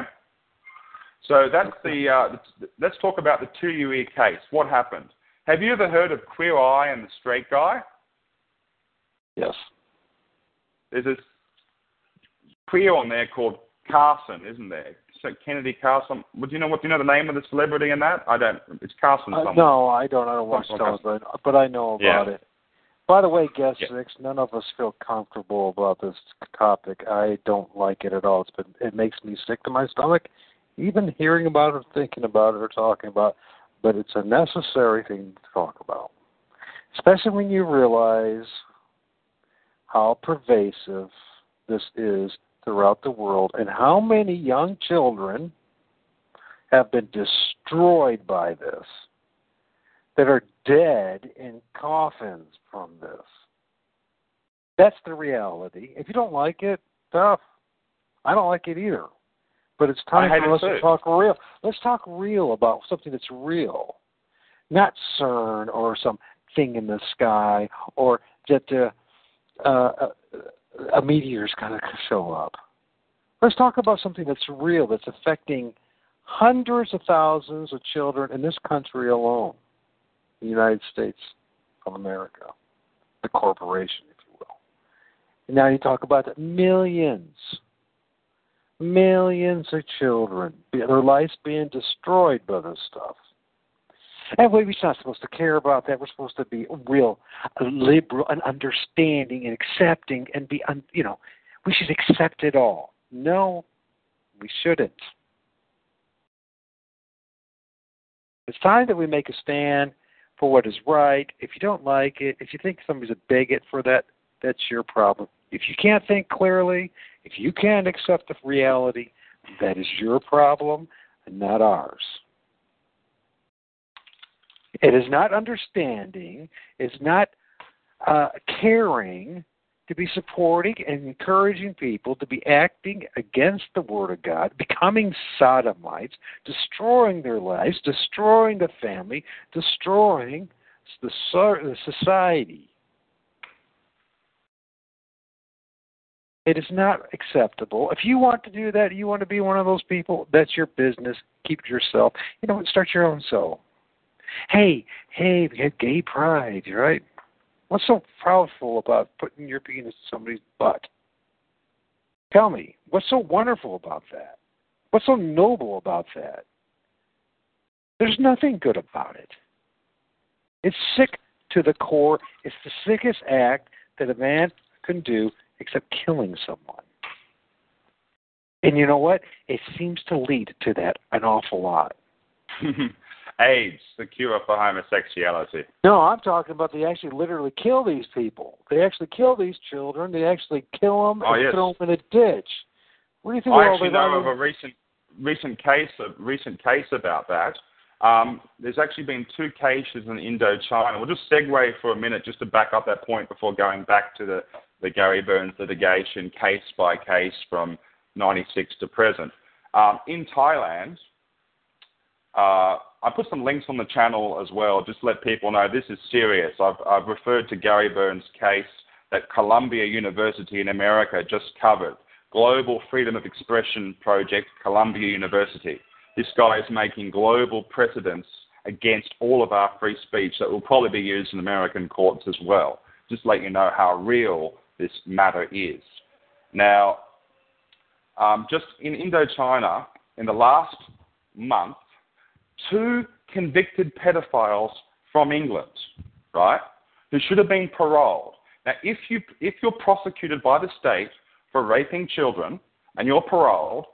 So that's the. Uh, let's talk about the 2UE case. What happened? Have you ever heard of Queer Eye and the Straight Guy? Yes. There's this queer on there called Carson, isn't there? So Kennedy Carson. Would you know what? Do you know the name of the celebrity in that? I don't. It's Carson. Uh, no, I don't. I don't watch Something those, but but I know about Yeah. it. By the way, guest Yeah. six, none of us feel comfortable about this topic. I don't like it at all. It's been it makes me sick to my stomach, even hearing about it, thinking about it, or talking about. it. But it's a necessary thing to talk about, especially when you realize how pervasive this is throughout the world and how many young children have been destroyed by this that are dead in coffins from this. That's the reality. If you don't like it, tough. I don't like it either. But it's time for us to talk real. Let's talk real about something that's real, not CERN or some thing in the sky or that uh, uh, a meteor's going to show up. Let's talk about something that's real, that's affecting hundreds of thousands of children in this country alone, the United States of America, the corporation, if you will. And now you talk about that. millions, millions of children, their lives being destroyed by this stuff. And we're not supposed to care about that. We're supposed to be real uh, liberal and understanding and accepting and be, un, you know, we should accept it all. No, we shouldn't. It's time that we make a stand for what is right. If you don't like it, if you think somebody's a bigot for that, that's your problem. If you can't think clearly, if you can't accept the reality, that is your problem and not ours. It is not understanding, it's not uh, caring to be supporting and encouraging people to be acting against the Word of God, becoming sodomites, destroying their lives, destroying the family, destroying the, society. It is not acceptable. If you want to do that, you want to be one of those people, that's your business. Keep it yourself. You know? Start your own soul. Hey, hey, we had gay pride, right? What's so proudful about putting your penis in somebody's butt? Tell me, what's so wonderful about that? What's so noble about that? There's nothing good about it. It's sick to the core. It's the sickest act that a man can do except killing someone. And you know what? It seems to lead to that an awful lot. AIDS, the cure for homosexuality. No, I'm talking about they actually literally kill these people. They actually kill these children. They actually kill them Oh, and yes. throw them in a ditch. What do you think? I actually know of a recent recent case a recent case about that. Um, there's actually been two cases in Indochina. We'll just segue for a minute just to back up that point before going back to the, the Gary Burns litigation case by case from 96 to present. Um, in Thailand, uh, I put some links on the channel as well, just let people know this is serious. I've, I've referred to Gary Burns' case that Columbia University in America just covered. Global Freedom of Expression Project, Columbia University. This guy is making global precedents against all of our free speech that will probably be used in American courts as well. Just let you know how real this matter is. Now, um, just in Indochina, in the last month, two convicted pedophiles from England, right, who should have been paroled. Now, if you if you're prosecuted by the state for raping children and you're paroled,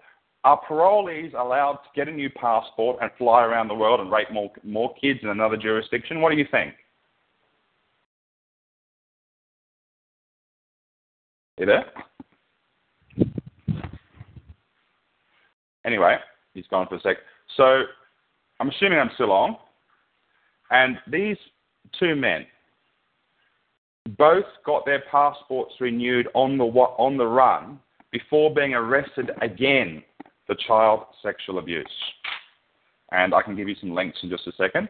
are parolees allowed to get a new passport and fly around the world and rape more more kids in another jurisdiction? What do you think? You there? Anyway, he's gone for a sec. So I'm assuming I'm still on. And these two men both got their passports renewed on the on the run before being arrested again for child sexual abuse. And I can give you some links in just a second.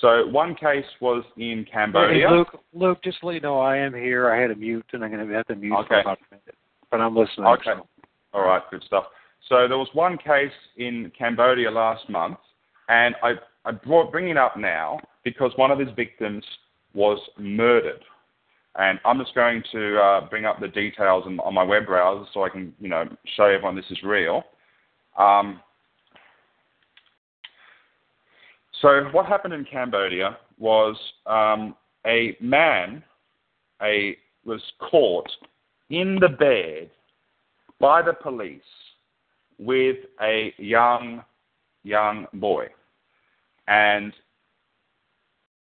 So one case was in Cambodia. Hey, Luke, Luke, just let you know, I am here. I had a mute, and I'm going to have to mute for Okay. about a minute. But I'm listening. Okay. so. All right, good stuff. So there was one case in Cambodia last month, and I, I brought, bring it up now because one of his victims was murdered. And I'm just going to uh, bring up the details on, on, my web browser so I can, you know, show everyone this is real. Um, so what happened in Cambodia was um, a man a, was caught in the bed by the police with a young young boy, and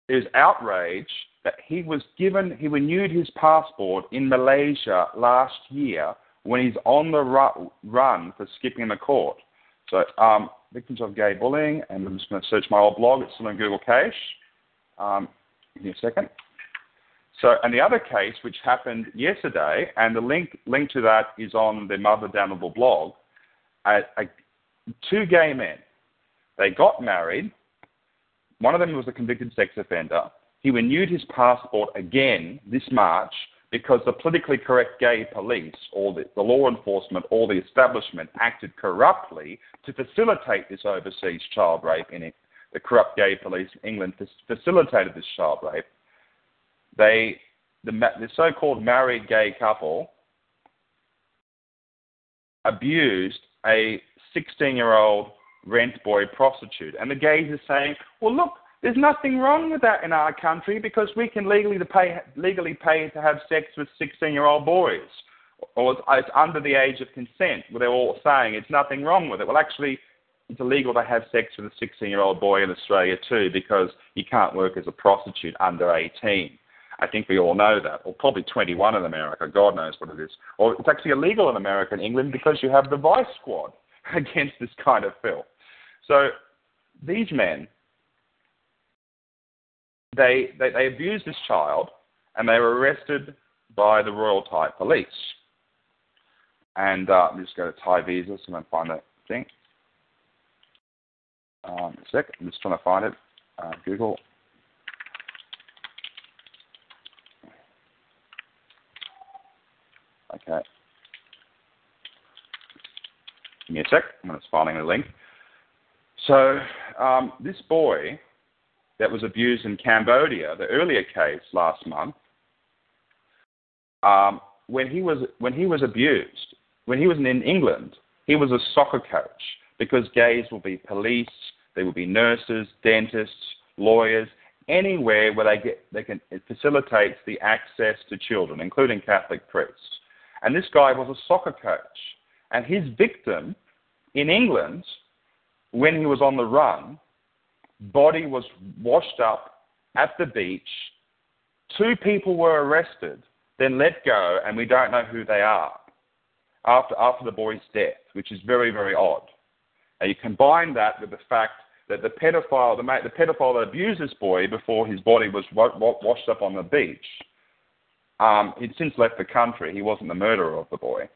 is outrage that he was given he renewed his passport in Malaysia last year when he's on the ru- run for skipping the court. So um, victims of gay bullying, and I'm just going to search my old blog. It's still in Google Cache. Um, give me a second. So, and the other case, which happened yesterday, and the link link to that is on the Mother Damnable blog. A, a, two gay men, they got married. One of them was a convicted sex offender. He renewed his passport again this March because the politically correct gay police or the, the, law enforcement or the establishment acted corruptly to facilitate this overseas child rape in it. The corrupt gay police in England facilitated this child rape. They, the, the so-called married gay couple abused a 16-year-old rent boy prostitute. And the gays are saying, well, look, there's nothing wrong with that in our country because we can legally pay legally pay to have sex with 16-year-old boys, or it's, it's under the age of consent. Well, they're all saying it's nothing wrong with it. Well, actually, it's illegal to have sex with a 16-year-old boy in Australia too because you can't work as a prostitute under 18. I think we all know that, or probably 21 in America. God knows what it is. Or it's actually illegal in America and England because you have the vice squad against this kind of filth. So these men they, they, they abused this child and they were arrested by the Royal Thai police. And uh, me just go to Thai visa so I can find that thing. Um, a sec, I'm just trying to find it. Uh, Google. Okay. Give me a sec. I'm just finding the link. So um, this boy that was abused in Cambodia, the earlier case last month, um, when he was when he was abused, when he was in England, he was a soccer coach because gays will be police, they will be nurses, dentists, lawyers, anywhere where they get they can it facilitates the access to children, including Catholic priests. And this guy was a soccer coach, and his victim in England, when he was on the run, body was washed up at the beach. Two people were arrested, then let go, and we don't know who they are after, after the boy's death, which is very, very odd. Now, you combine that with the fact that the pedophile, the, the pedophile that abused this boy before his body was wa- wa- washed up on the beach, um, he'd since left the country. He wasn't the murderer of the boy.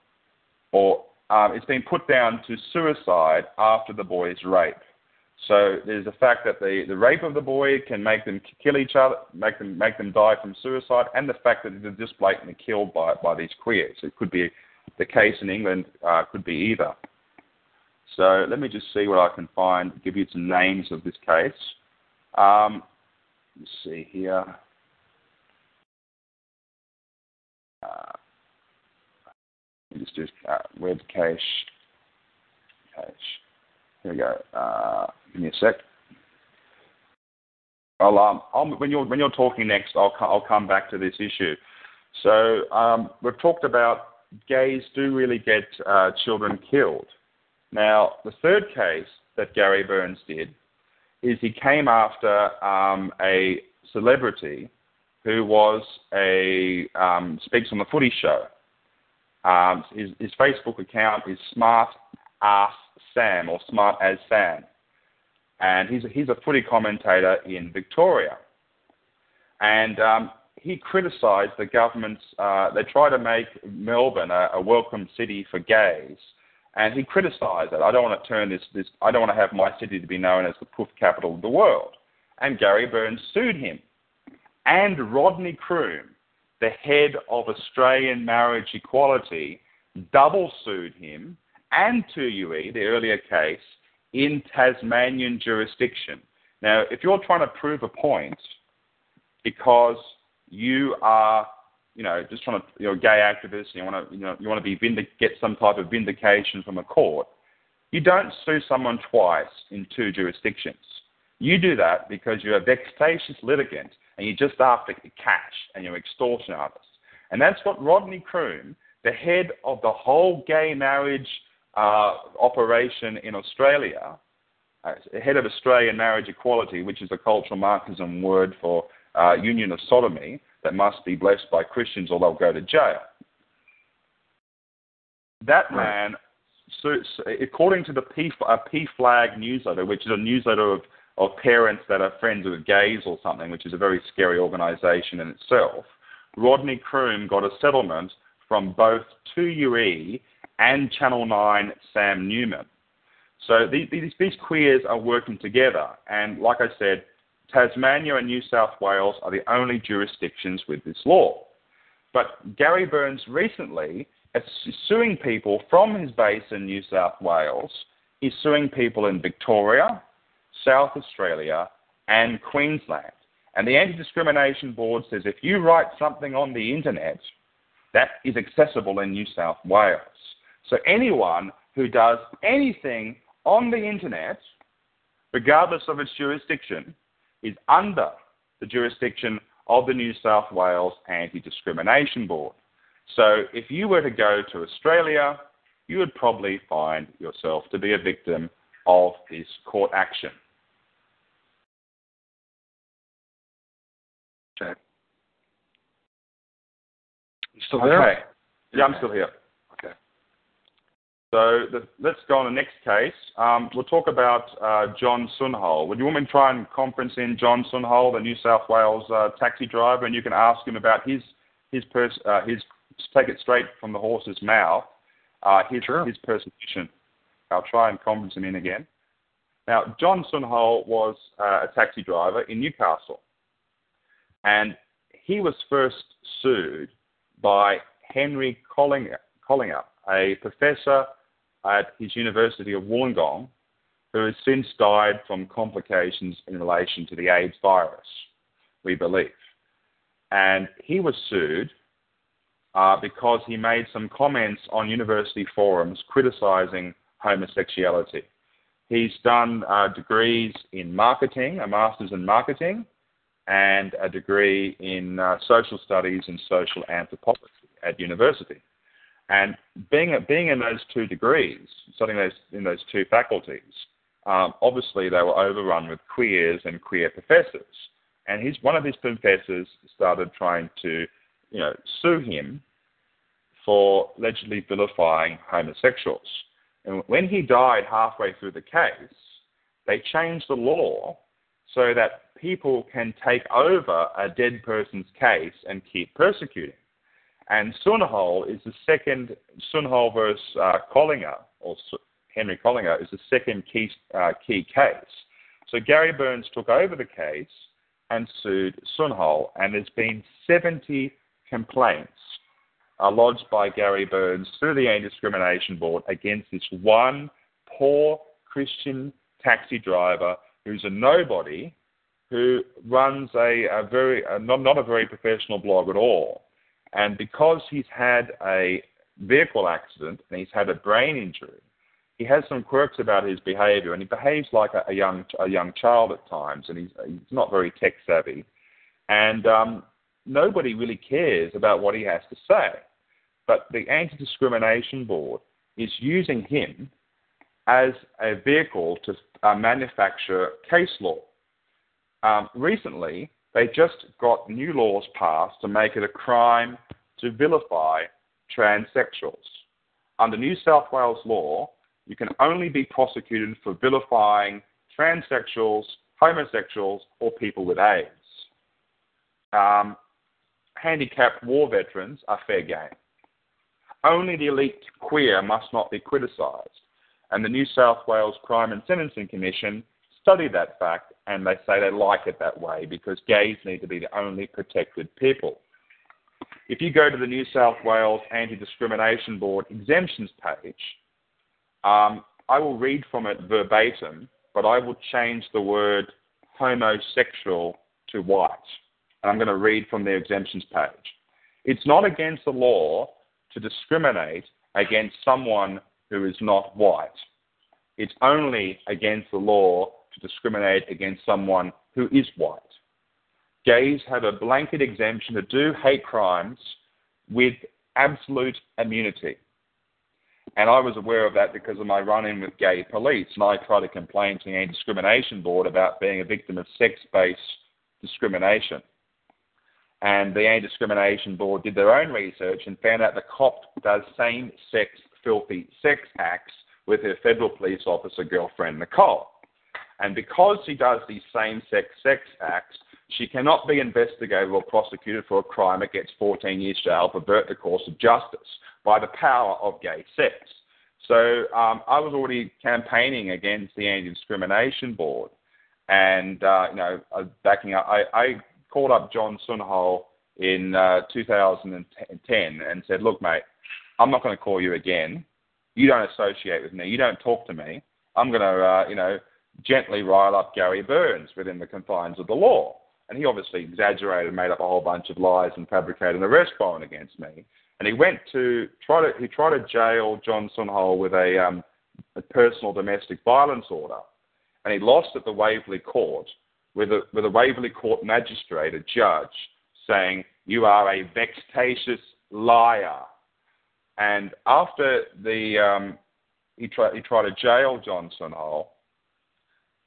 Or um, it's been put down to suicide after the boy's rape. So there's the fact that the, the rape of the boy can make them kill each other, make them make them die from suicide, and the fact that they're just blatantly killed by by these queers. It could be the case in England, uh, could be either. So let me just see what I can find. Give you some names of this case. Um, let's see here. Uh, me just do uh, web cache. Cache. Here we go. Uh, give me a sec. I'll, um, I'll, when you're when you're talking next, I'll I'll come back to this issue. So um, we've talked about gays do really get uh, children killed. Now the third case that Gary Burns did is he came after um, a celebrity who was a um, speaks on the Footy Show. Um, his, his Facebook account is Smart Ass Sam or Smart as Sam. And he's a, he's a footy commentator in Victoria. And um, he criticised the government's, uh, they try to make Melbourne a, a welcome city for gays. And he criticised it. I don't want to turn this, this, I don't want to have my city to be known as the poof capital of the world. And Gary Burns sued him. And Rodney Croome, the head of Australian Marriage Equality, double sued him and 2UE, the earlier case, in Tasmanian jurisdiction. Now, if you're trying to prove a point because you are, you know, just trying to, you're a gay activist and you want to, you know, you want to be vindic- get some type of vindication from a court, you don't sue someone twice in two jurisdictions. You do that because you're a vexatious litigant and you're just after cash and you're extortion artists. And that's what Rodney Croome, the head of the whole gay marriage uh, operation in Australia, uh, head of Australian marriage equality, which is a cultural Marxism word for uh, union of sodomy that must be blessed by Christians or they'll go to jail. That man, so, so, according to the P, uh, PFLAG newsletter, which is a newsletter of, of parents that are friends with gays or something, which is a very scary organization in itself, Rodney Croome got a settlement from both 2UE and Channel 9 Sam Newman. So these, these queers are working together. And like I said, Tasmania and New South Wales are the only jurisdictions with this law. But Gary Burns recently is suing people from his base in New South Wales. He's suing people in Victoria, South Australia, and Queensland. And the Anti Discrimination Board says if you write something on the internet, that is accessible in New South Wales. So anyone who does anything on the internet, regardless of its jurisdiction, is under the jurisdiction of the New South Wales Anti Discrimination Board. So if you were to go to Australia, you would probably find yourself to be a victim of this court action. Okay. You still there? Okay. Yeah, I'm still here. Okay. So the, let's go on the next case. Um, we'll talk about uh, John Sunol. Would you want me to try and conference in John Sunol, the New South Wales uh, taxi driver, and you can ask him about his his pers- uh, his take it straight from the horse's mouth, uh, his sure. his persecution. I'll try and conference him in again. Now, John Sunol was uh, a taxi driver in Newcastle, and he was first sued by Henry Collier, a professor at his University of Wollongong, who has since died from complications in relation to the AIDS virus, we believe. And he was sued uh, because he made some comments on university forums criticizing homosexuality. He's done uh, degrees in marketing, a master's in marketing, and a degree in uh, social studies and social anthropology at university. And being, being in those two degrees, studying those, in those two faculties, um, obviously they were overrun with queers and queer professors. And his, one of his professors started trying to, you know, sue him for allegedly vilifying homosexuals. And when he died halfway through the case, they changed the law so that people can take over a dead person's case and keep persecuting. And Sunol is the second, Sunol versus uh, Collier, or Henry Collier, is the second key, uh, key case. So Gary Burns took over the case and sued Sunol, and there's been 70 complaints uh, lodged by Gary Burns through the Anti-Discrimination Board against this one poor Christian taxi driver who's a nobody who runs a, a very a, not, not a very professional blog at all. And because he's had a vehicle accident and he's had a brain injury, he has some quirks about his behavior and he behaves like a, a young a young child at times and he's, he's not very tech savvy. And um, nobody really cares about what he has to say. But the Anti Discrimination Board is using him as a vehicle to uh, manufacture case law. Um, recently, they just got new laws passed to make it a crime to vilify transsexuals. Under New South Wales law, you can only be prosecuted for vilifying transsexuals, homosexuals, or people with AIDS. Um, handicapped war veterans are fair game. Only the elite queer must not be criticised. And the New South Wales Crime and Sentencing Commission study that fact and they say they like it that way because gays need to be the only protected people. If you go to the New South Wales Anti Discrimination Board exemptions page, um, I will read from it verbatim, but I will change the word homosexual to white. And I'm going to read from the exemptions page. It's not against the law to discriminate against someone who is not white. It's only against the law to discriminate against someone who is white. Gays have a blanket exemption to do hate crimes with absolute immunity. And I was aware of that because of my run in with gay police. And I tried to complain to the Anti Discrimination Board about being a victim of sex based discrimination. And the Anti Discrimination Board did their own research and found out the cop does same sex filthy sex acts with her federal police officer girlfriend, Nicole. And because she does these same sex sex acts, she cannot be investigated or prosecuted for a crime that gets 14 years jail, for pervert the course of justice by the power of gay sex. So um, I was already campaigning against the Anti-Discrimination Board, and uh, you know, backing up. I, I called up John Sunol in uh, 2010 and said, "Look, mate, I'm not going to call you again. You don't associate with me. You don't talk to me. I'm going to, uh, you know, gently rile up Gary Burns within the confines of the law." And he obviously exaggerated, made up a whole bunch of lies, and fabricated an arrest warrant against me. And he went to try to he tried to jail John Sunol with a, um, a personal domestic violence order, and he lost at the Waverley Court with a with a Waverley Court magistrate, a judge, saying you are a vexatious liar. And after the um, he tried he tried to jail Johnson Sunol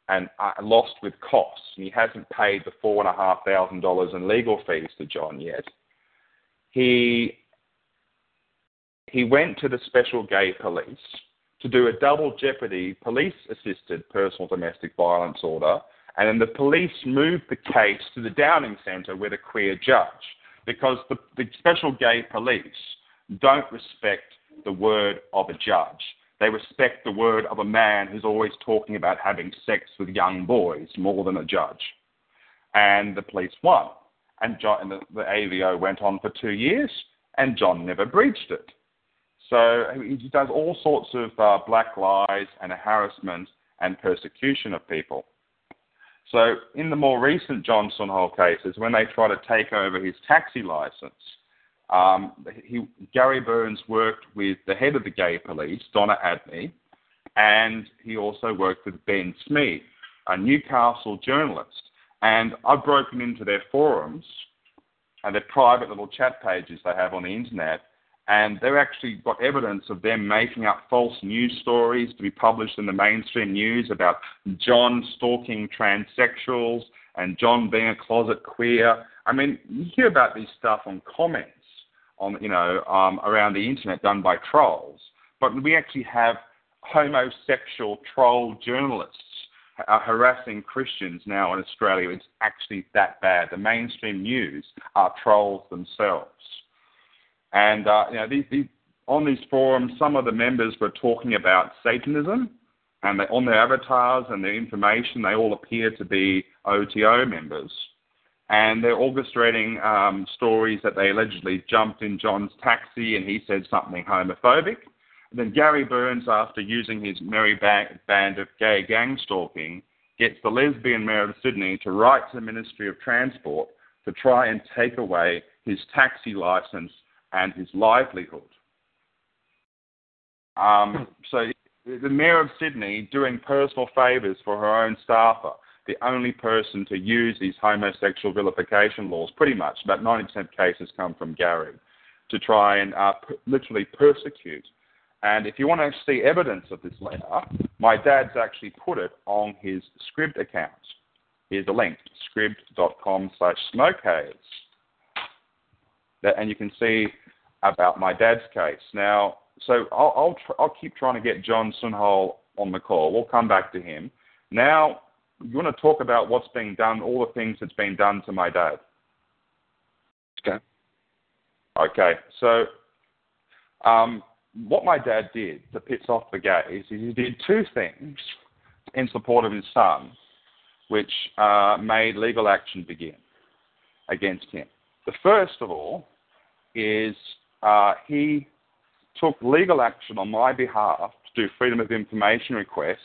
and uh, lost with costs. He hasn't paid the four and a half thousand dollars in legal fees to John yet. He he went to the special gay police to do a double jeopardy police assisted personal domestic violence order, and then the police moved the case to the Downing Centre with a queer judge because the, the special gay police don't respect the word of a judge. They respect the word of a man who's always talking about having sex with young boys more than a judge. And the police won. And, John, and the, the AVO went on for two years, and John never breached it. So he does all sorts of uh, black lies and harassment and persecution of people. So in the more recent John Sunol cases, when they try to take over his taxi license, um, he, Gary Burns worked with the head of the gay police, Donna Adney, and he also worked with Ben Smith, a Newcastle journalist. And I've broken into their forums and their private little chat pages they have on the internet and they've actually got evidence of them making up false news stories to be published in the mainstream news about John stalking transsexuals and John being a closet queer. I mean, you hear about this stuff on comments on you know um, around the internet done by trolls, but we actually have homosexual troll journalists are harassing Christians now in Australia. It's actually that bad. The mainstream news are trolls themselves. And uh, you know, these, these, on these forums, some of the members were talking about Satanism, and they, on their avatars and their information, they all appear to be OTO members. And they're orchestrating um, stories that they allegedly jumped in John's taxi and he said something homophobic. And then Gary Burns, after using his merry band of gay gang stalking, gets the lesbian mayor of Sydney to write to the Ministry of Transport to try and take away his taxi license and his livelihood. Um, so the Mayor of Sydney doing personal favours for her own staffer, the only person to use these homosexual vilification laws, pretty much, about 90% of cases come from Gary, to try and uh, p- literally persecute. And if you want to see evidence of this letter, my dad's actually put it on his Scribd account. Here's a link, scribd.com slash smokehaze. And you can see about my dad's case. Now, so I'll I'll, tr- I'll keep trying to get John Sunol on the call. We'll come back to him. Now, you want to talk about what's being done, all the things that's been done to my dad. Okay. Okay. So, um, what my dad did to piss off the gays is he did two things in support of his son, which uh, made legal action begin against him. The first of all is uh, he took legal action on my behalf to do freedom of information requests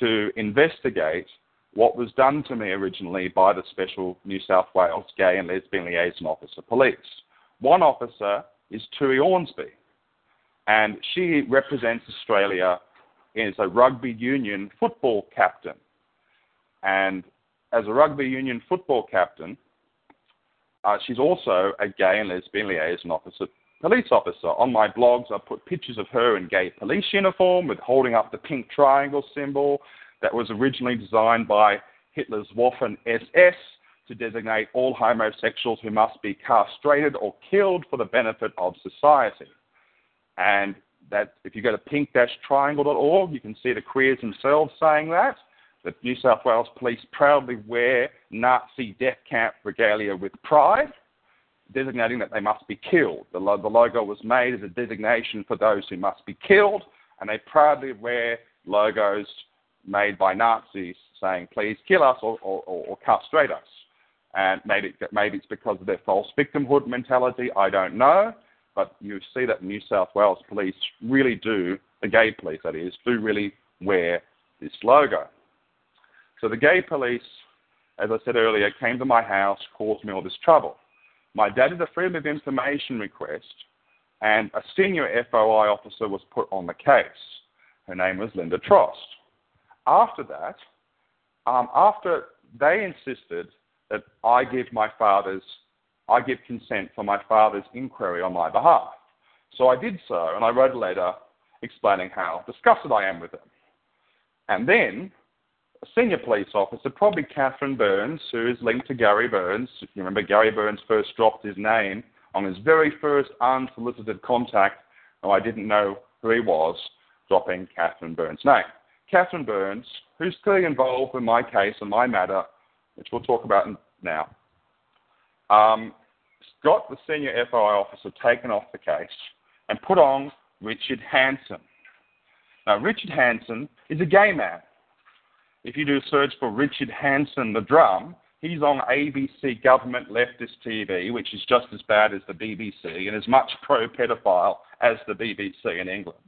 to investigate what was done to me originally by the Special New South Wales Gay and Lesbian Liaison Officer Police. One officer is Tui Ormsby, and she represents Australia as a rugby union football captain. And as a rugby union football captain, uh, she's also a gay and lesbian liaison officer, police officer. On my blogs, I put pictures of her in gay police uniform with holding up the pink triangle symbol that was originally designed by Hitler's Waffen SS to designate all homosexuals who must be castrated or killed for the benefit of society. And that if you go to pink-triangle.org, you can see the queers themselves saying that. The New South Wales Police proudly wear Nazi death camp regalia with pride, designating that they must be killed. The, lo- the logo was made as a designation for those who must be killed, and they proudly wear logos made by Nazis saying, please kill us or, or, or castrate us. And maybe, maybe it's because of their false victimhood mentality, I don't know. But you see that New South Wales police really do, the gay police that is, do really wear this logo. So the gay police, as I said earlier, came to my house, caused me all this trouble. My dad did a freedom of information request, and a senior FOI officer was put on the case. Her name was Linda Trost. After that, um, after they insisted that I give my father's, I give consent for my father's inquiry on my behalf. So I did so, and I wrote a letter explaining how disgusted I am with them. And then senior police officer, probably Catherine Burns, who is linked to Gary Burns. You remember, Gary Burns first dropped his name on his very first unsolicited contact, though I didn't know who he was, dropping Catherine Burns' name. Catherine Burns, who's clearly involved in my case and my matter, which we'll talk about now, um, got the senior FOI officer taken off the case and put on Richard Hanson. Now, Richard Hanson is a gay man. If you do a search for Richard Hanson, the drum, he's on ABC government leftist TV, which is just as bad as the BBC and as much pro pedophile as the BBC in England.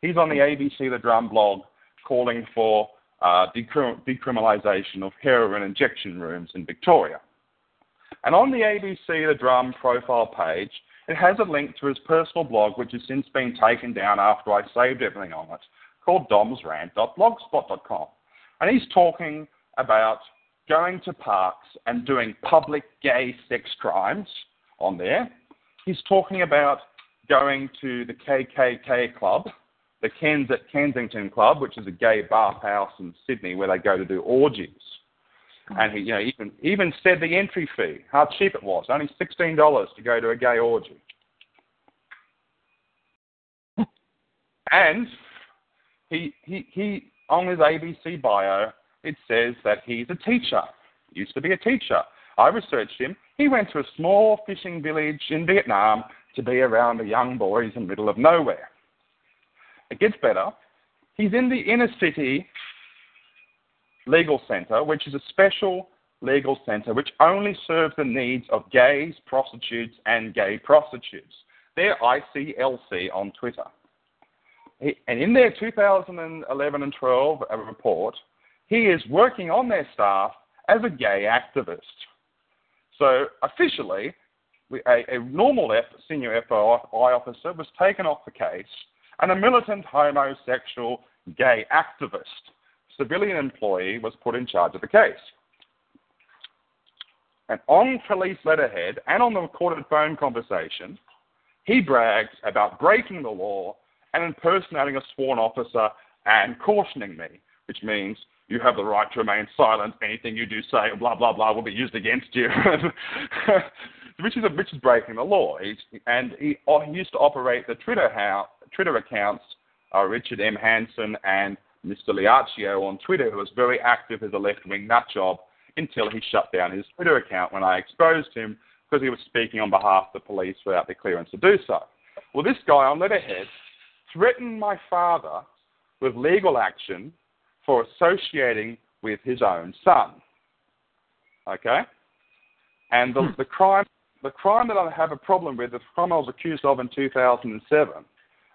He's on the ABC The Drum blog calling for uh, decriminalisation of heroin injection rooms in Victoria. And on the ABC The Drum profile page, it has a link to his personal blog, which has since been taken down after I saved everything on it, called domsrant.blogspot.com. And he's talking about going to parks and doing public gay sex crimes on there. He's talking about going to the KKK club the Kens at Kensington Club, which is a gay bathhouse in Sydney where they go to do orgies. And he, you know, even even said the entry fee, how cheap it was, only sixteen dollars to go to a gay orgy. and he he he on his ABC bio it says that he's a teacher. Used to be a teacher. I researched him. He went to a small fishing village in Vietnam to be around the young boys in the middle of nowhere. It gets better. He's in the inner city legal centre, which is a special legal centre which only serves the needs of gays, prostitutes, and gay prostitutes. They're ICLC on Twitter. And in their 2011 and 12 uh, report, he is working on their staff as a gay activist. So officially, a, a normal F, senior FOI officer was taken off the case and a militant homosexual gay activist, civilian employee, was put in charge of the case. And on police letterhead and on the recorded phone conversation, he brags about breaking the law and impersonating a sworn officer and cautioning me, which means you have the right to remain silent. Anything you do say, blah blah blah, will be used against you. which is a, which is breaking the law. He's, and he, oh, he used to operate the Twitter house, Twitter accounts, uh, Richard M. Hanson and Mr. Liaccio on Twitter, who was very active as a left-wing nutjob until he shut down his Twitter account when I exposed him because he was speaking on behalf of the police without their clearance to do so. Well, this guy on letterhead threatened my father with legal action for associating with his own son. Okay? And the, hmm. the crime the crime that I have a problem with, the crime I was accused of in 2007,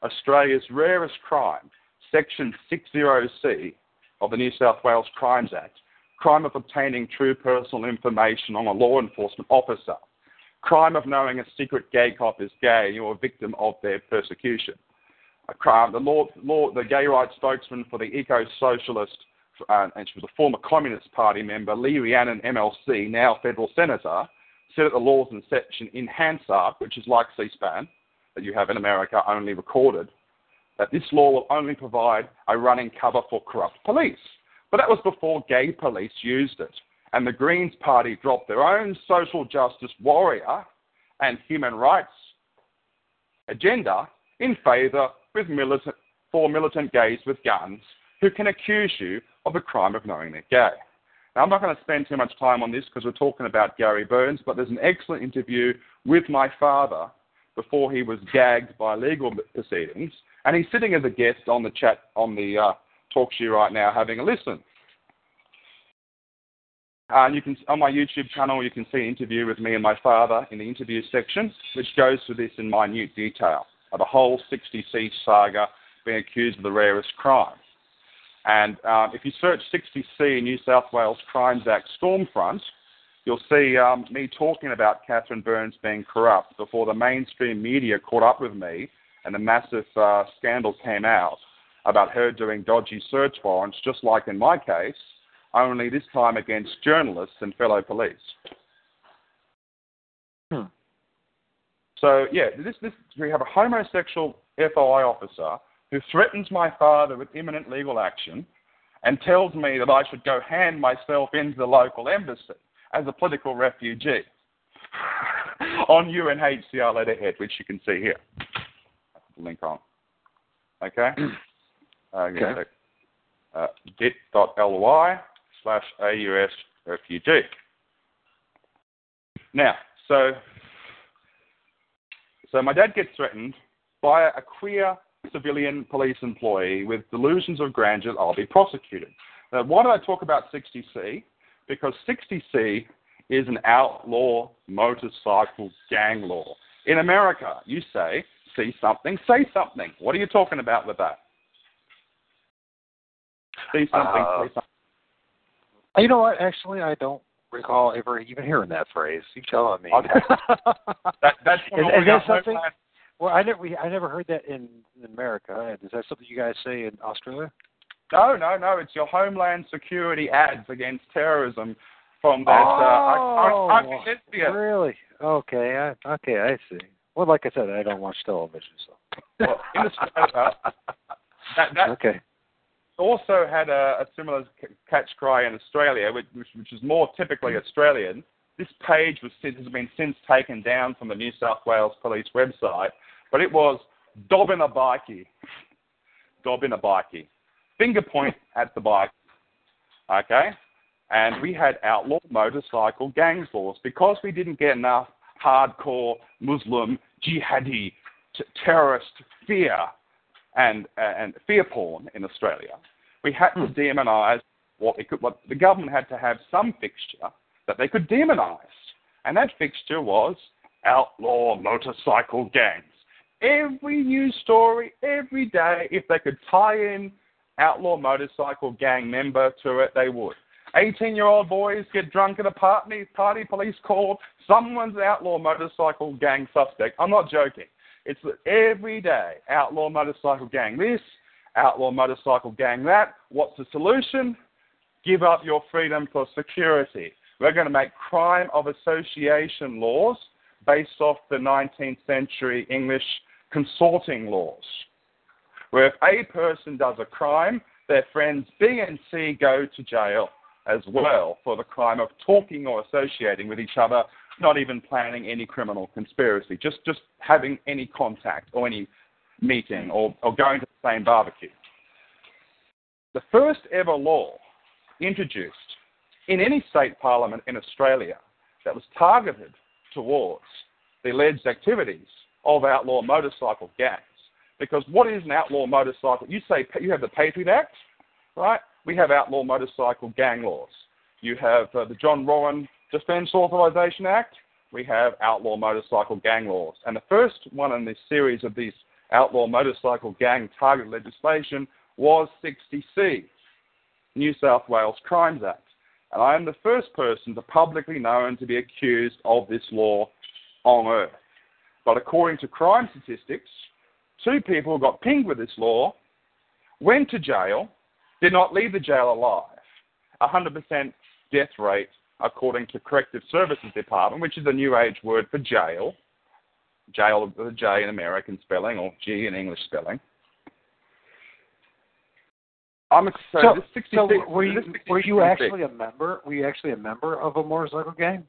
Australia's rarest crime, Section 60C of the New South Wales Crimes Act, crime of obtaining true personal information on a law enforcement officer, crime of knowing a secret gay cop is gay and you're a victim of their persecution. Crime, the, law, law, the gay rights spokesman for the eco-socialist uh, and she was a former Communist Party member, Lee Rhiannon MLC, now federal senator, said that the laws section in Hansard, which is like C-SPAN, that you have in America only recorded, that this law will only provide a running cover for corrupt police. But that was before gay police used it. And the Greens Party dropped their own social justice warrior and human rights agenda in favour with militant, for militant gays with guns who can accuse you of the crime of knowing they're gay. Now, I'm not going to spend too much time on this because we're talking about Gary Burns, but there's an excellent interview with my father before he was gagged by legal proceedings, and he's sitting as a guest on the chat on the uh, talk show right now, having a listen. And you can on my YouTube channel, you can see an interview with me and my father in the interview section, which goes through this in minute detail the whole 60C saga being accused of the rarest crime. And um, if you search 60C New South Wales Crimes Act Stormfront, you'll see um, me talking about Catherine Burns being corrupt before the mainstream media caught up with me and a massive uh, scandal came out about her doing dodgy search warrants, just like in my case, only this time against journalists and fellow police. Hmm. So yeah, this, this we have a homosexual FOI officer who threatens my father with imminent legal action and tells me that I should go hand myself into the local embassy as a political refugee on UNHCR letterhead, which you can see here. Link on. Okay? Uh, Okay. Uh, bit.ly slash AUS refugee. Now, so so my dad gets threatened by a queer civilian police employee with delusions of grandeur, that I'll be prosecuted. Now, why do I talk about 60C? Because 60C is an outlaw motorcycle gang law. In America, you say, see something, say something. What are you talking about with that? See something, Uh, say something. You know what? Actually, I don't recall ever even hearing that phrase. You telling me? Okay. That, that's Is- is that something- well, I never, I never heard that in, in America. Is that something you guys say in Australia? No, no, no. It's your Homeland Security ads against terrorism from that. oh, uh, I, I, I, lesbian. really? Okay, I, okay, I see. Well, like I said, I don't watch television, so. Well, in Australia, that, that okay. Also had a, a similar c- catch cry in Australia, which, which, is more typically mm. Australian. This page was has been since taken down from the New South Wales Police website, but it was dob in a bikie. Dob in a bikie. Finger point at the bike. Okay? And we had outlaw motorcycle gangs laws because we didn't get enough hardcore Muslim jihadi t- terrorist fear and and fear porn in Australia. We had to Hmm. demonise what, could, what the government had to have some fixture that they could demonise, and that fixture was outlaw motorcycle gangs. Every news story, every day, if they could tie in outlaw motorcycle gang member to it, they would. 18 year old boys get drunk at a party, party police call, someone's outlaw motorcycle gang suspect. I'm not joking. It's every day outlaw motorcycle gang this, outlaw motorcycle gang that. What's the solution? Give up your freedom for security. We're going to make crime of association laws based off the 19th century English consorting laws, where if A person does a crime, their friends B and C go to jail as well for the crime of talking or associating with each other, not even planning any criminal conspiracy, just, just having any contact or any meeting or, or going to the same barbecue. The first ever law introduced in any state parliament in Australia that was targeted towards the alleged activities of outlaw motorcycle gangs. Because what is an outlaw motorcycle? You say you have the Patriot Act, right? We have outlaw motorcycle gang laws. You have uh, the John Rowan Defence Authorisation Act. We have outlaw motorcycle gang laws. And the first one in this series of these outlaw motorcycle gang target legislation was 60C, New South Wales Crimes Act. And I am the first person to publicly known to be accused of this law on earth. But according to crime statistics, two people got pinged with this law, went to jail, did not leave the jail alive. 100% death rate according to Corrective Services Department, which is a new age word for jail. Jail with a J in American spelling or G in English spelling. I'm so, So, this 66, so were you were you actually a member? Were you actually a member of a motorcycle gang?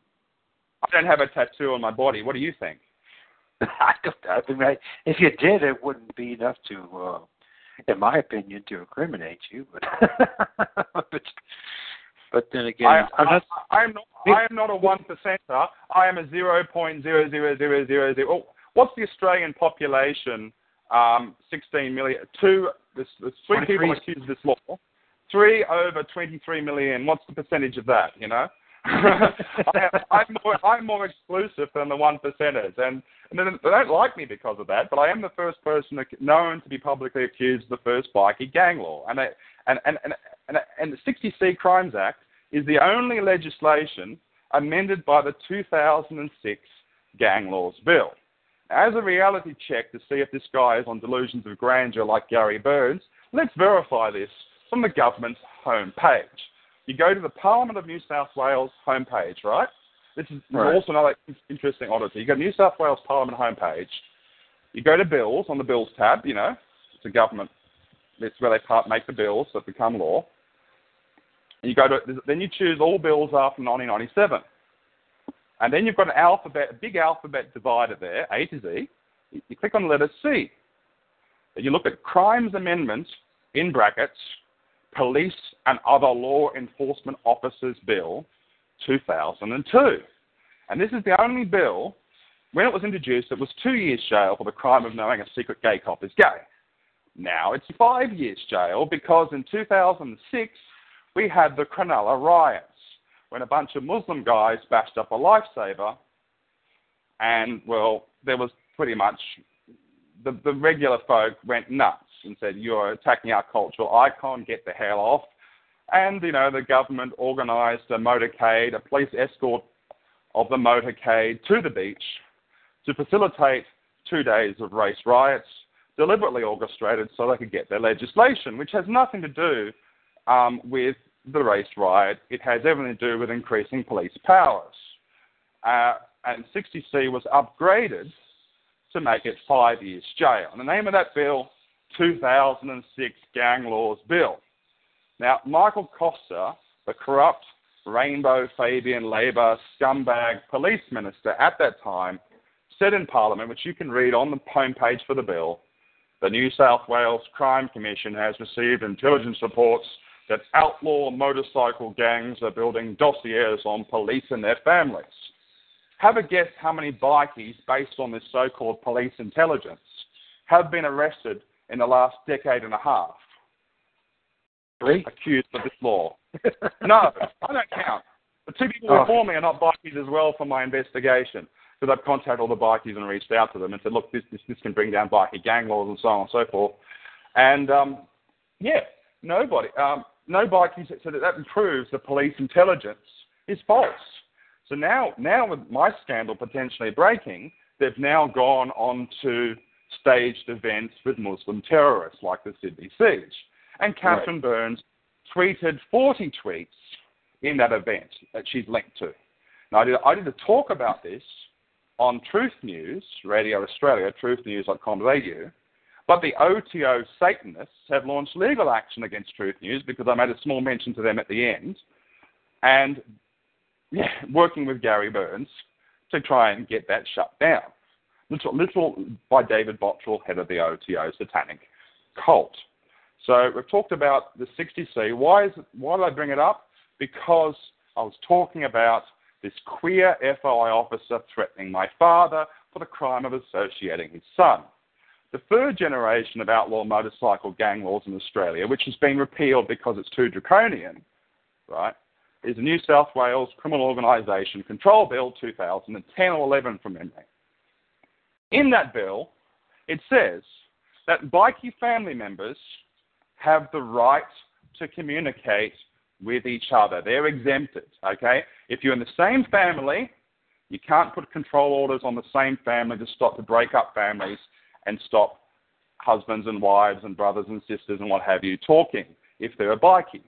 I don't have a tattoo on my body. What do you think? I don't. I mean, if you did, it wouldn't be enough to, uh, in my opinion, to incriminate you. But but, but then again, I, I'm not. I, I am not. I am not a one percenter. I am a zero point zero zero zero zero zero. Oh, what's the Australian population? Um, 16 million. Two. There's, there's three people accused of this law. Three over 23 million. What's the percentage of that? You know. I, I'm more. I'm more exclusive than the one percenters, and, and they they don't like me because of that. But I am the first person known to be publicly accused of the first bikie gang law, and I, and and and and, and the 60C Crimes Act is the only legislation amended by the 2006 Gang Laws Bill. As a reality check to see if this guy is on delusions of grandeur like Gary Burns, let's verify this from the government's homepage. You go to the Parliament of New South Wales homepage, right? This is, Right. also another interesting oddity. You go to New South Wales Parliament homepage. You go to bills on the bills tab. You know, it's a government. It's where they part make the bills that become law. And you go to then you choose all bills after 1997, and then you've got an alphabet, a big alphabet divider there, A to Z. You, you click on the letter C. Then you look at crimes amendments in brackets, police and other law enforcement officers bill, 2002. And this is the only bill, when it was introduced, it was two years jail for the crime of knowing a secret gay cop is gay. Now it's five years jail because in 2006 we had the Cronulla riots when a bunch of Muslim guys bashed up a lifesaver, and well, there was pretty much the, the regular folk went nuts and said, "You're attacking our cultural icon. Get the hell off." And you know, the government organised a motorcade, a police escort of the motorcade to the beach to facilitate two days of race riots, deliberately orchestrated so they could get their legislation, which has nothing to do um, with the race riot. It has everything to do with increasing police powers. Uh, and 60C was upgraded to make it five years jail. And the name of that bill, 2006 Gang Laws Bill. Now, Michael Costa, the corrupt Rainbow Fabian Labor scumbag police minister at that time, said in Parliament, which you can read on the homepage for the bill, the New South Wales Crime Commission has received intelligence reports that outlaw motorcycle gangs are building dossiers on police and their families. Have a guess how many bikies, based on this so called police intelligence, have been arrested in the last decade and a half Three. accused of this law? No, I don't count. The two people Oh. before me are not bikies as well for my investigation. Because I've contacted all the bikies and reached out to them and said, look, this, this, this can bring down bikie gang laws and so on and so forth. And um, yeah, nobody, um, no bikies, so that, that proves the police intelligence is false. So now, now with my scandal potentially breaking, they've now gone on to staged events with Muslim terrorists like the Sydney Siege. And Catherine Burns tweeted 40 tweets in that event that she's linked to. Now, I did, I did a talk about this on Truth News, Radio Australia, truthnews.com.au, but the OTO Satanists have launched legal action against Truth News because I made a small mention to them at the end, and yeah, working with Gary Burns to try and get that shut down. Literal, literal by David Bottrell, head of the OTO Satanic cult. So we've talked about the 60C. Why is why did I bring it up? Because I was talking about this queer FOI officer threatening my father for the crime of associating his son. The third generation of outlaw motorcycle gang laws in Australia, which has been repealed because it's too draconian, right, is the New South Wales Criminal Organisation Control Bill 2010 or 11 from memory. In that bill, it says that bikie family members have the right to communicate with each other. They're exempted, okay? If you're in the same family, you can't put control orders on the same family to stop to break up families and stop husbands and wives and brothers and sisters and what have you talking. if they're a bikie.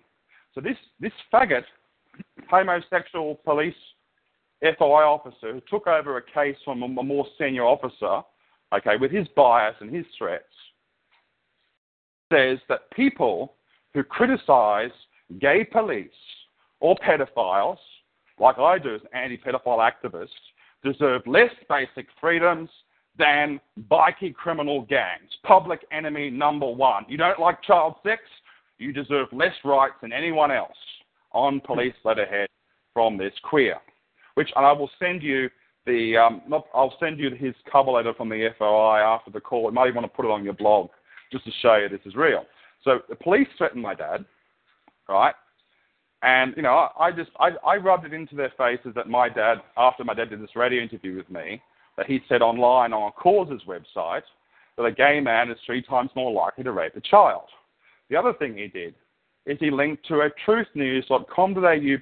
So this, this faggot, homosexual police FOI officer who took over a case from a more senior officer, okay, with his bias and his threats, says that people who criticize gay police or pedophiles, like I do as an anti-pedophile activist, deserve less basic freedoms than bikie criminal gangs. Public enemy number one. You don't like child sex? You deserve less rights than anyone else on police letterhead from this queer. Which and I will send you the um, I'll send you his cover letter from the FOI after the call. You might even want to put it on your blog just to show you this is real. So the police threatened my dad, right? And you know, I, I just I, I rubbed it into their faces that my dad, after my dad did this radio interview with me, that he said online on Cause's website that a gay man is three times more likely to rape a child. The other thing he did is he linked to a truthnews.com.au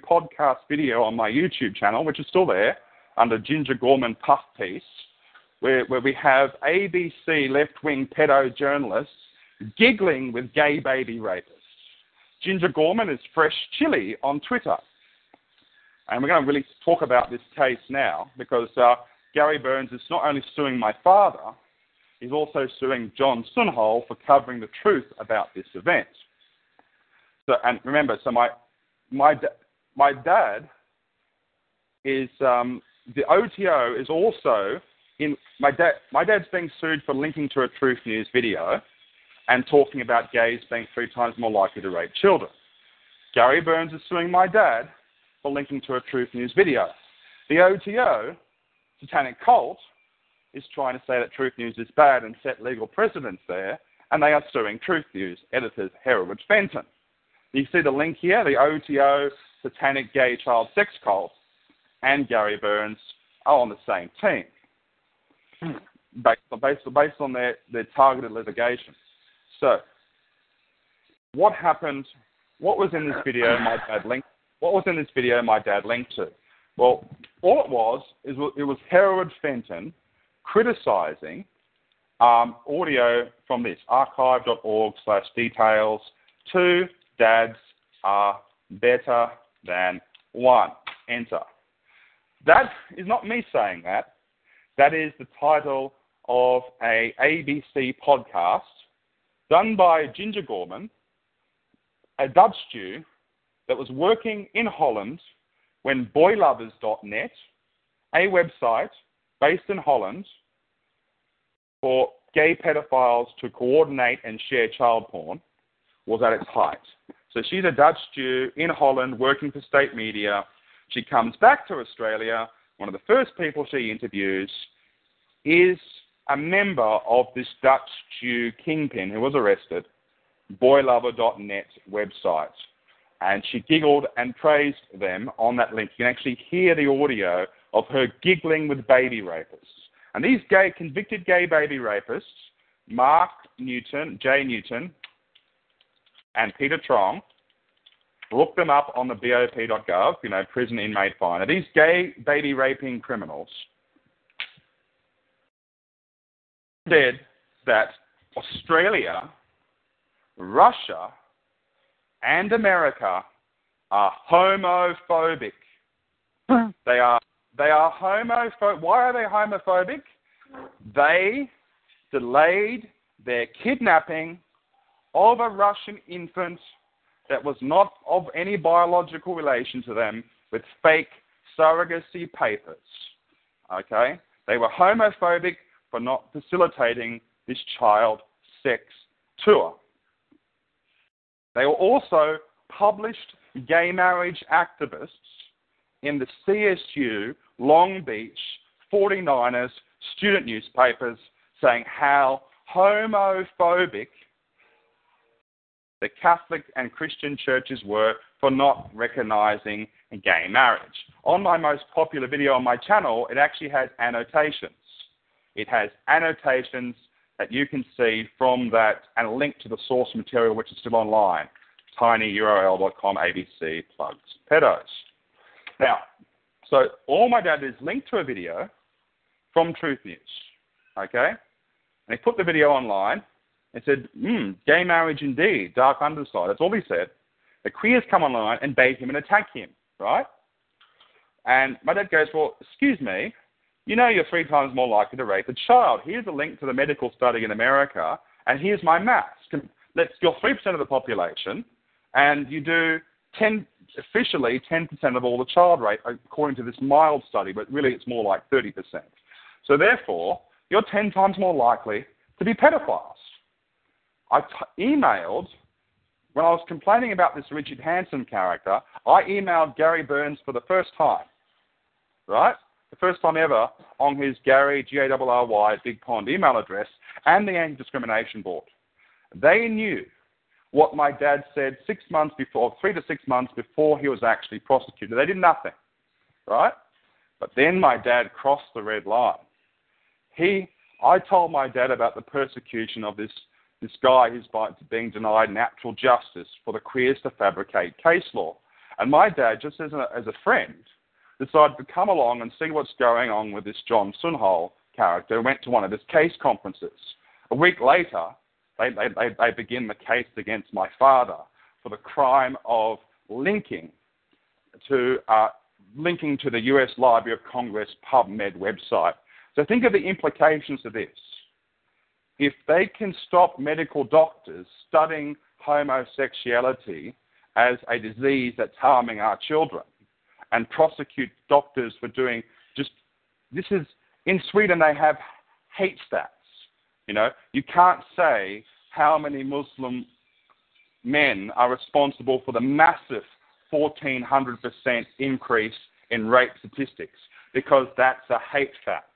podcast video on my YouTube channel, which is still there, under Ginger Gorman Puff Piece, where, where we have ABC left-wing pedo journalists giggling with gay baby rapists. Ginger Gorman is fresh chili on Twitter. And we're going to really talk about this case now because uh, Gary Burns is not only suing my father, he's also suing John Sunol for covering the truth about this event. So, and remember, so my my my dad is um, the OTO is also in my dad. My dad's being sued for linking to a Truth News video and talking about gays being three times more likely to rape children. Gary Burns is suing my dad for linking to a Truth News video. The OTO, Satanic Cult, is trying to say that Truth News is bad and set legal precedents there, and they are suing Truth News editors Hereward Fenton. You see the link here, the OTO, Satanic Gay Child Sex Cult, and Gary Burns are on the same team, hmm. based, based, based on their, their targeted litigation. So, what happened? What was in this video? My dad linked. What was in this video? My dad linked to. Well, all it was is it was Hereward Fenton criticizing um, audio from this archive.org slash details. Two dads are better than one. Enter. That is not me saying that. That is the title of a ABC podcast done by Ginger Gorman, a Dutch Jew that was working in Holland when boylovers.net, a website based in Holland for gay pedophiles to coordinate and share child porn, was at its height. So she's a Dutch Jew in Holland working for state media. She comes back to Australia. One of the first people she interviews is a member of this Dutch Jew kingpin who was arrested, boylover.net website. And she giggled and praised them on that link. You can actually hear the audio of her giggling with baby rapists. And these gay, convicted gay baby rapists, Mark Newton, Jay Newton, and Peter Truong, look them up on the bop.gov, you know, prison inmate finder. These gay baby raping criminals said that Australia, Russia, and America are homophobic. they are they are homophobic. Why are they homophobic? They delayed their kidnapping of a Russian infant that was not of any biological relation to them with fake surrogacy papers. Okay? They were homophobic for not facilitating this child sex tour. They were also published gay marriage activists in the CSU Long Beach 49ers student newspapers saying how homophobic the Catholic and Christian churches were for not recognizing gay marriage. On my most popular video on my channel, it actually has annotations. It has annotations that you can see from that and a link to the source material, which is still online. tinyurl.com ABC plugs pedos. Now, so all my dad is linked to a video from Truth News. Okay? And he put the video online and said, hmm, gay marriage indeed, dark underside. That's all he said. The queers come online and bait him and attack him, right? And my dad goes, well, excuse me, you know you're three times more likely to rape a child. Here's a link to the medical study in America, and here's my maths. Let's, you're 3% of the population, and you do 10, officially 10% of all the child rape, uh, according to this mild study, but really it's more like 30%. So therefore, you're 10 times more likely to be pedophiles. I t- emailed, when I was complaining about this Richard Hanson character, I emailed Gary Burns for the first time, right? The first time ever on his Gary, G-A-R-R-Y, Big Pond email address and the Anti-Discrimination Board. They knew what my dad said six months before, three to six months before he was actually prosecuted. They did nothing, right? But then my dad crossed the red line. He, I told my dad about the persecution of this, this guy who's being denied natural justice for the queers to fabricate case law. And my dad, just as a, as a friend, decided to come along and see what's going on with this John Sunol character. Went to one of his case conferences. A week later, they, they, they begin the case against my father for the crime of linking to uh, linking to the U.S. Library of Congress PubMed website. So think of the implications of this. If they can stop medical doctors studying homosexuality as a disease that's harming our children, and prosecute doctors for doing just this is in Sweden they have hate stats. You know, you can't say how many Muslim men are responsible for the massive 1400% increase in rape statistics because that's a hate fact.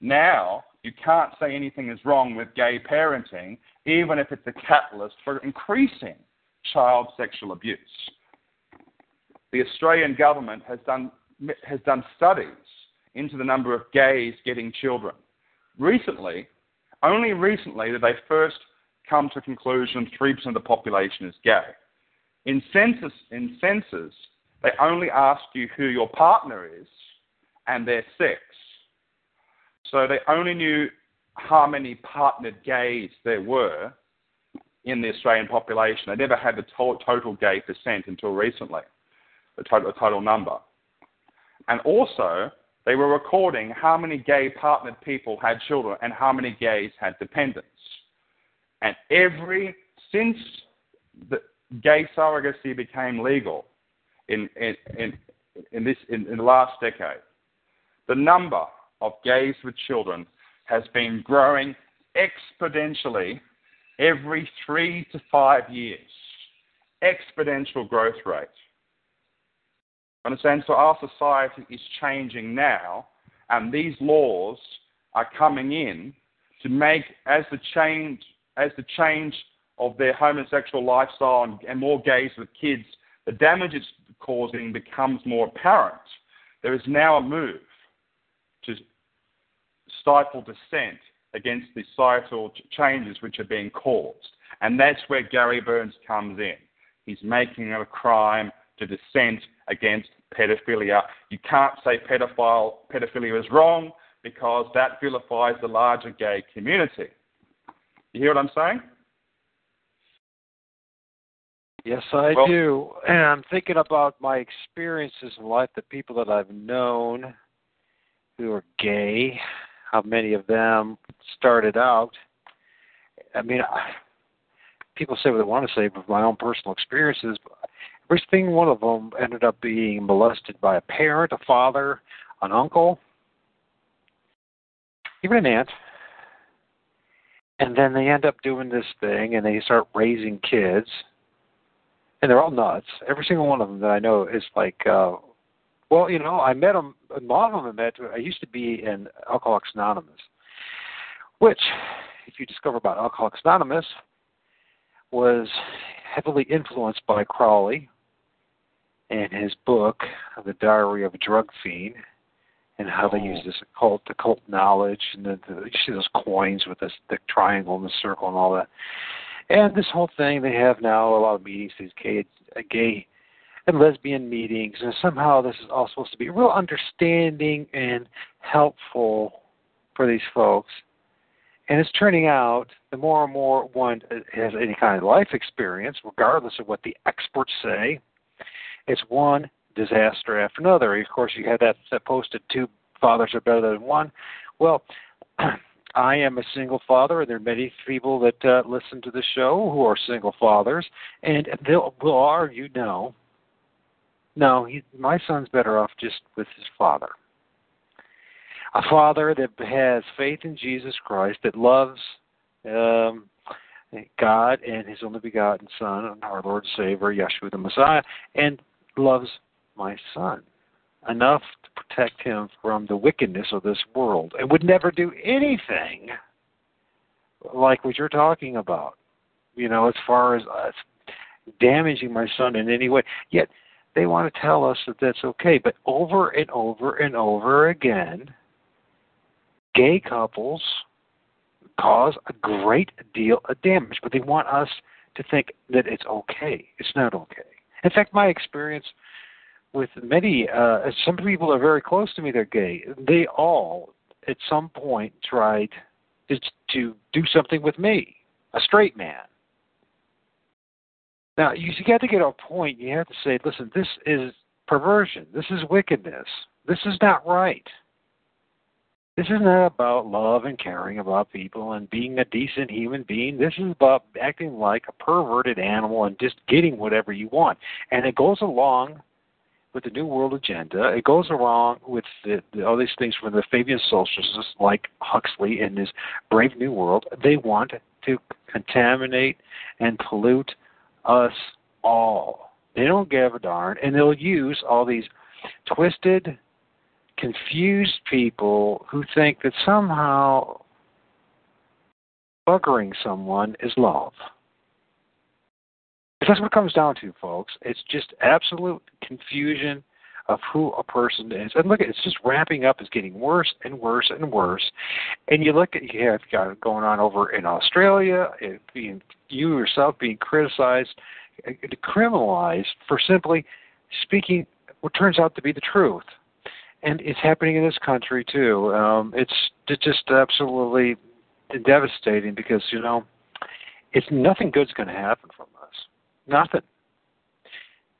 Now, you can't say anything is wrong with gay parenting, even if it's a catalyst for increasing child sexual abuse the Australian government has done, has done studies into the number of gays getting children. Recently, only recently did they first come to conclusion 3% of the population is gay. In census, in census, they only ask you who your partner is and their sex. So they only knew how many partnered gays there were in the Australian population. They never had the to- total gay percent until recently the total, total number. And also, they were recording how many gay partnered people had children and how many gays had dependents. And every, since the gay surrogacy became legal in, in, in, in this, in, in the last decade, the number of gays with children has been growing exponentially every three to five years. Exponential growth rate. Understand? So our society is changing now, and these laws are coming in to make as the change as the change of their homosexual lifestyle and, and more gays with kids, the damage it's causing becomes more apparent. There is now a move to stifle dissent against the societal changes which are being caused. And that's where Gary Burns comes in. He's making it a crime to dissent against pedophilia. You can't say pedophile pedophilia is wrong because that vilifies the larger gay community. You hear what I'm saying? Yes, I well, do. And I'm thinking about my experiences in life, the people that I've known who are gay, how many of them started out. I mean, I, people say what they want to say, but my own personal experiences, First thing, one of them ended up being molested by a parent, a father, an uncle, even an aunt. And then they end up doing this thing and they start raising kids. And they're all nuts. Every single one of them that I know is like, uh, well, you know, I met them, a lot of them I met, I used to be in Alcoholics Anonymous, which, if you discover about Alcoholics Anonymous, was heavily influenced by Crowley, in his book, The Diary of a Drug Fiend, and how they use oh. this occult occult knowledge and the, the, you see those coins with this the triangle and the circle and all that. And this whole thing they have now a lot of meetings, these gay gay and lesbian meetings, and somehow this is all supposed to be real understanding and helpful for these folks. And it's turning out the more and more one has any kind of life experience, regardless of what the experts say, it's one disaster after another. Of course, you had that, that posted two fathers are better than one. Well, I am a single father, and there are many people that uh, listen to the show who are single fathers, and they'll will argue, no, no, he, my son's better off just with his father. A father that has faith in Jesus Christ, that loves um, God and His only begotten Son, our Lord and Savior, Yeshua the Messiah, and loves my son enough to protect him from the wickedness of this world and would never do anything like what you're talking about, you know, as far as us damaging my son in any way. Yet they want to tell us that that's okay. But over and over and over again, gay couples cause a great deal of damage, but they want us to think that it's okay. It's not okay. In fact, my experience with many, uh, some people are very close to me, they're gay. They all, at some point, tried to, do something with me, a straight man. Now, you got to get a point. You have to say, listen, this is perversion. This is wickedness. This is not right. This is not about love and caring about people and being a decent human being. This is about acting like a perverted animal and just getting whatever you want. And it goes along with the New World Agenda. It goes along with the, the, all these things from the Fabian socialists like Huxley and his Brave New World. They want to contaminate and pollute us all. They don't give a darn, and they'll use all these twisted, confused people who think that somehow buggering someone is love. That's what it comes down to, folks. It's just absolute confusion of who a person is. And look, it's just ramping up. It's getting worse and worse and worse. And you look at you have got it going on over in Australia, it being you yourself being criticized, uh, criminalized for simply speaking what turns out to be the truth. And it's happening in this country too. Um, it's just absolutely devastating because you know, it's nothing good's going to happen from us. Nothing.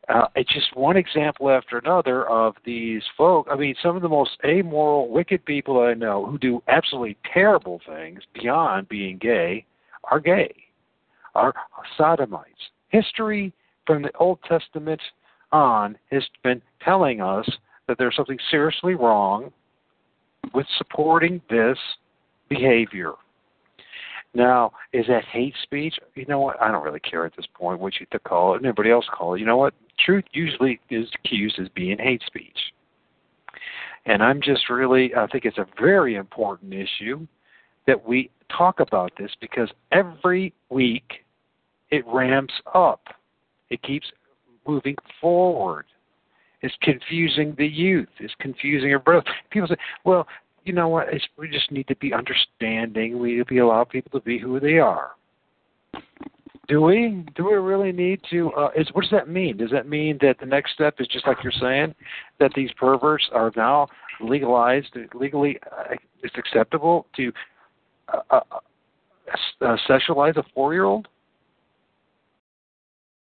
Uh, it's just one example after another of these folk. I mean, some of the most amoral, wicked people I know who do absolutely terrible things beyond being gay are gay, are sodomites. History from the Old Testament on has been telling us that there's something seriously wrong with supporting this behavior. Now, is that hate speech? You know what? I don't really care at this point what you call it and everybody else call it. You know what? Truth usually is accused as being hate speech. And I'm just really, I think it's a very important issue that we talk about this because every week it ramps up. It keeps moving forward. It's confusing the youth. It's confusing everybody. People say, well, you know what? It's, we just need to be understanding. We need to be allow people to be who they are. Do we? Do we really need to? Uh, is what does that mean? Does that mean that the next step is just like you're saying, that these perverts are now legalized, legally, uh, it's acceptable to uh, uh, uh, sexualize a four-year-old?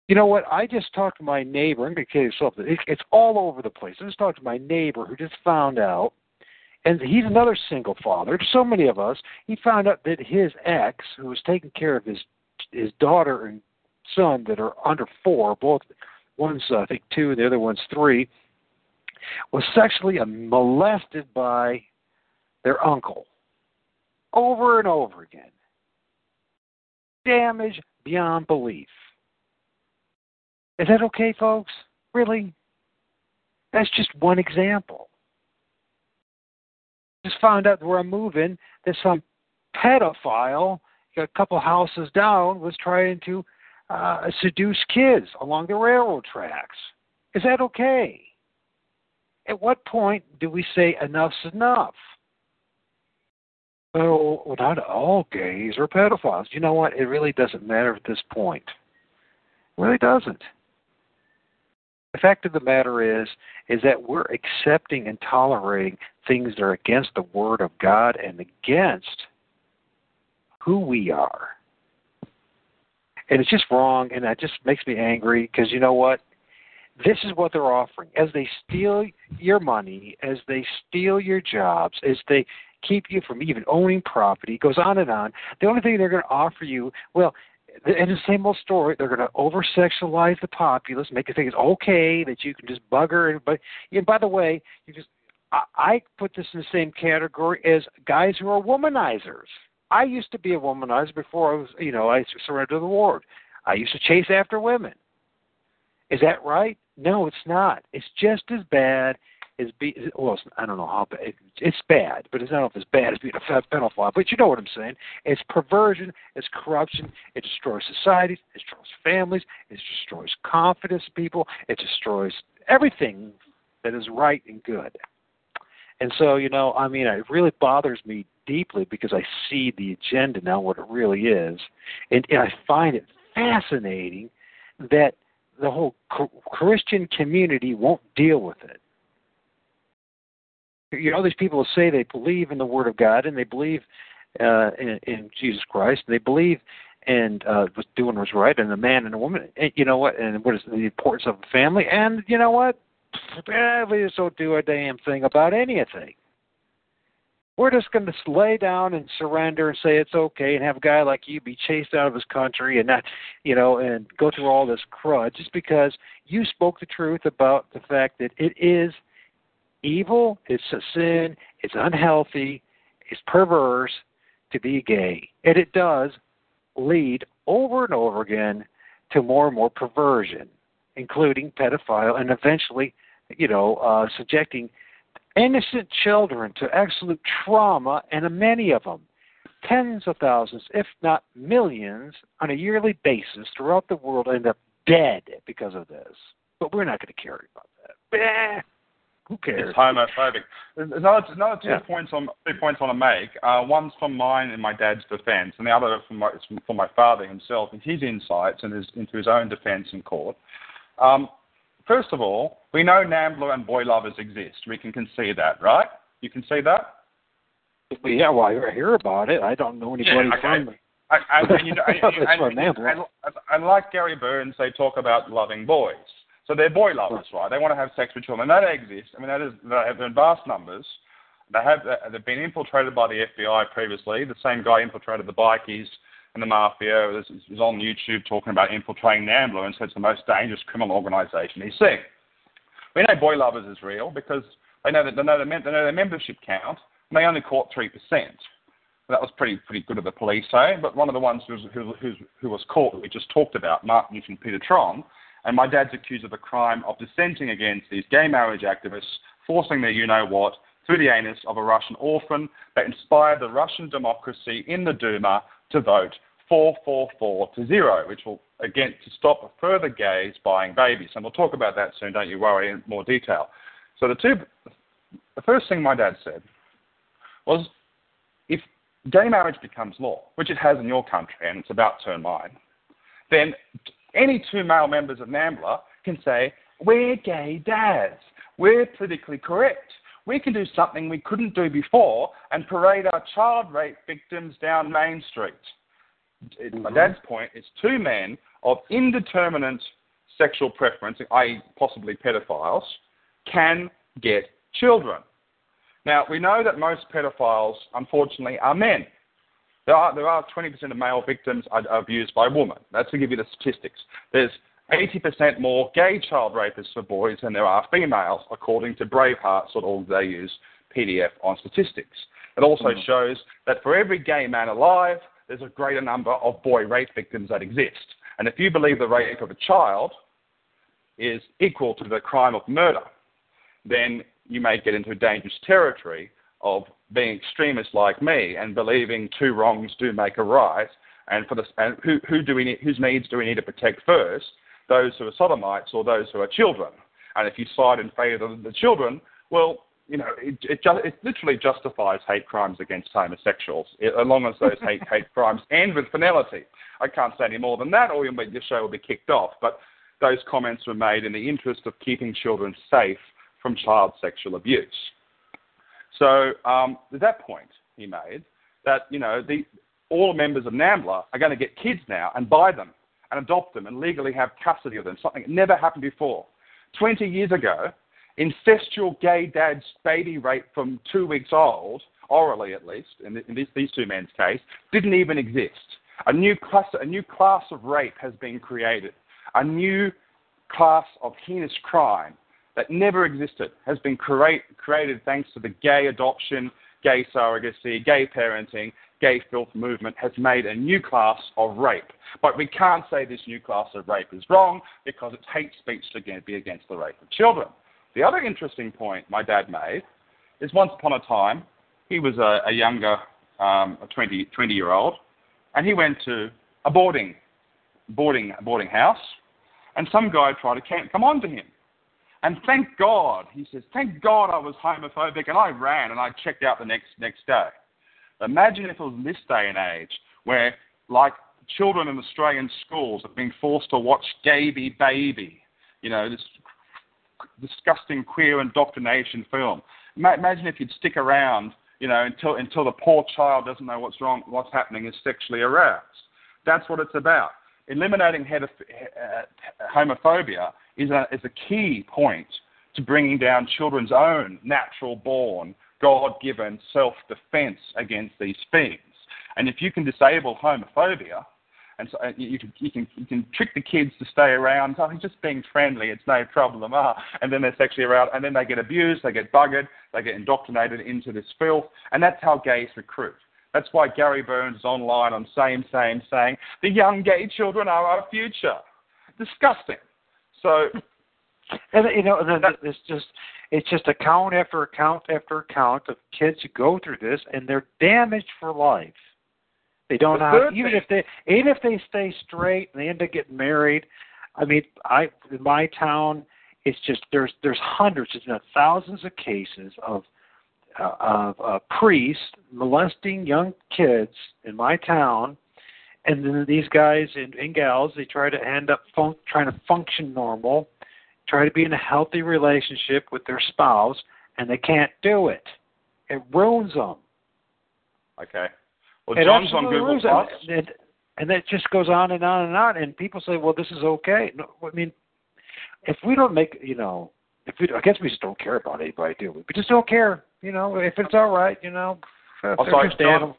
You know what? I just talked to my neighbor. I'm going to tell you something. It's all over the place. I just talked to my neighbor who just found out and he's another single father. So many of us. He found out that his ex, who was taking care of his his daughter and son that are under four, both one's uh, I think two and the other one's three, was sexually molested by their uncle over and over again. Damage beyond belief. Is that okay, folks? Really? That's just one example just found out where I'm moving that some pedophile a couple houses down was trying to uh, seduce kids along the railroad tracks. Is that okay? At what point do we say enough's enough? Well, not all gays are pedophiles. You know what? It really doesn't matter at this point. It really doesn't. The fact of the matter is, is that we're accepting and tolerating things that are against the Word of God and against who we are. And it's just wrong, and that just makes me angry because you know what? This is what they're offering. As they steal your money, as they steal your jobs, as they keep you from even owning property, it goes on and on. The only thing they're going to offer you, well, in the same old story, they're going to over sexualize the populace, make it think it's okay that you can just bugger. But and by the way, you just I, I put this in the same category as guys who are womanizers. I used to be a womanizer before I was, you know, I surrendered to the Lord. I used to chase after women. Is that right? No, it's not. It's just as bad as be. Well, I don't know how bad. It's bad, but it's not as bad as being a pedophile. But you know what I'm saying? It's perversion. It's corruption. It destroys societies. It destroys families. It destroys confidence people. It destroys everything that is right and good. And so, you know, I mean, it really bothers me deeply because I see the agenda now, what it really is, and, and I find it fascinating that the whole Christian community won't deal with it. You know, these people say they believe in the Word of God and they believe uh, in, in Jesus Christ. And they believe in uh, doing what's right and the man and the woman. And you know what? And what is the importance of the family? And you know what? Eh, we just don't do a damn thing about anything. We're just going to lay down and surrender and say it's okay, and have a guy like you be chased out of his country and not, you know, and go through all this crud just because you spoke the truth about the fact that it is evil, it's a sin, it's unhealthy, it's perverse to be gay, and it does lead over and over again to more and more perversion, including pedophile, and eventually, you know, uh, subjecting innocent children to absolute trauma, and many of them, tens of thousands, if not millions, on a yearly basis throughout the world end up dead because of this. But we're not going to care about that. Bah, who cares? It's homophobic. There's another, another two yeah. points on two points I want to make. Uh, one's from mine and my dad's defence, and the other from my, from my father himself and his insights and his, into his own defence in court. Um, First of all, we know NAMBLA and boy lovers exist. We can concede that, right? You can see that? Yeah, well, I hear about it. I don't know anybody yeah, okay. from and, and, you know, and, and, and, like Gary Burns, they talk about loving boys. So they're boy lovers, right? They want to have sex with children. And that exists. I mean, that is, in vast numbers. They have, they've been infiltrated by the FBI previously. The same guy infiltrated the bikies and the mafia was, was on YouTube talking about infiltrating and said it's the most dangerous criminal organisation he's seen. We know Boy Lovers is real because they know that they know, the, they know their membership count and they only caught three percent. That was pretty pretty good of the police, eh? But one of the ones who was, who, who, who was caught, that we just talked about, Mark Newton Peter Truong, and my dad's accused of the crime of dissenting against these gay marriage activists, forcing their you know what through the anus of a Russian orphan that inspired the Russian democracy in the Duma to vote 444 to 0, which will, again, to stop further gays buying babies. And we'll talk about that soon, don't you worry, in more detail. So the two, the first thing my dad said was, if gay marriage becomes law, which it has in your country, and it's about to in mine, then any two male members of NAMBLA can say, we're gay dads. We're politically correct we can do something we couldn't do before and parade our child rape victims down Main Street. Mm-hmm. My dad's point is two men of indeterminate sexual preference, i.e., possibly pedophiles, can get children. Now, we know that most pedophiles, unfortunately, are men. There are, there are 20% of male victims are, abused by women. That's to give you the statistics. There's 80% more gay child rapists for boys than there are females, according to Braveheart, they use PDF on statistics. It also mm. shows that for every gay man alive, there's a greater number of boy rape victims that exist. And if you believe the rape of a child is equal to the crime of murder, then you may get into a dangerous territory of being extremists like me and believing two wrongs do make a right. And for the and who, who do we need, whose needs do we need to protect first? Those who are sodomites or those who are children. And if you side in favour of the children, well, you know, it, it, it literally justifies hate crimes against homosexuals, as long as those hate, hate crimes end with finality. I can't say any more than that, or your show will be kicked off. But those comments were made in the interest of keeping children safe from child sexual abuse. So um, at that point he made that you know the all members of NAMBLA are going to get kids now and buy them and adopt them and legally have custody of them, something that never happened before. 20 years ago, incestual gay dad's baby rape from two weeks old, orally at least, in, in this, these two men's case, didn't even exist. A new, class, a new class of rape has been created. A new class of heinous crime that never existed has been create, created thanks to the gay adoption, gay surrogacy, gay parenting, gay filth movement has made a new class of rape. But we can't say this new class of rape is wrong because it's hate speech to be against the rape of children. The other interesting point my dad made is once upon a time, he was a, a younger, um, a 20, 20 year old, and he went to a boarding, boarding, boarding house, and some guy tried to come on to him. And thank God, he says, thank God I was homophobic and I ran and I checked out the next, next day. Imagine if it was this day and age where, like, children in Australian schools are being forced to watch Gayby Baby, you know, this disgusting queer indoctrination film. Imagine if you'd stick around, you know, until until the poor child doesn't know what's wrong, what's happening, is sexually aroused. That's what it's about. Eliminating uh, homophobia is a, is a key point to bringing down children's own natural born, God given self defense against these fiends. And if you can disable homophobia, and so you can, you can you can trick the kids to stay around. Oh, he's just being friendly. It's no problem. Ah, and then they're sexually aroused, and then they get abused, they get buggered, they get indoctrinated into this filth, and that's how gays recruit. That's why Gary Burns is online on Same Same saying the young gay children are our future. Disgusting. So, and you know, and then it's just it's just account after account after account of kids who go through this, and they're damaged for life. They don't know even if they even if they stay straight and they end up getting married. I mean, I in my town, it's just there's there's hundreds, if not thousands, of cases of uh, of uh, priests molesting young kids in my town, and then these guys and, and gals they try to end up fun- trying to function normal, try to be in a healthy relationship with their spouse, and they can't do it. It ruins them. Okay. Well, it John's on Google Plus. And, and that just goes on and on and on. And people say, well, this is okay. No, I mean, if we don't make, you know, if we, I guess we just don't care about anybody, do we? We just don't care. You know, if it's all right, you know. Oh, sorry, John,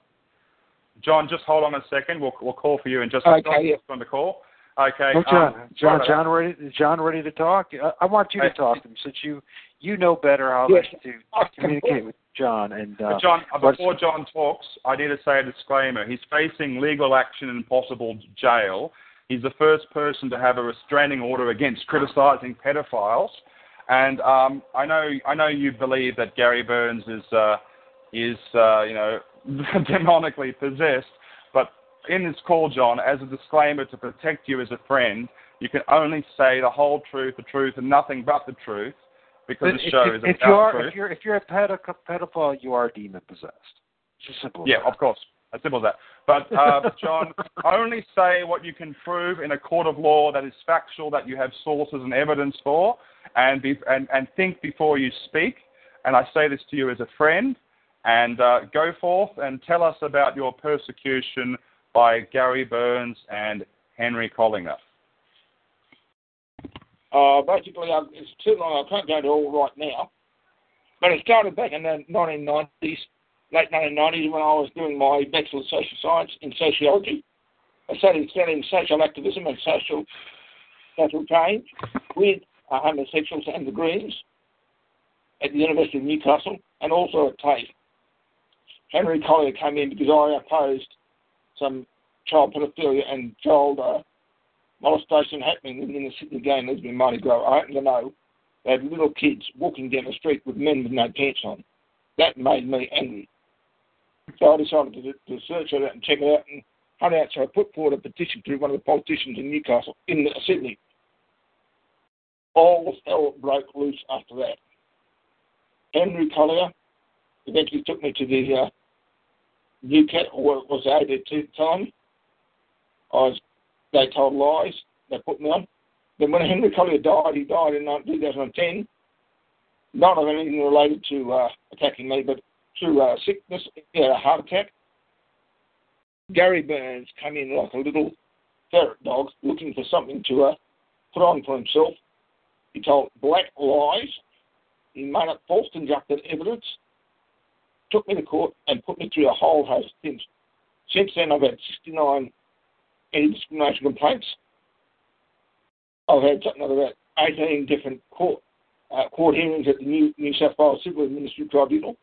John, just hold on a second. We'll we'll call for you in just a okay, second. Yeah. on the call. Okay. Oh, John, um, John, John, ready? Is John ready to talk? I, I want you to talk to him since you you know better how yes. to communicate with John. And uh, John, uh, before John talks, I need to say a disclaimer. He's facing legal action and possible jail. He's the first person to have a restraining order against criticising pedophiles. And um, I know I know you believe that Gary Burns is uh, is uh, you know demonically possessed, but in this call, John, as a disclaimer to protect you as a friend, you can only say the whole truth, the truth, and nothing but the truth because but the show if, is if about you are, truth. If you're if you're a pedophile, you are demon possessed. It's just simple. yeah, that. of course. As simple as that. But uh, John, only say what you can prove in a court of law that is factual, that you have sources and evidence for, and be, and, and think before you speak. And I say this to you as a friend. And uh, go forth and tell us about your persecution by Gary Burns and Henry Collier. Uh, basically, I, it's too long. I can't go into all right now. But it started back in the 1990s, late 1990s, when I was doing my Bachelor of Social Science in Sociology. I studied studying social activism and social social change with uh, homosexuals and the Greens at the University of Newcastle and also at TAFE. Henry Collier came in because I opposed some child pedophilia and child uh, molestation happening in the Sydney Gay and Lesbian Mardi Gras. I happen to know they had little kids walking down the street with men with no pants on. That made me angry. So I decided to, to search it out and check it out and hunt out. So I put forward a petition to one of the politicians in Newcastle, in Sydney. All hell broke loose after that. Henry Collier eventually took me to the uh, NCAT, or was the ADT at the time. I was they told lies. They put me on. Then when Henry Collier died, he died in 2010. Not of anything related to uh, attacking me, but through uh, sickness, he had a heart attack. Gary Burns came in like a little ferret dog looking for something to uh, put on for himself. He told black lies. He made up false conjunctive evidence, took me to court, and put me through a whole host of things. Since then, I've had 69 anti-discrimination complaints. I've had something like about 18 different court uh, court hearings at the New, New South Wales Civil Administrative Tribunal.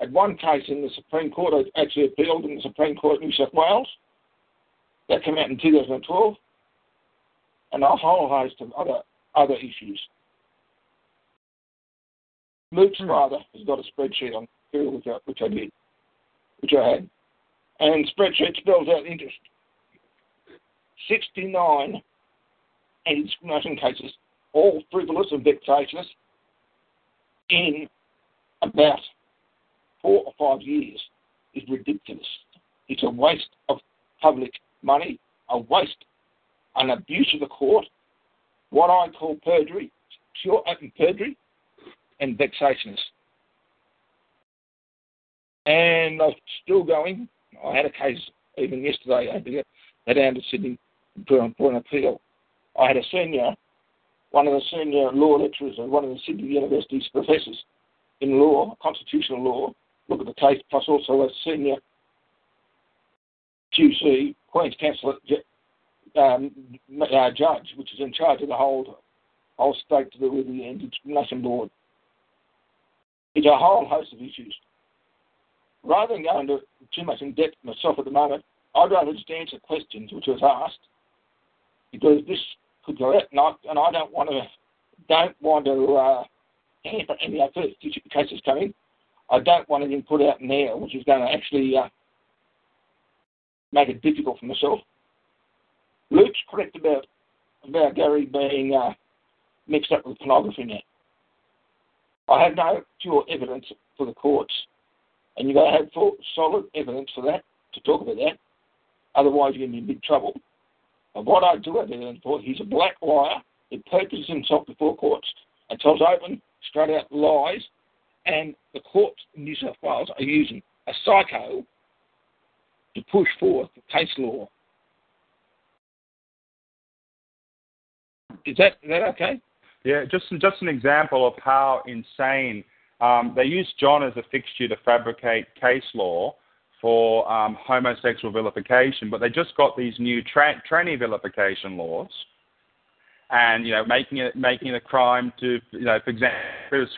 At one case in the Supreme Court, I actually appealed in the Supreme Court of New South Wales. That came out in 2012, and a whole host of other other issues. Luke's mm. father has got a spreadsheet on which I, did, which I had, and spreadsheet spells out interest. 69 anti-discrimination cases, all frivolous and vexatious, in about four or five years is ridiculous. It's a waste of public money, a waste, an abuse of the court, what I call perjury, pure open perjury, and vexationist. And I'm still going. I had a case even yesterday. I had to get down to Sydney for an appeal. I had a senior, one of the senior law lecturers at one of the Sydney University's professors in law, constitutional law, look at the case, plus also a senior QC, Queen's Counsel um, uh, judge, which is in charge of the whole whole state to do with the anti-discrimination board. It's a whole host of issues. Rather than go into too much in depth myself at the moment, I'd rather just answer questions which was asked because this could go out, and I, and I don't want to don't want to uh, hamper any other future cases coming. I don't want anything put out now which is going to actually uh, make it difficult for myself. Luke's correct about about Gary being uh, mixed up with pornography now. I have no pure evidence for the courts, and you've got to have full, solid evidence for that to talk about that. Otherwise, you're going to be in big trouble. And what I do have evidence for, he's a black liar. He perjures himself before courts and tells open, straight out lies. And the courts in New South Wales are using a psycho to push forth the case law. Is that is that okay? Yeah, just just an example of how insane um, they use John as a fixture to fabricate case law for um, homosexual vilification, but they just got these new tra- tranny vilification laws, and you know making it making it a crime to you know for example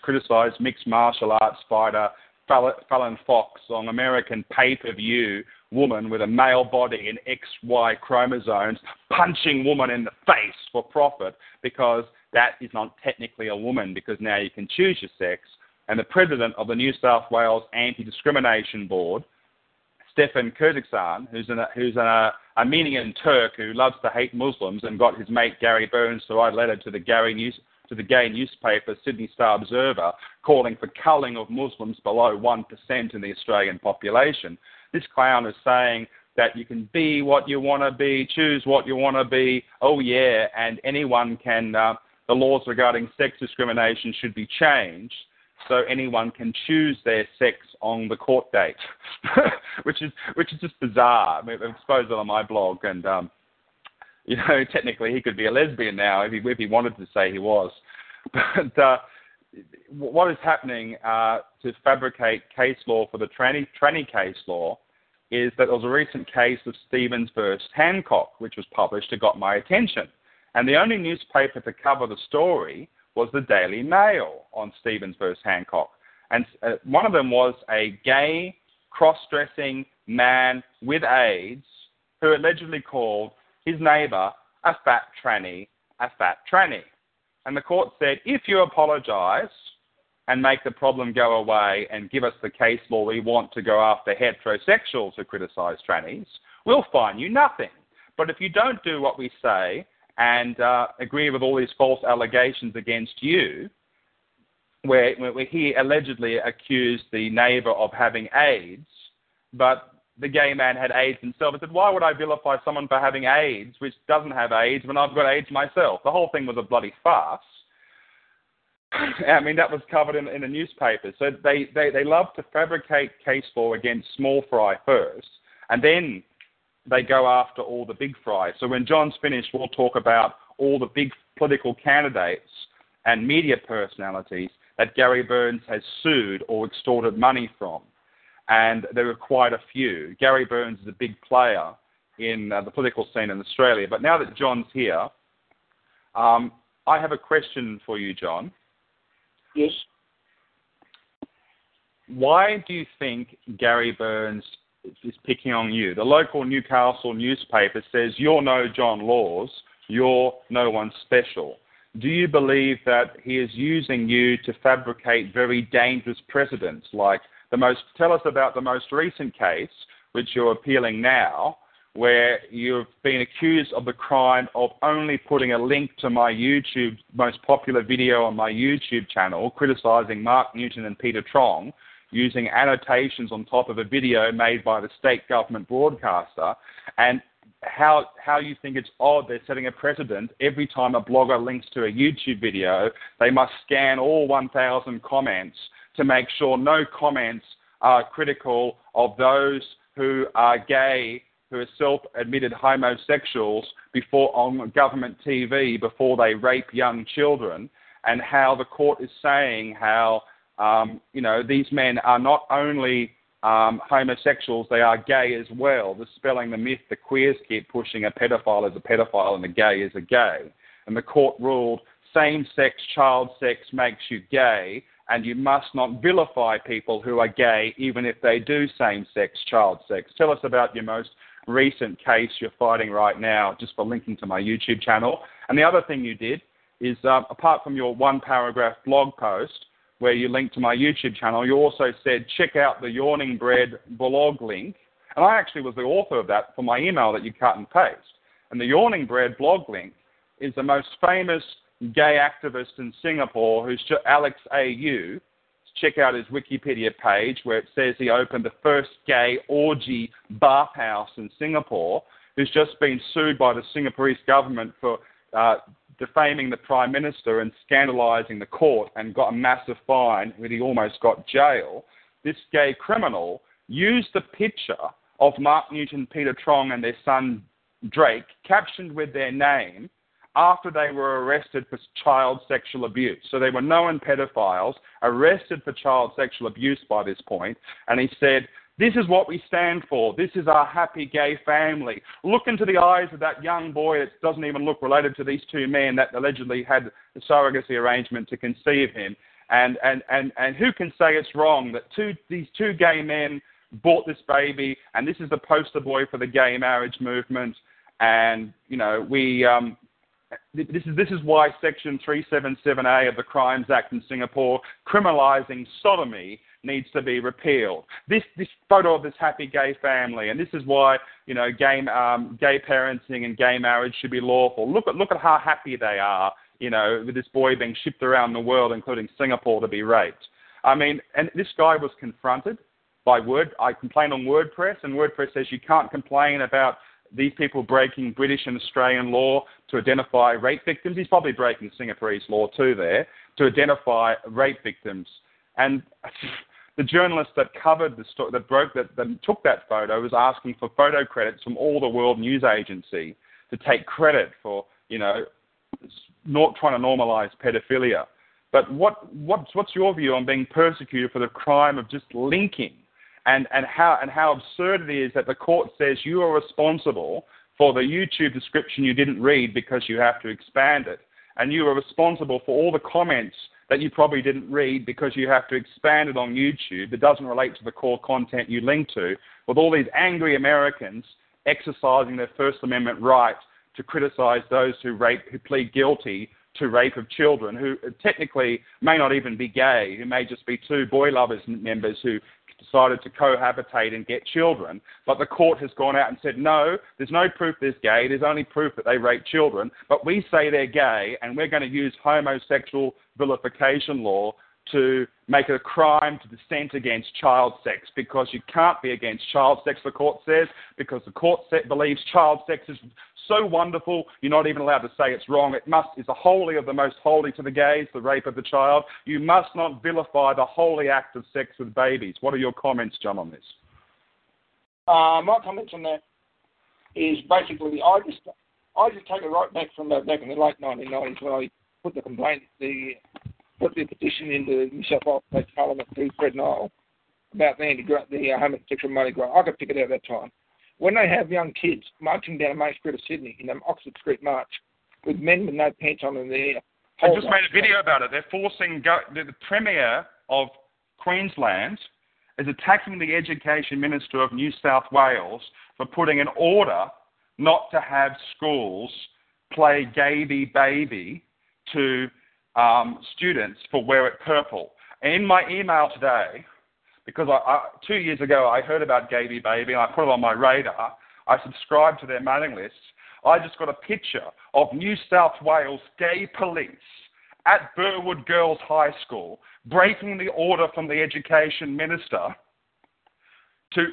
criticize mixed martial arts fighter Fallon Fox on American pay-per-view woman with a male body and XY chromosomes punching woman in the face for profit because that is not technically a woman because now you can choose your sex. And the president of the New South Wales Anti-Discrimination Board, Stefan Kerkyasharian, who's, an, who's an Armenian Turk who loves to hate Muslims and got his mate Gary Burns to write a letter to the Gary News, to the gay newspaper Sydney Star Observer calling for culling of Muslims below 1% in the Australian population. This clown is saying that you can be what you want to be, choose what you want to be, oh yeah, and anyone can, uh, the laws regarding sex discrimination should be changed so anyone can choose their sex on the court date, which is which is just bizarre. I mean, I've exposed it on my blog, and um, you know, technically he could be a lesbian now if he, if he wanted to say he was. But uh, what is happening uh, to fabricate case law for the tranny, tranny case law is that there was a recent case of Stevens versus Hancock, which was published. It got my attention. And the only newspaper to cover the story was the Daily Mail on Stevens versus Hancock. And uh, one of them was a gay, cross dressing man with AIDS who allegedly called his neighbour a fat tranny, a fat tranny. And the court said, if you apologise and make the problem go away and give us the case law we want to go after heterosexuals who criticise trannies, we'll fine you nothing. But if you don't do what we say and uh, agree with all these false allegations against you, where, where he allegedly accused the neighbour of having AIDS, but the gay man had AIDS himself. I said, why would I vilify someone for having AIDS, which doesn't have AIDS, when I've got AIDS myself? The whole thing was a bloody farce. I mean, that was covered in, in the newspapers. So they, they, they love to fabricate case law against small fry first, and then they go after all the big fries. So when John's finished, we'll talk about all the big political candidates and media personalities that Gary Burns has sued or extorted money from. And there are quite a few. Gary Burns is a big player in uh, the political scene in Australia. But now that John's here, um, I have a question for you, John. Yes. Why do you think Gary Burns is picking on you? The local Newcastle newspaper says you're no John Laws, you're no one special. Do you believe that he is using you to fabricate very dangerous precedents? Like the most, tell us about the most recent case, which you're appealing now, where you've been accused of the crime of only putting a link to my YouTube, most popular video on my YouTube channel, criticizing Mark Newton and Peter Truong, using annotations on top of a video made by the state government broadcaster, and how how you think it's odd they're setting a precedent. Every time a blogger links to a YouTube video, they must scan all 1,000 comments to make sure no comments are critical of those who are gay, who are self-admitted homosexuals before on government TV before they rape young children, and how the court is saying how um, you know, these men are not only um, homosexuals, they are gay as well, dispelling the myth the queers keep pushing a pedophile is a pedophile and a gay is a gay. And the court ruled same sex child sex makes you gay, and you must not vilify people who are gay even if they do same sex child sex. Tell us about your most recent case you're fighting right now, just for linking to my YouTube channel. And the other thing you did is, uh, apart from your one paragraph blog post, where you link to my YouTube channel, you also said check out the Yawning Bread blog link. And I actually was the author of that for my email that you cut and paste. And the Yawning Bread blog link is the most famous gay activist in Singapore who's Alex AU. Check out his Wikipedia page where it says he opened the first gay orgy bathhouse in Singapore, who's just been sued by the Singaporean government for uh, defaming the Prime Minister and scandalising the court and got a massive fine where he almost got jail, this gay criminal used the picture of Mark Newton, Peter Truong, and their son Drake, captioned with their name, after they were arrested for child sexual abuse. So they were known pedophiles, arrested for child sexual abuse by this point, and he said, this is what we stand for. This is our happy gay family. Look into the eyes of that young boy that doesn't even look related to these two men that allegedly had the surrogacy arrangement to conceive him. And, and, and, and who can say it's wrong that two, these two gay men bought this baby, and this is the poster boy for the gay marriage movement. And, you know, we, um, this is, this is why Section 377A of the Crimes Act in Singapore, criminalising sodomy, needs to be repealed. This this photo of this happy gay family, and this is why you know gay um, gay parenting and gay marriage should be lawful. Look at look at how happy they are, you know, with this boy being shipped around the world, including Singapore, to be raped. I mean, and this guy was confronted by Word. I complained on WordPress, and WordPress says you can't complain about these people breaking British and Australian law to identify rape victims. He's probably breaking Singapore's law too there to identify rape victims. And the journalist that covered the story, that broke that, that took that photo, was asking for photo credits from all the World News Agency to take credit for, you know, not trying to normalize pedophilia. But what, what's, what's your view on being persecuted for the crime of just linking and, and, how, and how absurd it is that the court says you are responsible for the YouTube description you didn't read because you have to expand it, and you are responsible for all the comments that you probably didn't read because you have to expand it on YouTube. That doesn't relate to the core content you link to, with all these angry Americans exercising their First Amendment right to criticize those who rape, who plead guilty to rape of children, who technically may not even be gay, who may just be two boy lovers members who decided to cohabitate and get children, but the court has gone out and said, no, there's no proof they're gay, there's only proof that they rape children, but we say they're gay and we're going to use homosexual vilification law to make it a crime to dissent against child sex because you can't be against child sex, the court says, because the court believes child sex is so wonderful, you're not even allowed to say it's wrong. It must is the holy of the most holy to the gays, the rape of the child. You must not vilify the holy act of sex with babies. What are your comments, John, on this? Uh, my comments on that. is basically I just I just take it right back from uh, back in the late 1990s when I put the complaint, the put the petition into the New South Wales State Parliament through Fred Nile about the the uh, homosexual Mardi Gras. I could pick it out at that time. When they have young kids marching down Main Street of Sydney in an Oxford Street march with men with no pants on in there. I just made a video about it. They're forcing go, the, the Premier of Queensland is attacking the Education Minister of New South Wales for putting an order not to have schools play Gayby Baby to um, students for Wear It Purple. In my email today, because I, I, two years ago I heard about Gayby Baby and I put it on my radar, I subscribed to their mailing list. I just got a picture of New South Wales gay police at Burwood Girls High School breaking the order from the education minister to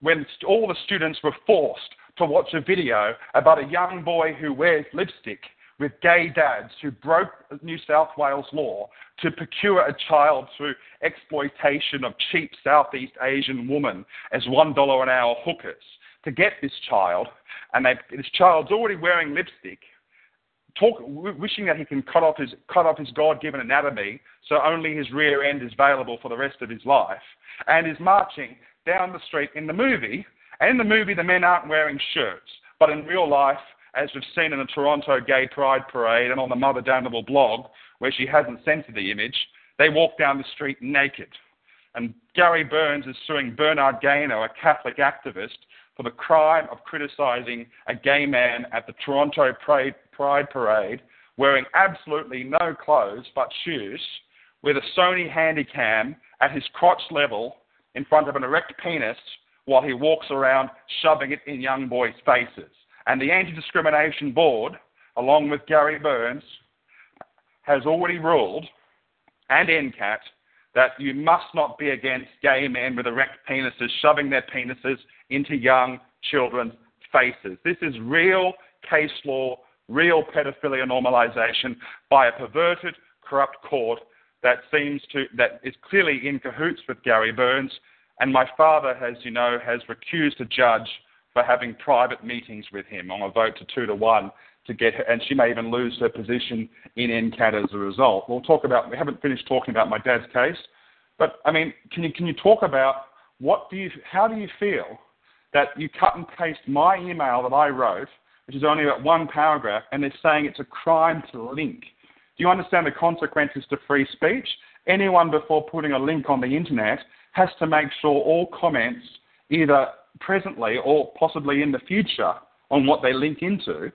when all the students were forced to watch a video about a young boy who wears lipstick with gay dads who broke New South Wales law to procure a child through exploitation of cheap Southeast Asian women as $1 an hour hookers to get this child. And this child's already wearing lipstick, talk, wishing that he can cut off his, cut off his God given anatomy so only his rear end is available for the rest of his life, and is marching down the street in the movie. And in the movie, the men aren't wearing shirts, but in real life, as we've seen in the Toronto Gay Pride Parade and on the Mother Damnable blog, where she hasn't censored the image, they walk down the street naked. And Gary Burns is suing Bernard Gaynor, a Catholic activist, for the crime of criticising a gay man at the Toronto Pride Parade wearing absolutely no clothes but shoes with a Sony Handycam at his crotch level in front of an erect penis while he walks around shoving it in young boys' faces. And the Anti Discrimination Board, along with Gary Burns, has already ruled, and NCAT, that you must not be against gay men with erect penises shoving their penises into young children's faces. This is real case law, real pedophilia normalization by a perverted, corrupt court that seems to that is clearly in cahoots with Gary Burns. And my father, as you know, has recused a judge for having private meetings with him on a vote to two to one to get her, and she may even lose her position in NCAT as a result. We'll talk about. We haven't finished talking about my dad's case, but I mean, can you can you talk about what do you how do you feel that you cut and paste my email that I wrote, which is only about one paragraph, and they're saying it's a crime to link. Do you understand the consequences to free speech? Anyone before putting a link on the internet has to make sure all comments either presently or possibly in the future on what they link into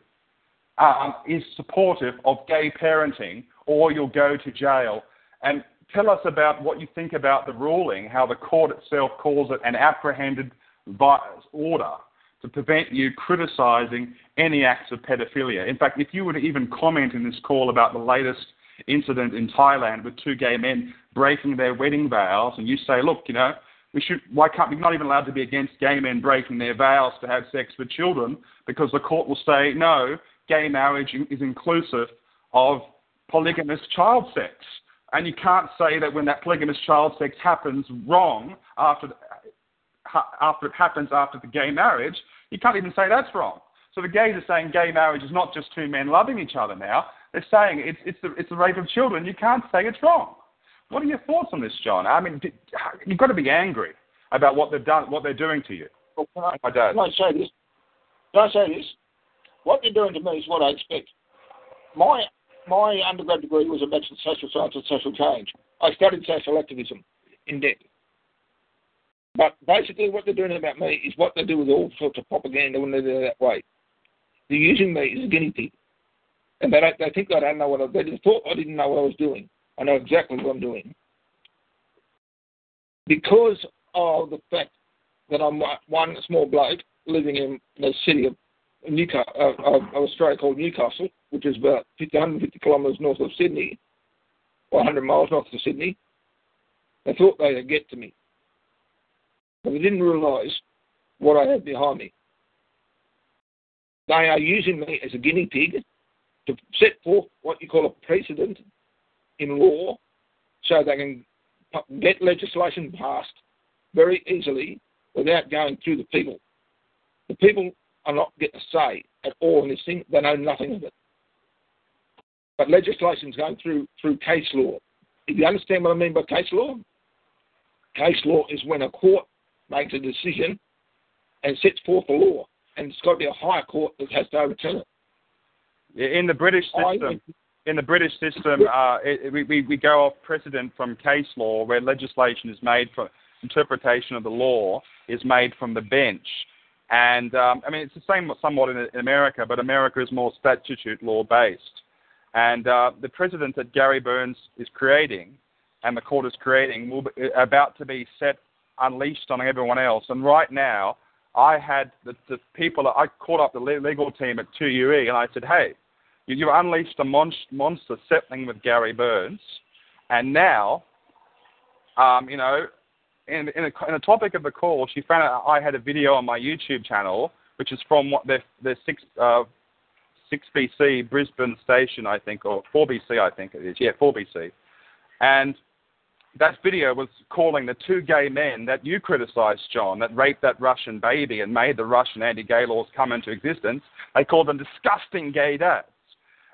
um, is supportive of gay parenting or you'll go to jail. And tell us about what you think about the ruling, how the court itself calls it an apprehended order to prevent you criticising any acts of pedophilia. In fact, if you were to even comment in this call about the latest incident in Thailand with two gay men breaking their wedding vows, and you say, look, you know, we should, why can't we not even allowed to be against gay men breaking their vows to have sex with children because the court will say, no, gay marriage is inclusive of polygamous child sex. And you can't say that when that polygamous child sex happens wrong after, after it happens after the gay marriage, you can't even say that's wrong. So the gays are saying gay marriage is not just two men loving each other now. They're saying it's, it's, the, it's the rape of children. You can't say it's wrong. What are your thoughts on this, John? I mean, you've got to be angry about what they've done, what they're doing to you. Well, can I, dad. Can I say this? Can I say this? What they're doing to me is what I expect. My my undergrad degree was of Social Science and Social Change. I studied social activism in depth. But basically, what they're doing about me is what they do with all sorts of propaganda when they do it that way. They're using me as a guinea pig, and they don't, they think I don't know what I. They just thought I didn't know what I was doing. I know exactly what I'm doing because of the fact that I'm one small bloke living in the city of Newcastle, of Australia called Newcastle, which is about 50, 150 kilometres north of Sydney, or 100 miles north of Sydney. They thought they would get to me, but they didn't realise what I had behind me. They are using me as a guinea pig to set forth what you call a precedent in law so they can get legislation passed very easily without going through the people. The people are not getting a say at all in this thing. They know nothing of it. But legislation is going through through case law. If you understand what I mean by case law, case law is when a court makes a decision and sets forth a law, and it's got to be a higher court that has to overturn it. In the British system, in the British system, uh, it, we, we go off precedent from case law where legislation is made for interpretation of the law is made from the bench. And um, I mean, it's the same somewhat in, in America, but America is more statute law based. And uh, the precedent that Gary Burns is creating and the court is creating will be about to be set unleashed on everyone else. And right now, I had the, the people, I called up the legal team at 2UE and I said, hey, you, have unleashed a monster settling with Gary Burns. And now, um, you know, in, in, a, in a topic of the call, she found out I had a video on my YouTube channel, which is from what their, their six, uh, 6BC Brisbane station, I think, or 4BC, I think it is. Yeah, 4BC. And that video was calling the two gay men that you criticized, John, that raped that Russian baby and made the Russian anti gay laws come into existence. They called them disgusting gay dads.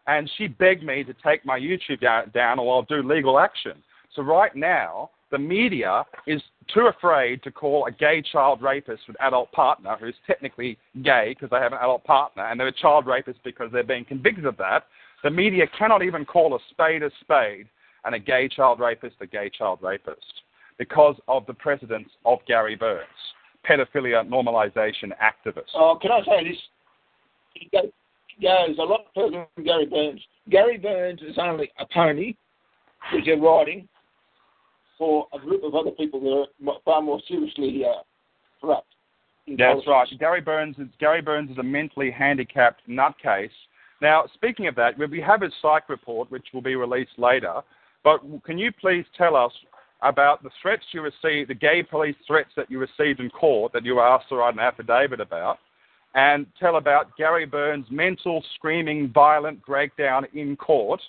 And she begged me to take my YouTube down or I'll do legal action. So right now, the media is too afraid to call a gay child rapist with adult partner who's technically gay because they have an adult partner and they're a child rapist because they're being convicted of that. The media cannot even call a spade a spade and a gay child rapist a gay child rapist because of the precedence of Gary Burns, pedophilia normalization activist. Oh, can I say this? Goes a lot further than Gary Burns. Gary Burns is only a pony which they're riding for a group of other people that are far more seriously uh, corrupt. That's right. Gary Burns is Gary Burns is a mentally handicapped nutcase. Now, speaking of that, we have his psych report, which will be released later. But can you please tell us about the threats you received, the gay police threats that you received in court that you were asked to write an affidavit about, and tell about Gary Burns' mental, screaming, violent breakdown in court,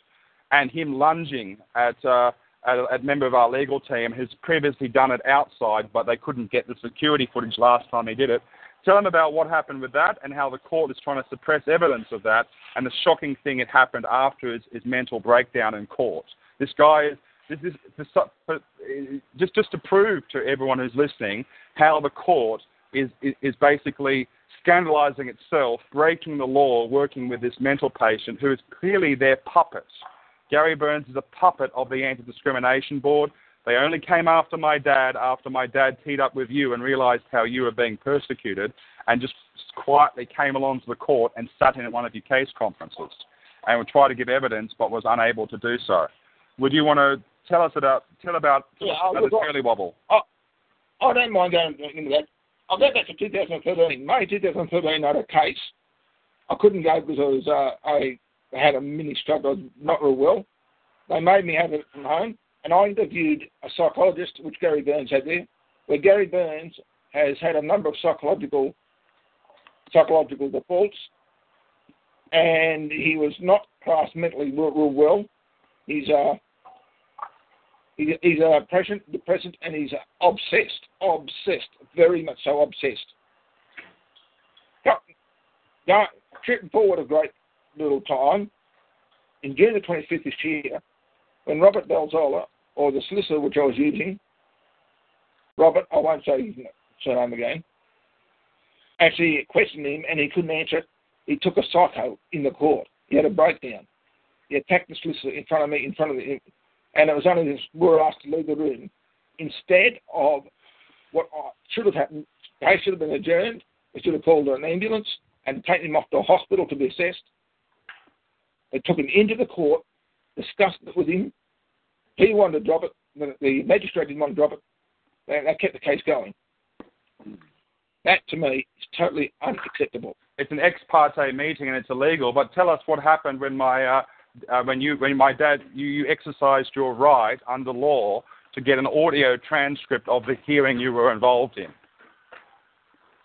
and him lunging at. Uh, a, a member of our legal team who's previously done it outside, but they couldn't get the security footage last time he did it. Tell him about what happened with that and how the court is trying to suppress evidence of that, and the shocking thing it happened after his mental breakdown in court. This guy is this is just just to prove to everyone who's listening how the court is is basically scandalizing itself, breaking the law, working with this mental patient who is clearly their puppet. Gary Burns is a puppet of the Anti Discrimination Board. They only came after my dad after my dad teed up with you and realized how you were being persecuted and just quietly came along to the court and sat in at one of your case conferences and would try to give evidence but was unable to do so. Would you want to tell us about tell about, yeah, about the Wobble? I, I don't mind going into that. I'll go back to 2013. May 2013, I had a case. I couldn't go because I was uh, I had a mini stroke. I was not real well. They made me have it from home, and I interviewed a psychologist, which Gary Burns had there, where Gary Burns has had a number of psychological psychological defaults, and he was not classed mentally real, real well. He's uh, he, he's a uh, depression, depressant, and he's uh, obsessed, obsessed, very much so obsessed. Now, tripping forward a great little time, in June the 25th this year, when Robert Belzola, or the solicitor which I was using, Robert, I won't say his surname again, actually questioned him and he couldn't answer it. He took a psycho in the court. He had a breakdown. He attacked the solicitor in front of me, in front of him, and it was only this, we were asked to leave the room. Instead of what should have happened, they should have been adjourned. They should have called an ambulance and taken him off to a hospital to be assessed. They took him into the court, discussed it with him. He wanted to drop it. The, the magistrate didn't want to drop it. They, they kept the case going. That, to me, is totally unacceptable. It's an ex parte meeting and it's illegal. But tell us what happened when my uh, uh, when you when my dad you, you exercised your right under law to get an audio transcript of the hearing you were involved in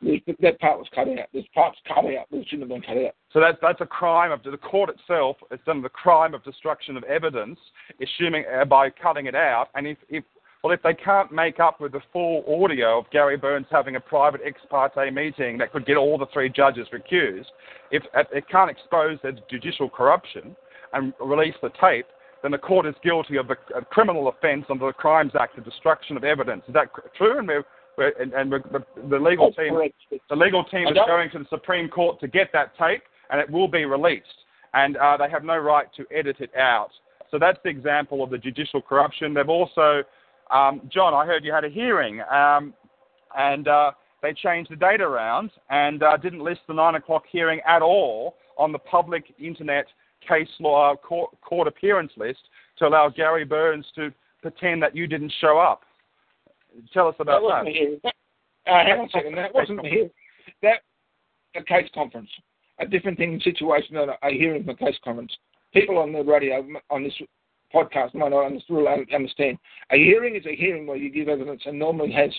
that part was cut out. This part's cut out. This shouldn't have been cut out. So that's that's a crime of the court itself. It's done the crime of destruction of evidence, assuming uh, by cutting it out. And if, if Well, if they can't make up with the full audio of Gary Burns having a private ex parte meeting that could get all the three judges recused, if it can't expose their judicial corruption and release the tape, then the court is guilty of a, criminal offence under the Crimes Act of destruction of evidence. Is that true? And, we're, we're, and, and we're, the, the, legal team, the legal team is going to the Supreme Court to get that tape, and it will be released. And uh, they have no right to edit it out. So that's the example of the judicial corruption. They've also, um, John, I heard you had a hearing, um, and uh, they changed the date around and uh, didn't list the nine o'clock hearing at all on the public internet case law court, court appearance list to allow Gary Burns to pretend that you didn't show up. Tell us about that. Wasn't that. Uh, hang on a second. That wasn't a hearing. That a case conference. A different thing situation than a, a hearing the case conference. People on the radio on this podcast might not understand. A hearing is a hearing where you give evidence and normally has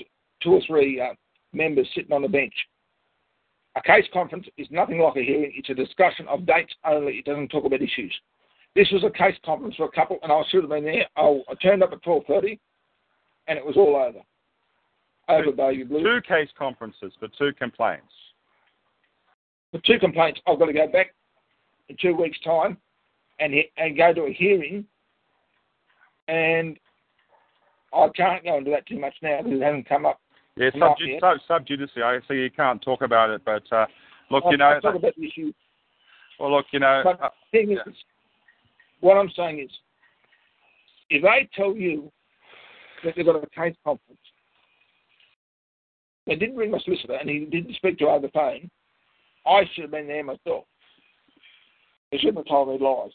two or three uh, members sitting on the bench. A case conference is nothing like a hearing. It's a discussion of dates only. It doesn't talk about issues. This was a case conference for a couple, and I should have been there. I, I turned up at 12.30, and it was all over. Over two, Baby Blue. Two case conferences for two complaints. For two complaints, I've got to go back in two weeks' time and, and go to a hearing, and I can't go into that too much now because it hasn't come up yeah, sub, sub, sub judice. I see you can't talk about it, but uh, look, I'll, you know. I'll talk about the issue. Well, look, you know. Uh, thing yeah. is, what I'm saying is, if I tell you that they've got a case conference, they didn't ring my solicitor and he didn't speak to her over the phone, I should have been there myself. They shouldn't have told me lies.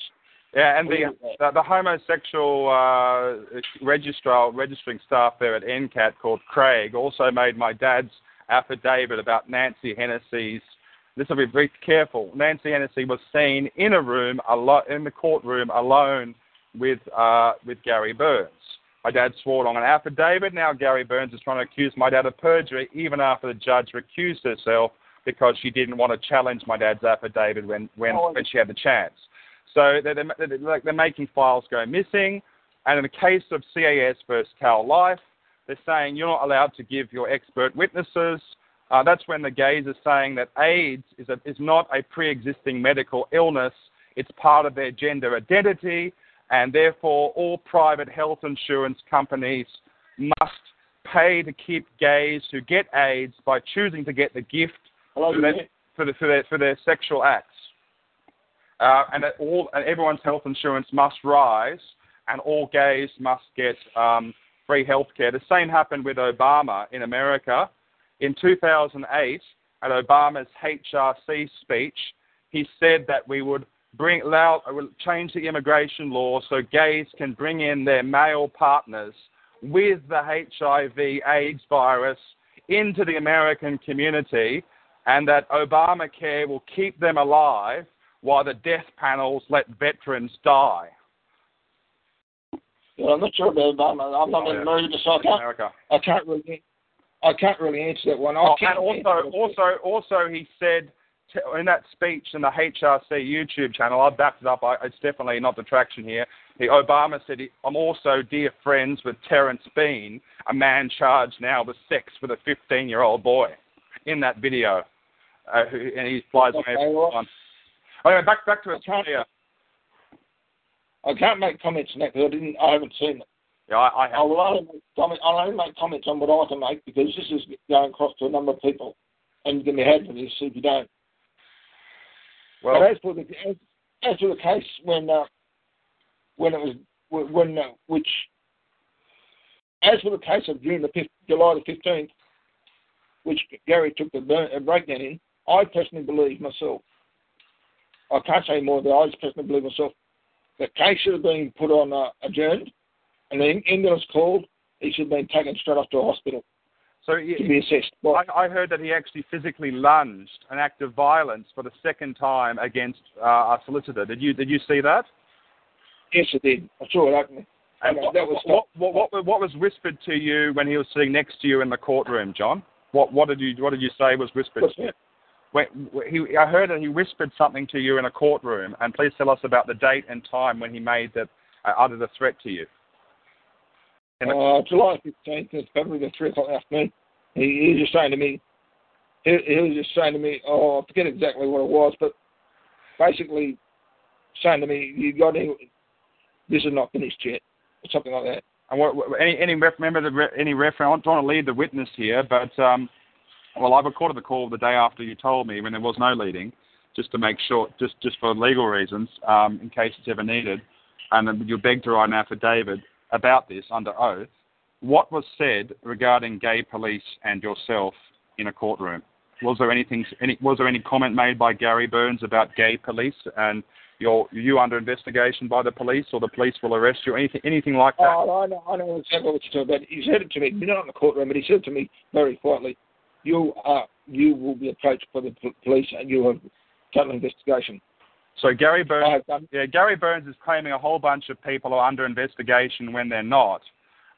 Yeah, and the the, the homosexual uh, registrar registering staff there at NCAT called Craig also made my dad's affidavit about Nancy Hennessy's. This will be very careful. Nancy Hennessy was seen in a room a alo- in the courtroom alone with uh, with Gary Burns. My dad swore on an affidavit. Now Gary Burns is trying to accuse my dad of perjury, even after the judge recused herself because she didn't want to challenge my dad's affidavit when when, Oh, when she had the chance. So they're, they're, like they're making files go missing. And in the case of CAS versus Cal Life, they're saying you're not allowed to give your expert witnesses. Uh, that's when the gays are saying that AIDS is, a, is not a pre-existing medical illness. It's part of their gender identity, and therefore all private health insurance companies must pay to keep gays who get AIDS by choosing to get the gift for their, for, the, for, their, for their sexual acts. Uh, and all and everyone's health insurance must rise, and all gays must get um, free health care. The same happened with Obama in America. In 2008, at Obama's HRC speech, he said that we would bring allow change the immigration law so gays can bring in their male partners with the HIV/AIDS virus into the American community, and that Obamacare will keep them alive while the death panels let veterans die. Well, I'm not sure about Obama. I'm not in yeah. America, so I can't. America. I can't really. I can't really answer that one. I Oh, can't and also, also, also, he said in that speech in the HRC YouTube channel, I backed it up. I, it's definitely not detraction here. He, Obama said, he, "I'm also dear friends with Terrence Bean, a man charged now with sex with a 15-year-old boy." In that video, uh, who, and he flies away Okay, every well- time. Anyway, back back to I can't- Australia. I can't make comments on that because I didn't. I haven't seen it. Yeah, I, I have. I will only make comment. I'll only make comments on what I can make because this is going across to a number of people, and you're going to be had for this if you don't. well, but as for the as, as for the case when uh, when it was when uh, which as for the case of June the 5th, July the fifteenth, which Gary took the burn, uh, breakdown in, I personally believe myself. I can't say more, I just personally believe myself. The case should have been put on uh, adjourned, and the ambulance called. He should have been taken straight off to a hospital so to be assessed. Well, I, I heard that he actually physically lunged an act of violence for the second time against uh, a solicitor. Did you did you see that? yes, I did. I saw it opening. And what, that was what, what, what, what was whispered to you when he was sitting next to you in the courtroom, John? What what did you what did you say was whispered? What's to you? that? When, he, I heard that he whispered something to you in a courtroom, and please tell us about the date and time when he made that uh, uttered a threat to you. Uh, July 15th, it's probably the 3 o'clock afternoon. He, he was just saying to me, he, he was just saying to me, oh, I forget exactly what it was, but basically saying to me, you got any, this is not finished yet, or something like that. And what, any any ref, remember the any reference? I'm trying to lead the witness here, but um, well, I recorded the call the day after you told me when there was no leading, just to make sure, just just for legal reasons, um, in case it's ever needed. And you begged to write an affidavit about this under oath. What was said regarding gay police and yourself in a courtroom? Was there anything? Any, was there any comment made by Gary Burns about gay police and you're you under investigation by the police or the police will arrest you? Anything anything like that? Oh, I know, I know exactly what you're talking about. He said it to me. You're not in the courtroom, but he said it to me very quietly, "You are you will be approached by the police and you have done an investigation." So Gary Burns, yeah, Gary Burns is claiming a whole bunch of people are under investigation when they're not.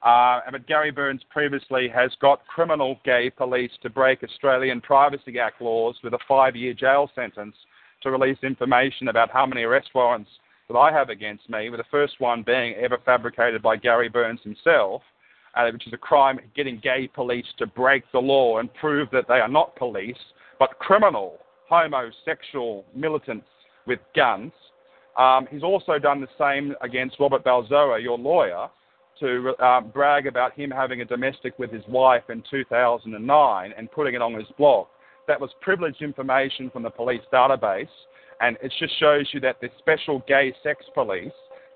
Uh, but Gary Burns previously has got criminal gay police to break Australian Privacy Act laws with a five-year jail sentence to release information about how many arrest warrants that I have against me, with the first one being ever fabricated by Gary Burns himself, uh, which is a crime getting gay police to break the law and prove that they are not police, but criminal, homosexual militants with guns. Um, he's also done the same against Robert Balzoa, your lawyer, to uh, brag about him having a domestic with his wife in 2009 and putting it on his blog. That was privileged information from the police database, and it just shows you that the special gay sex police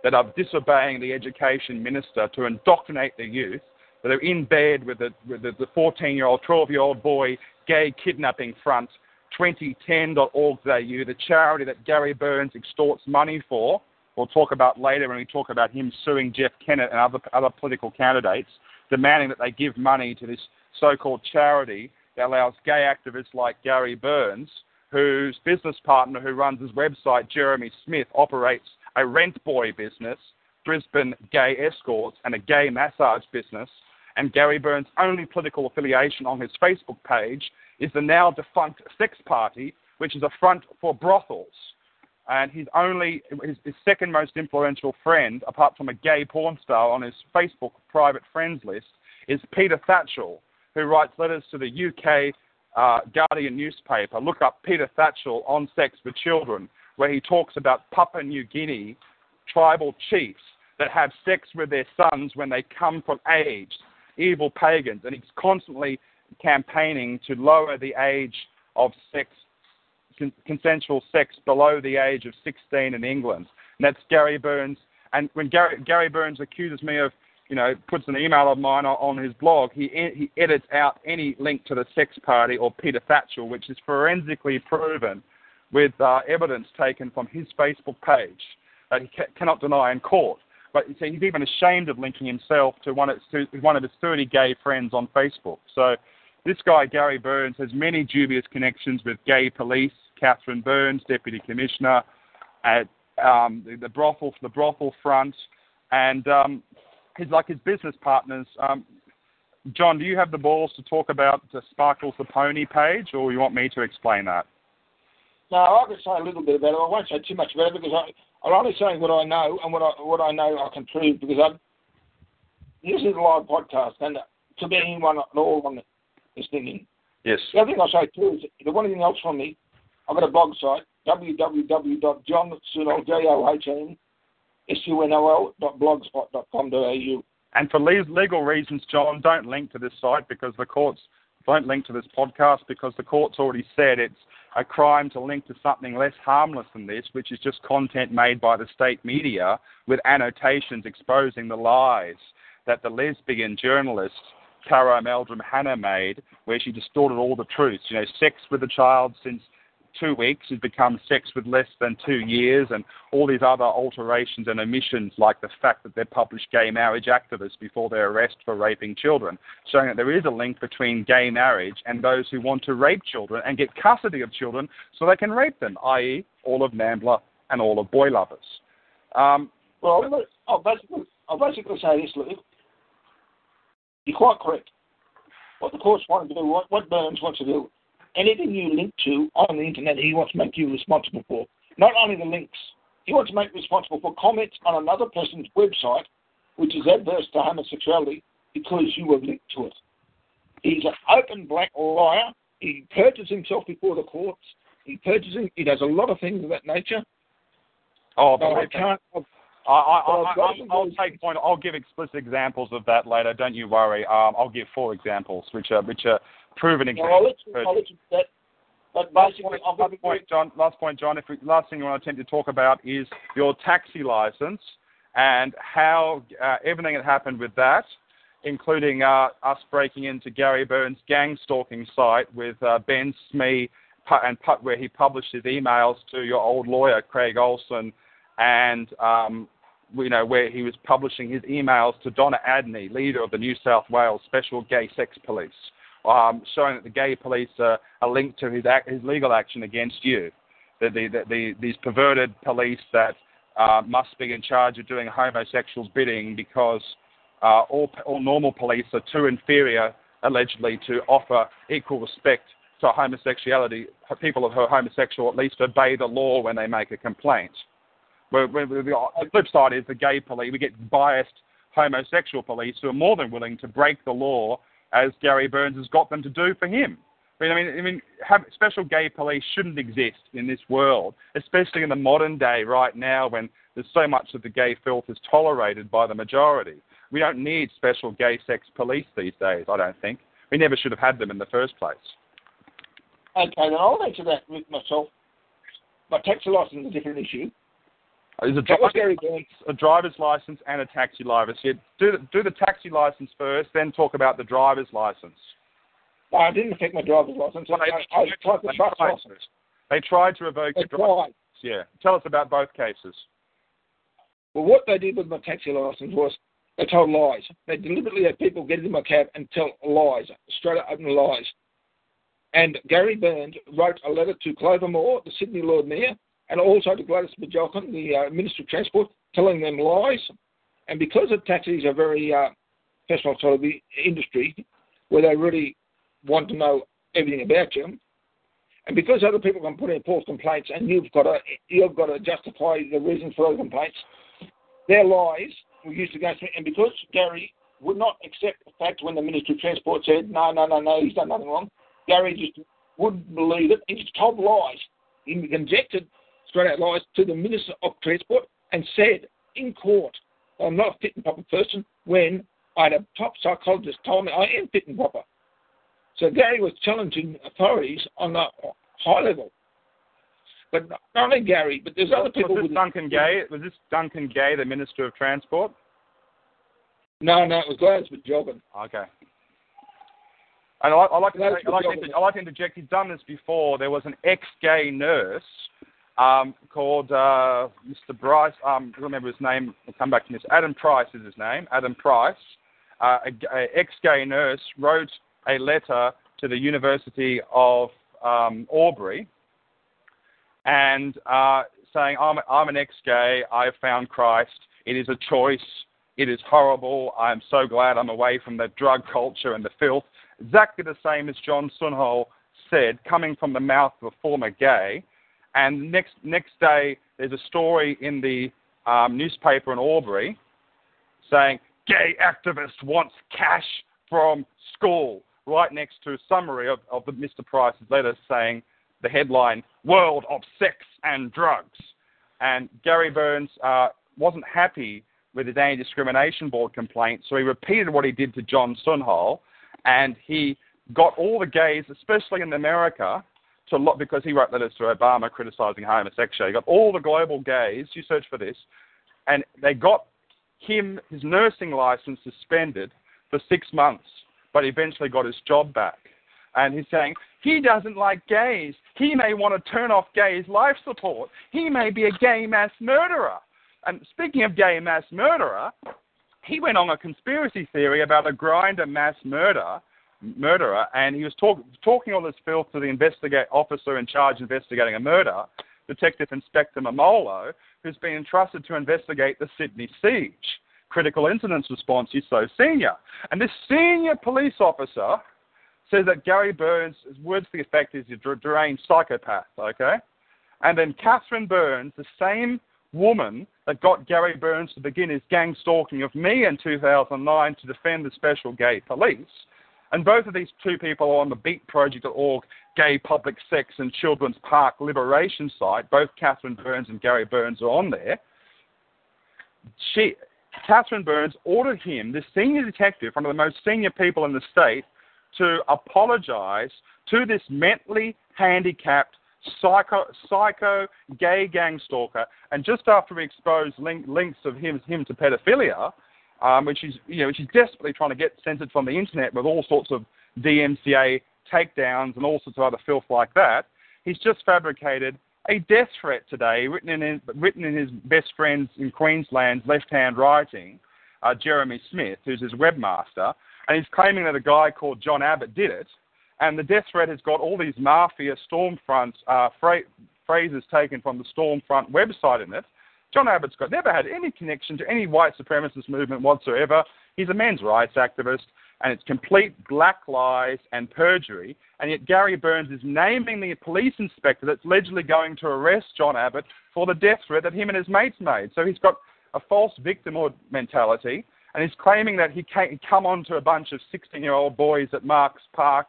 that are disobeying the education minister to indoctrinate the youth, that are in bed with the, the 14 year old, 12 year old boy gay kidnapping front, 2010.org.au, the charity that Gary Burns extorts money for. We'll talk about later when we talk about him suing Jeff Kennett and other, other political candidates, demanding that they give money to this so called charity that allows gay activists like Gary Burns, whose business partner who runs his website, Jeremy Smith, operates a rent boy business, Brisbane Gay Escorts, and a gay massage business. And Gary Burns' only political affiliation on his Facebook page is the now defunct Sex Party, which is a front for brothels. And his only, his, his second most influential friend, apart from a gay porn star on his Facebook private friends list, is Peter Tatchell, who writes letters to the UK uh, Guardian newspaper. Look up Peter Tatchell on sex with children, where he talks about Papua New Guinea tribal chiefs that have sex with their sons when they come from age, evil pagans, and he's constantly campaigning to lower the age of sex, consensual sex below the age of 16 in England. And that's Gary Burns. And when Gary, Gary Burns accuses me of you know, puts an email of mine on his blog, he he edits out any link to the Sex Party or Peter Tatchell, which is forensically proven with uh, evidence taken from his Facebook page that he ca- cannot deny in court. But see, he's even ashamed of linking himself to one of, to one of his 30 gay friends on Facebook. So this guy, Gary Burns, has many dubious connections with gay police, Catherine Burns, Deputy Commissioner, at um, the, the brothel, the brothel front, and um, his like his business partners. Um, John, do you have the balls to talk about the Sparkles the Pony page, or you want me to explain that? No, I can say a little bit about it. I won't say too much about it because I, I'm only saying what I know, and what I what I know I can prove because I this is a live podcast, and to be anyone at all on this thing. Yes. The other thing I'll say too is the one thing else from me, I've got a blog site www.johnsunol, sunol.blogspot.com.au. And for legal reasons, John, don't link to this site because the courts don't link to this podcast because the court's already said it's a crime to link to something less harmless than this, which is just content made by the state media with annotations exposing the lies that the lesbian journalist Caro Meldrum Hanna made, where she distorted all the truths. You know, sex with a child since two weeks has become sex with less than two years, and all these other alterations and omissions, like the fact that they're published gay marriage activists before their arrest for raping children, showing that there is a link between gay marriage and those who want to rape children and get custody of children so they can rape them, i.e., all of NAMBLA and all of boy lovers. Um, well, I'll basically, basically say this, Luke. You're quite correct. What the courts want to do, what, what Burns wants to do, anything you link to on the internet, he wants to make you responsible for. Not only the links, he wants to make you responsible for comments on another person's website which is adverse to homosexuality because you were linked to it. He's an open black liar. He perjures himself before the courts. He perjures him. He does a lot of things of that nature. Oh, But I can't. I, I, I, I've got I'll, some I'll those- take point. I'll give explicit examples of that later. Don't you worry. Um, I'll give four examples, which are which are proven Well, I'll let you, I'll let you that. But basically, Last point, last point, John. Last point, John. If we, last thing I want to attempt to talk about is your taxi license and how uh, everything that happened with that, including uh, us breaking into Gary Burns' gang stalking site with uh, Ben Smee and pu- where he published his emails to your old lawyer Craig Olson, and um, you know where he was publishing his emails to Donna Adney, leader of the New South Wales Special Gay Sex Police um, showing that the gay police are, are linked to his, ac- his legal action against you. The, the, the, the, these perverted police that uh, must be in charge of doing homosexuals' bidding because uh, all, all normal police are too inferior, allegedly, to offer equal respect to homosexuality. People who are homosexual at least obey the law when they make a complaint. Where the, the flip side is the gay police, we get biased homosexual police who are more than willing to break the law as Gary Burns has got them to do for him. I mean, I mean, I mean special gay police shouldn't exist in this world, especially in the modern day right now when there's so much of the gay filth is tolerated by the majority. We don't need special gay sex police these days, I don't think. We never should have had them in the first place. Okay, then I'll answer that with myself. My taxi license is a different issue. Is a, Gary Burns. a driver's license and a taxi license. Yeah, do, the, do the taxi license first, then talk about the driver's license. No, I didn't affect my driver's license. Well, they, I, I tried the they truck tried license. to. They tried to revoke They your driver's license. Yeah. Tell us about both cases. Well, what they did with my taxi license was they told lies. They deliberately had people get into my cab and tell lies, straight up open lies. And Gary Burns wrote a letter to Clover Moore, the Sydney Lord Mayor, and also to Gladys Berejiklian, the uh, Minister of Transport, telling them lies. And because the taxis are very uh, personal sort of industry, where they really want to know everything about you, and because other people can put in false complaints, and you've got to you've got to justify the reason for those complaints, their lies were used against me. And because Gary would not accept the fact when the Minister of Transport said, no, no, no, no, he's done nothing wrong, Gary just wouldn't believe it. He just told lies. He injected straight out lies to the Minister of Transport and said in court, I'm not a fit and proper person when I had a top psychologist told me I am fit and proper. So Gary was challenging authorities on a high level. But not only Gary, but there's other people was this Duncan Gay? Was this Duncan Gay, the Minister of Transport? No, no, it was Gladys Berejiklian. Okay. And I, I like to, I like to, I like to interject. He's done this before. There was an ex-gay nurse um, called uh, Mr. Bryce. Um, I remember his name. I'll come back to this. Adam Price is his name. Adam Price, uh, a, g- a ex-gay nurse, wrote a letter to the University of um, Albury, and uh, saying, "I'm, I'm an ex-gay. I have found Christ. It is a choice. It is horrible. I'm so glad I'm away from the drug culture and the filth." Exactly the same as John Sunol said, coming from the mouth of a former gay. And next next day, there's a story in the um, newspaper in Albury saying, "Gay activist wants cash from school." Right next to a summary of, of the Mr. Price's letter saying the headline, World of Sex and Drugs. And Gary Burns uh, wasn't happy with his anti discrimination board complaint, so he repeated what he did to John Sunol, and he got all the gays, especially in America, to look because he wrote letters to Obama criticizing homosexuality. He got all the global gays, you search for this, and they got him, his nursing license suspended for six months, but eventually got his job back. And he's saying, he doesn't like gays. He may want to turn off gays' life support. He may be a gay mass murderer. And speaking of gay mass murderer, he went on a conspiracy theory about a Grindr mass murder murderer, and he was talk, talking all this filth to the investigate officer in charge investigating a murder, Detective Inspector Memmolo, who's been entrusted to investigate the Sydney siege. Critical incidents response, he's so senior. And this senior police officer says that Gary Burns, words to the effect is a deranged psychopath, okay? And then Catherine Burns, the same woman that got Gary Burns to begin his gang stalking of me in 2009 to defend the special gay police. And both of these two people are on the beatproject.org gay public sex and children's park liberation site. Both Catherine Burns and Gary Burns are on there. She, Catherine Burns ordered him, the senior detective, one of the most senior people in the state, to apologize to this mentally handicapped psycho, psycho gay gang stalker. And just after we exposed link, links of him, him to pedophilia, um, which is you know is desperately trying to get censored from the internet with all sorts of DMCA takedowns and all sorts of other filth like that. He's just fabricated a death threat today, written in his, written in his best friend's in Queensland's left-hand writing, uh, Jeremy Smith, who's his webmaster, and he's claiming that a guy called John Abbott did it. And the death threat has got all these mafia Stormfront uh, phrases taken from the Stormfront website in it. John Abbott's got never had any connection to any white supremacist movement whatsoever. He's a men's rights activist, and it's complete black lies and perjury. And yet Gary Burns is naming the police inspector that's allegedly going to arrest John Abbott for the death threat that him and his mates made. So he's got a false victimhood mentality, and he's claiming that he can come on to a bunch of 16-year-old boys at Marks Park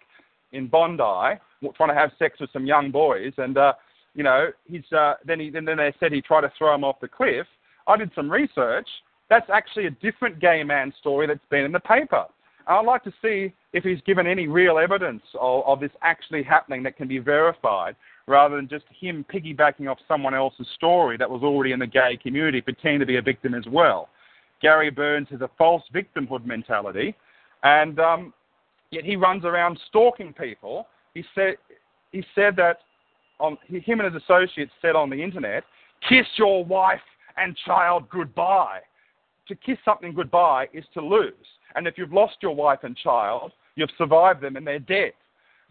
in Bondi, trying to have sex with some young boys, and uh, you know, he's uh, then he then they said he tried to throw him off the cliff. I did some research. That's actually a different gay man story that's been in the paper. I'd like to see if he's given any real evidence of, of this actually happening that can be verified, rather than just him piggybacking off someone else's story that was already in the gay community, pretending to be a victim as well. Gary Burns has a false victimhood mentality, and um, yet he runs around stalking people. He said he said that on him and his associates said on the internet, "Kiss your wife and child goodbye." To kiss something goodbye is to lose, and if you've lost your wife and child, you've survived them and they're dead.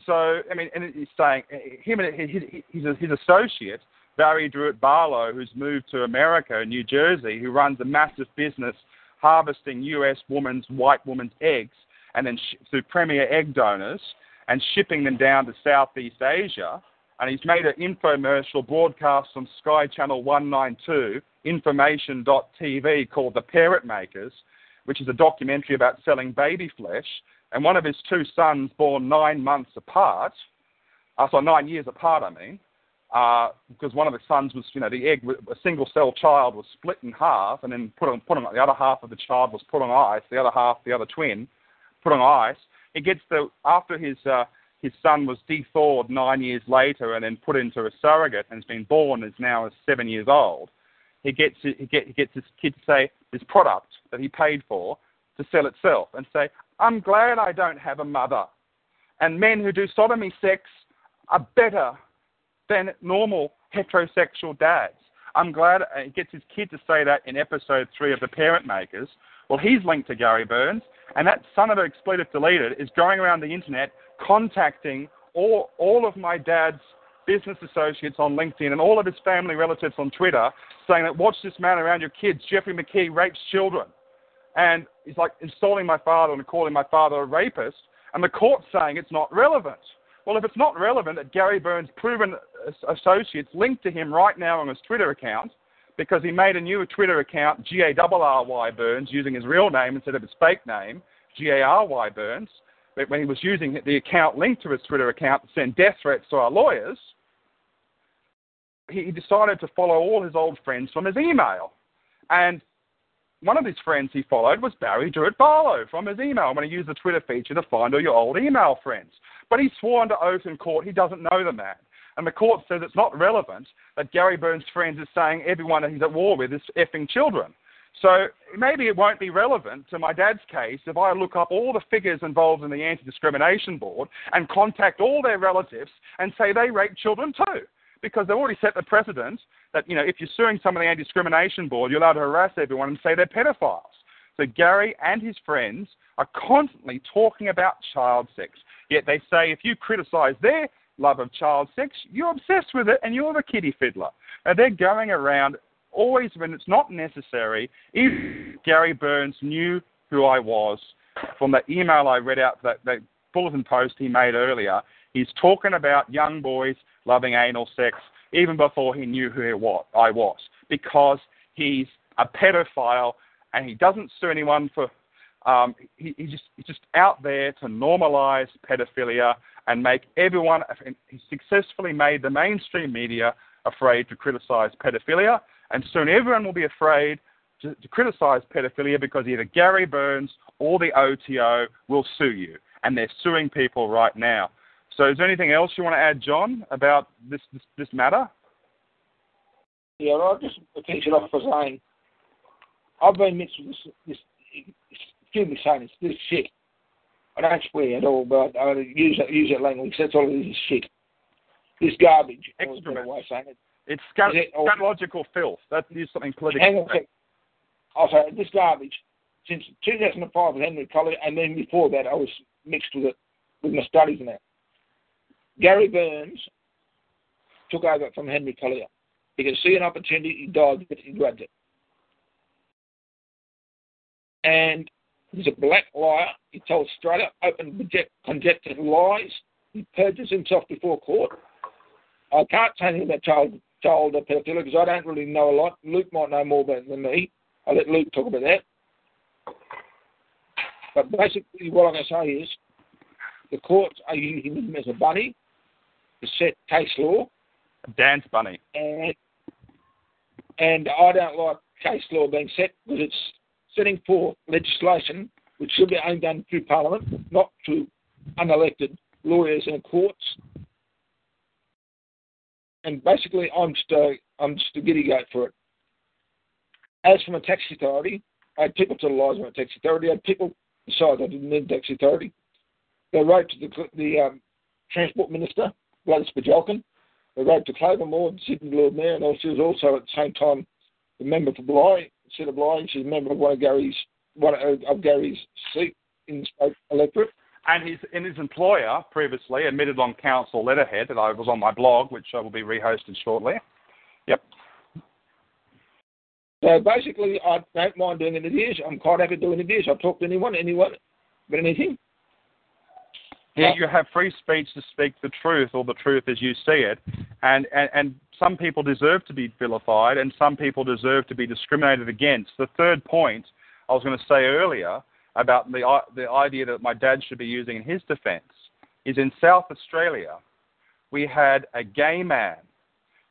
So I mean, and he's saying him and his, his, his associate Barrie Drewitt Barlow, who's moved to America, New Jersey, who runs a massive business harvesting U.S. women's white women's eggs and then sh- through Premier Egg Donors and shipping them down to Southeast Asia. And he's made an infomercial broadcast on Sky Channel 192, information.tv, called The Parent Makers, which is a documentary about selling baby flesh. And one of his two sons, born nine months apart, uh, nine years apart, I mean, uh, because one of the sons was, you know, the egg, a single cell child was split in half, and then put on, put on, the other half of the child was put on ice, the other half, the other twin, put on ice. He gets the after his uh, his son was de-thawed nine years later and then put into a surrogate and has been born is now seven years old. He gets he, get, he gets his kid to say his product that he paid for to sell itself and say, "I'm glad I don't have a mother." And men who do sodomy sex are better than normal heterosexual dads. I'm glad he gets his kid to say that in episode three of The Parent Makers. Well, he's linked to Gary Burns, and that son of a expletive deleted is going around the internet contacting all, all of my dad's business associates on LinkedIn and all of his family relatives on Twitter saying that watch this man around your kids. Jeffrey McKee rapes children. And he's like installing my father and calling my father a rapist. And the court's saying it's not relevant. Well, if it's not relevant that Gary Burns' proven associates linked to him right now on his Twitter account, because he made a new Twitter account, G A R R Y Burns, using his real name instead of his fake name, G A R Y Burns, but when he was using the account linked to his Twitter account to send death threats to our lawyers, he decided to follow all his old friends from his email. And one of his friends he followed was Barrie Drewitt Barlow from his email when he used the Twitter feature to find all your old email friends. But he swore under oath in court he doesn't know the man. And the court says it's not relevant that Gary Burns' friends is saying everyone he's at war with is effing children. So maybe it won't be relevant to my dad's case if I look up all the figures involved in the Anti Discrimination Board and contact all their relatives and say they rape children too. Because they've already set the precedent that, you know, if you're suing some of the Anti Discrimination Board, you're allowed to harass everyone and say they're pedophiles. So Gary and his friends are constantly talking about child sex. Yet they say if you criticize their love of child sex, you're obsessed with it and you're the kitty fiddler. And they're going around always when it's not necessary. If Gary Burns knew who I was from the email I read out, that, that bulletin post he made earlier, he's talking about young boys loving anal sex even before he knew who I was. because he's a pedophile and he doesn't sue anyone for. Um, he, he just he's just out there to normalise pedophilia and make everyone. He successfully made the mainstream media afraid to criticise pedophilia, and soon everyone will be afraid to, to criticise pedophilia because either Gary Burns or the OTO will sue you, and they're suing people right now. So, is there anything else you want to add, John, about this this, this matter? Yeah, I'll just finish it off for saying I've been mixed with this, this excuse me saying this, this shit. I don't swear at all, but I use that, use that language. That's all it is, shit. This garbage. Excrement. Way saying it. It's scat- it- oh. scatological filth. That is something politically. Hang on a sec. Oh, I'll say this garbage. Since 2005 with Henry Collier, and then before that, I was mixed with it with my studies and that. Gary Burns took over from Henry Collier. He could see an opportunity, he dived it, he grabbed it. And he's a black liar. He told straight up, open, conjectured lies. He perjures himself before court. I can't say anything about child, child pedophilia because I don't really know a lot. Luke might know more about it than me. I'll let Luke talk about that. But basically, what I'm going to say is the courts are using him as a bunny to set case law, Dance bunny. and and I don't like case law being set because it's setting forth legislation which should be only done through Parliament, not through unelected lawyers and courts. And basically, I'm just a, I'm just a giddy goat for it. As from a tax authority, I had people tell lies about tax authority. I had people decide I didn't need tax authority. They wrote to the, the um, Transport Minister, Gladys Berejiklian. They wrote to Clover Moore, the Sydney Lord Mayor, and she was also at the same time the member for Bligh, Senator Bligh, and she's a member of one of Gary's one of, uh, of Gary's seat in the state electorate. And his, and his employer previously admitted on council letterhead that I was on my blog, which I will be rehosted shortly. Yep. So basically, I don't mind doing interviews. I'm quite happy doing interviews. I'll talk to anyone, anyone, but anything. Yeah, you have free speech to speak the truth or the truth as you see it. And, and, and some people deserve to be vilified and some people deserve to be discriminated against. The third point I was going to say earlier about the, the idea that my dad should be using in his defense is in South Australia, we had a gay man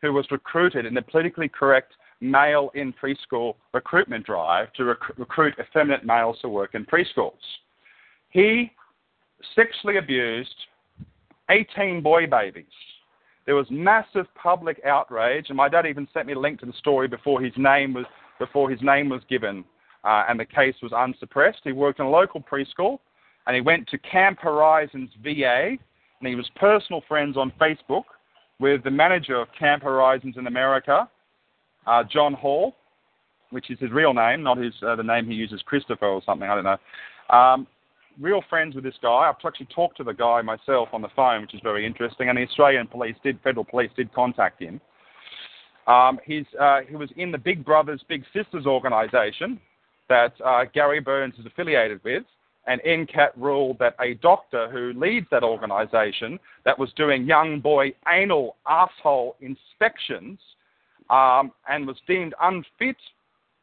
who was recruited in the politically correct male in preschool recruitment drive to rec- recruit effeminate males to work in preschools. He sexually abused 18 boy babies. There was massive public outrage, and my dad even sent me a link to the story before his name was before his name was given, uh, and the case was unsuppressed. He worked in a local preschool, and he went to Camp Horizons VA, and he was personal friends on Facebook with the manager of Camp Horizons in America, uh, John Hall, which is his real name, not his uh, the name he uses, Christopher or something. I don't know. Um, real friends with this guy. I've actually talked to the guy myself on the phone, which is very interesting. And the Australian police did, federal police did contact him. Um, he's, uh, he was in the Big Brothers Big Sisters organisation that uh, Gary Burns is affiliated with. And NCAT ruled that a doctor who leads that organisation that was doing young boy anal asshole inspections um, and was deemed unfit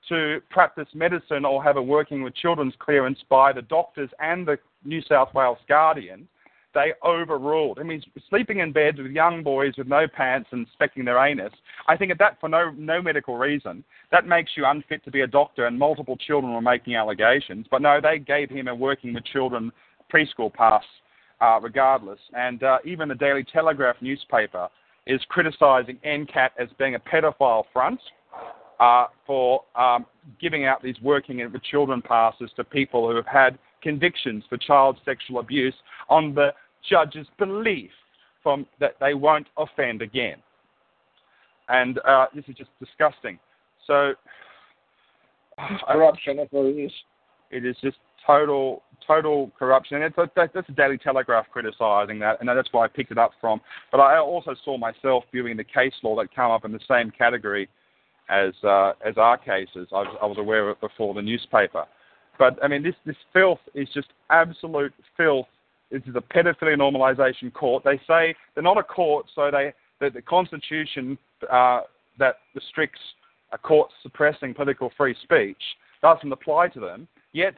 to practice medicine or have a working with children's clearance by the doctors and the New South Wales Guardian, they overruled. I mean, sleeping in bed with young boys with no pants and inspecting their anus. I think at that, for no no medical reason, that makes you unfit to be a doctor. And multiple children were making allegations, but no, they gave him a working with children preschool pass, uh, regardless. And uh, even the Daily Telegraph newspaper is criticising NCAT as being a pedophile front uh, for um, giving out these working with children passes to people who have had convictions for child sexual abuse on the judge's belief from that they won't offend again. And uh, this is just disgusting. So Corruption, that's what it is. it is just total total corruption. And it's, that, that's the Daily Telegraph criticising that, and that's why I picked it up from. But I also saw myself viewing the case law that come up in the same category as uh, as our cases. I was, I was aware of it before the newspaper. But I mean, this this filth is just absolute filth. This is a pedophilia normalisation court. They say they're not a court, so they that the Constitution uh, that restricts a court suppressing political free speech doesn't apply to them. Yet,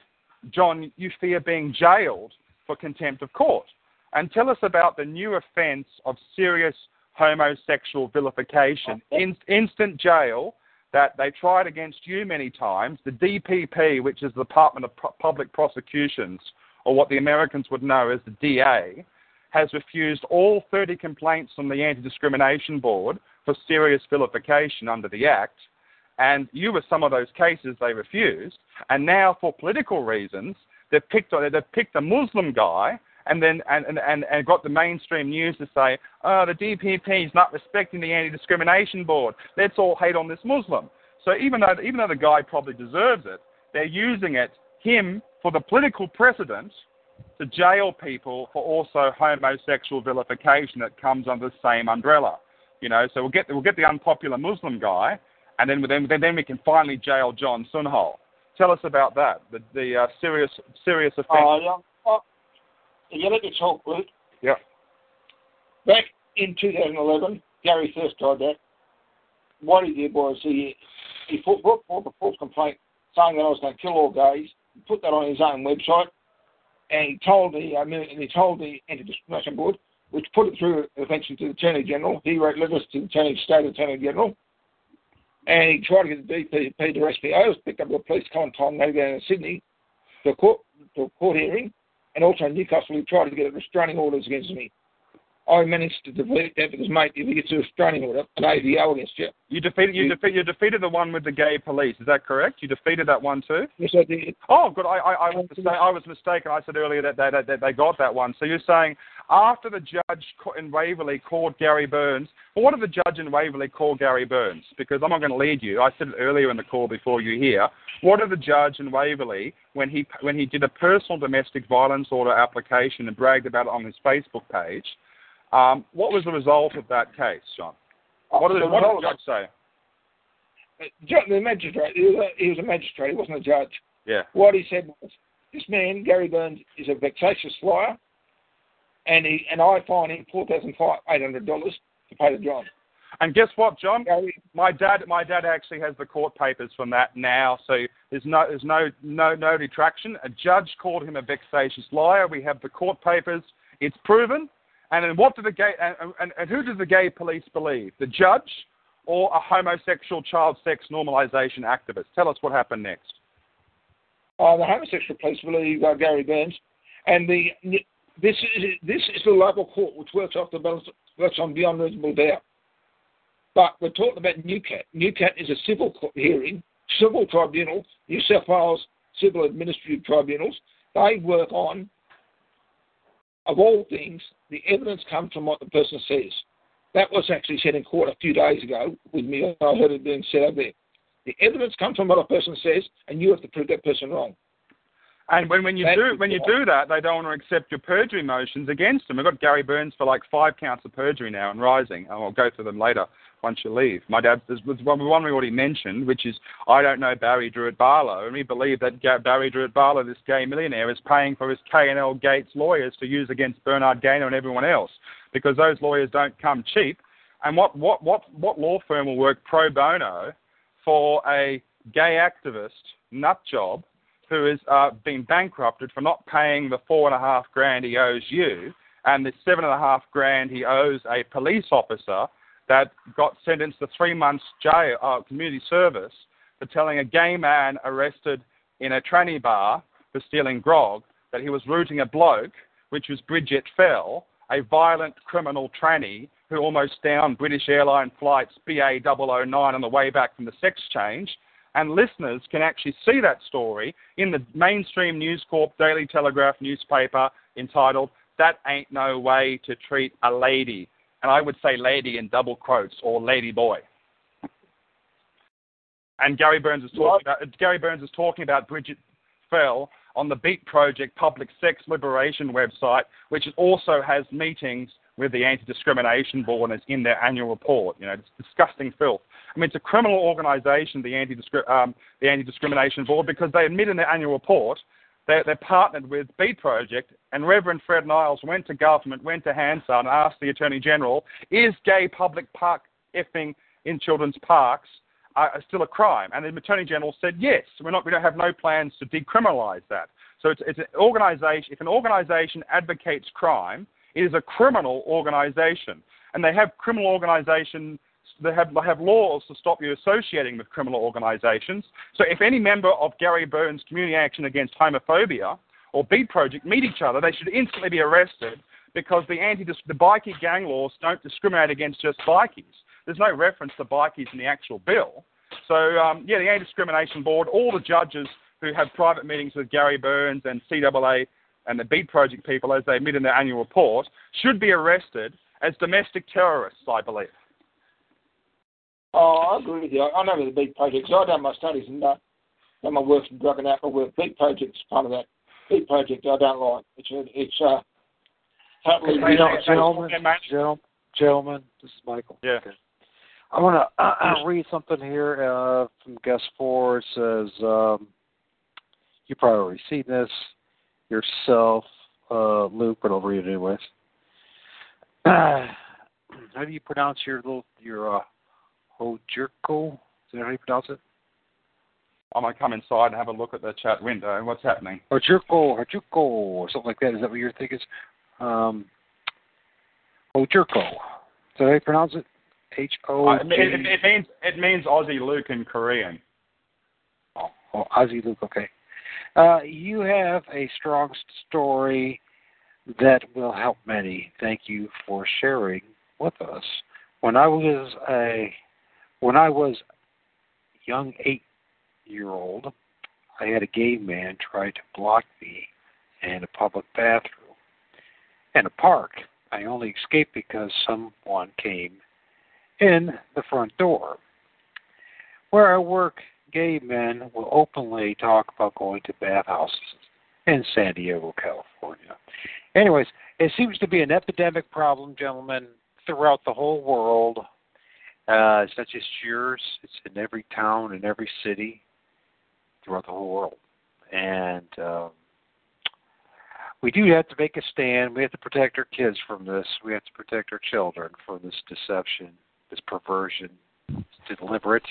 John, you fear being jailed for contempt of court. And tell us about the new offence of serious homosexual vilification, oh. in, instant jail that they tried against you many times. The DPP, which is the Department of P- Public Prosecutions, or what the Americans would know as the DA, has refused all 30 complaints from the Anti Discrimination Board for serious vilification under the Act. And you were some of those cases they refused. And now, for political reasons, they've picked, they've picked a Muslim guy and then and, and, and, and got the mainstream news to say, oh, the DPP is not respecting the Anti-Discrimination Board. Let's all hate on this Muslim. So even though even though the guy probably deserves it, they're using it him for the political precedent to jail people for also homosexual vilification that comes under the same umbrella. You know, so we'll get we'll get the unpopular Muslim guy, and then then then we can finally jail John Sunol. Tell us about that. The the uh, serious serious offence. Yeah. well, you let me talk, Luke. Yeah. Back in 2011, Gary first tried that. What he did was he he put, brought forward a false complaint saying that I was going to kill all gays. Put that on his own website, and he told the uh, and he told the Anti-Discrimination Board, which put it through eventually to the Attorney General. He wrote letters to the Attorney State Attorney General, and he tried to get the DPP to SPOs, picked up the police contact down in Sydney to a court to a court hearing, and also Newcastle he tried to get restraining orders against me. I managed to defeat that because, mate, if he gets a restraining order, an AVO against you. You defeated you, defeat, you defeated the one with the gay police. Is that correct? You defeated that one too. Yes, I did. Oh, good. I I, I, was, mistake, I was mistaken. I said earlier that, that, that they got that one. So you're saying after the judge in Waverley called Gary Burns, well, what did the judge in Waverley call Gary Burns? Because I'm not going to lead you. I said it earlier in the call before you hear. What did the judge in Waverley when he when he did a personal domestic violence order application and bragged about it on his Facebook page? Um, what was the result of that case, John? What did, what did the judge say? The magistrate, he was, a, he was a magistrate, he wasn't a judge. Yeah. What he said was, this man, Gary Burns, is a vexatious liar, and he and I fine him four thousand eight hundred dollars to pay the job. And guess what, John? Gary, My dad, my dad actually has the court papers from that now, so there's no, there's no, no, no detraction. A judge called him a vexatious liar. We have the court papers. It's proven. And then what do the gay and, and, and who does the gay police believe? The judge or a homosexual child sex normalization activist? Tell us what happened next. uh, the homosexual police believe uh, Gary Burns, and the this is this is the local court which works off the balance works on beyond reasonable doubt. But we're talking about NCAT. NCAT is a civil hearing, civil tribunal, New South Wales civil administrative tribunals. They work on, of all things, the evidence comes from what the person says. That was actually said in court a few days ago with me. I heard it being said over there. The evidence comes from what a person says, and you have to prove that person wrong. And when, when you That do when you do that, they don't want to accept your perjury motions against them. We've got Gary Burns for like five counts of perjury now and rising. I'll go through them later once you leave. My dad, there's one we already mentioned, which is I don't know Barrie Drewitt Barlow, and we believe that Barrie Drewitt Barlow, this gay millionaire, is paying for his K and L Gates lawyers to use against Bernard Gaynor and everyone else, because those lawyers don't come cheap. And what what what what law firm will work pro bono for a gay activist nut job who has uh, been bankrupted for not paying the four and a half grand he owes you, and the seven and a half grand he owes a police officer that got sentenced to three months jail, uh, community service for telling a gay man arrested in a tranny bar for stealing grog that he was rooting a bloke, which was Bridget Fell, a violent criminal tranny who almost downed British airline flights BA 009 on the way back from the sex change. And listeners can actually see that story in the mainstream News Corp Daily Telegraph newspaper entitled That Ain't No Way to Treat a Lady. And I would say lady in double quotes or lady boy. And Gary Burns is talking about Gary Burns is talking about Bridget Fell on the Beat Project Public Sex Liberation website, which also has meetings with the Anti-Discrimination Board and is in their annual report. You know, it's disgusting filth. I mean, it's a criminal organisation, the anti um, the Anti-Discrimination Board, because they admit in their annual report they're, they're partnered with Beat Project, and Reverend Fred Niles went to government, went to Hansard, and asked the Attorney General, is gay public park effing in children's parks are still a crime? And the Attorney General said yes. We're not, we don't have no plans to decriminalise that. So it's, it's an organisation. If an organisation advocates crime, it is a criminal organisation, and they have criminal organisation. They have, have laws to stop you associating with criminal organisations. So if any member of Gary Burns' Community Action Against Homophobia or Beat Project meet each other, they should instantly be arrested because the anti the bikie gang laws don't discriminate against just bikies. There's no reference to bikies in the actual bill. So um, yeah, the Anti-Discrimination Board, all the judges who have private meetings with Gary Burns and CAA and the Beat Project people, as they admit in their annual report, should be arrested as domestic terrorists, I believe. Oh, I agree with you. I know there's a big Project. So I've done my studies and uh, done my work in drug and alcohol work. Big Project's part of that. Big Project I don't like. It's it's uh, totally. You know, gentlemen, gentlemen, gentlemen, this is Michael. Yeah. Okay. I want to uh, uh, read something here uh, from guest four. It says, um, you probably already seen this yourself, uh, Luke, but I'll read it anyways. how do you pronounce your little your Hojirko? Is that how you pronounce it? I might come inside and have a look at the chat window. What's happening? Hojirko, Hojirko, or something like that. Is that what you're thinking? Um, Hojirko. Is that how you pronounce it? H O. Uh, it, it, it means it means Aussie Luke in Korean. Oh, oh Aussie Luke. Okay. Uh, you have a strong story that will help many. Thank you for sharing with us. When I was a when I was young eight year old, I had a gay man try to block me in a public bathroom. In a park, I only escaped because someone came in the front door. Where I work, gay men will openly talk about going to bathhouses in San Diego, California. Anyways, it seems to be an epidemic problem, gentlemen, throughout the whole world. Uh, it's not just yours, it's in every town, in every city, throughout the whole world. And um, we do have to make a stand. We have to protect our kids from this. We have to protect our children from this deception this perversion. It's deliberate,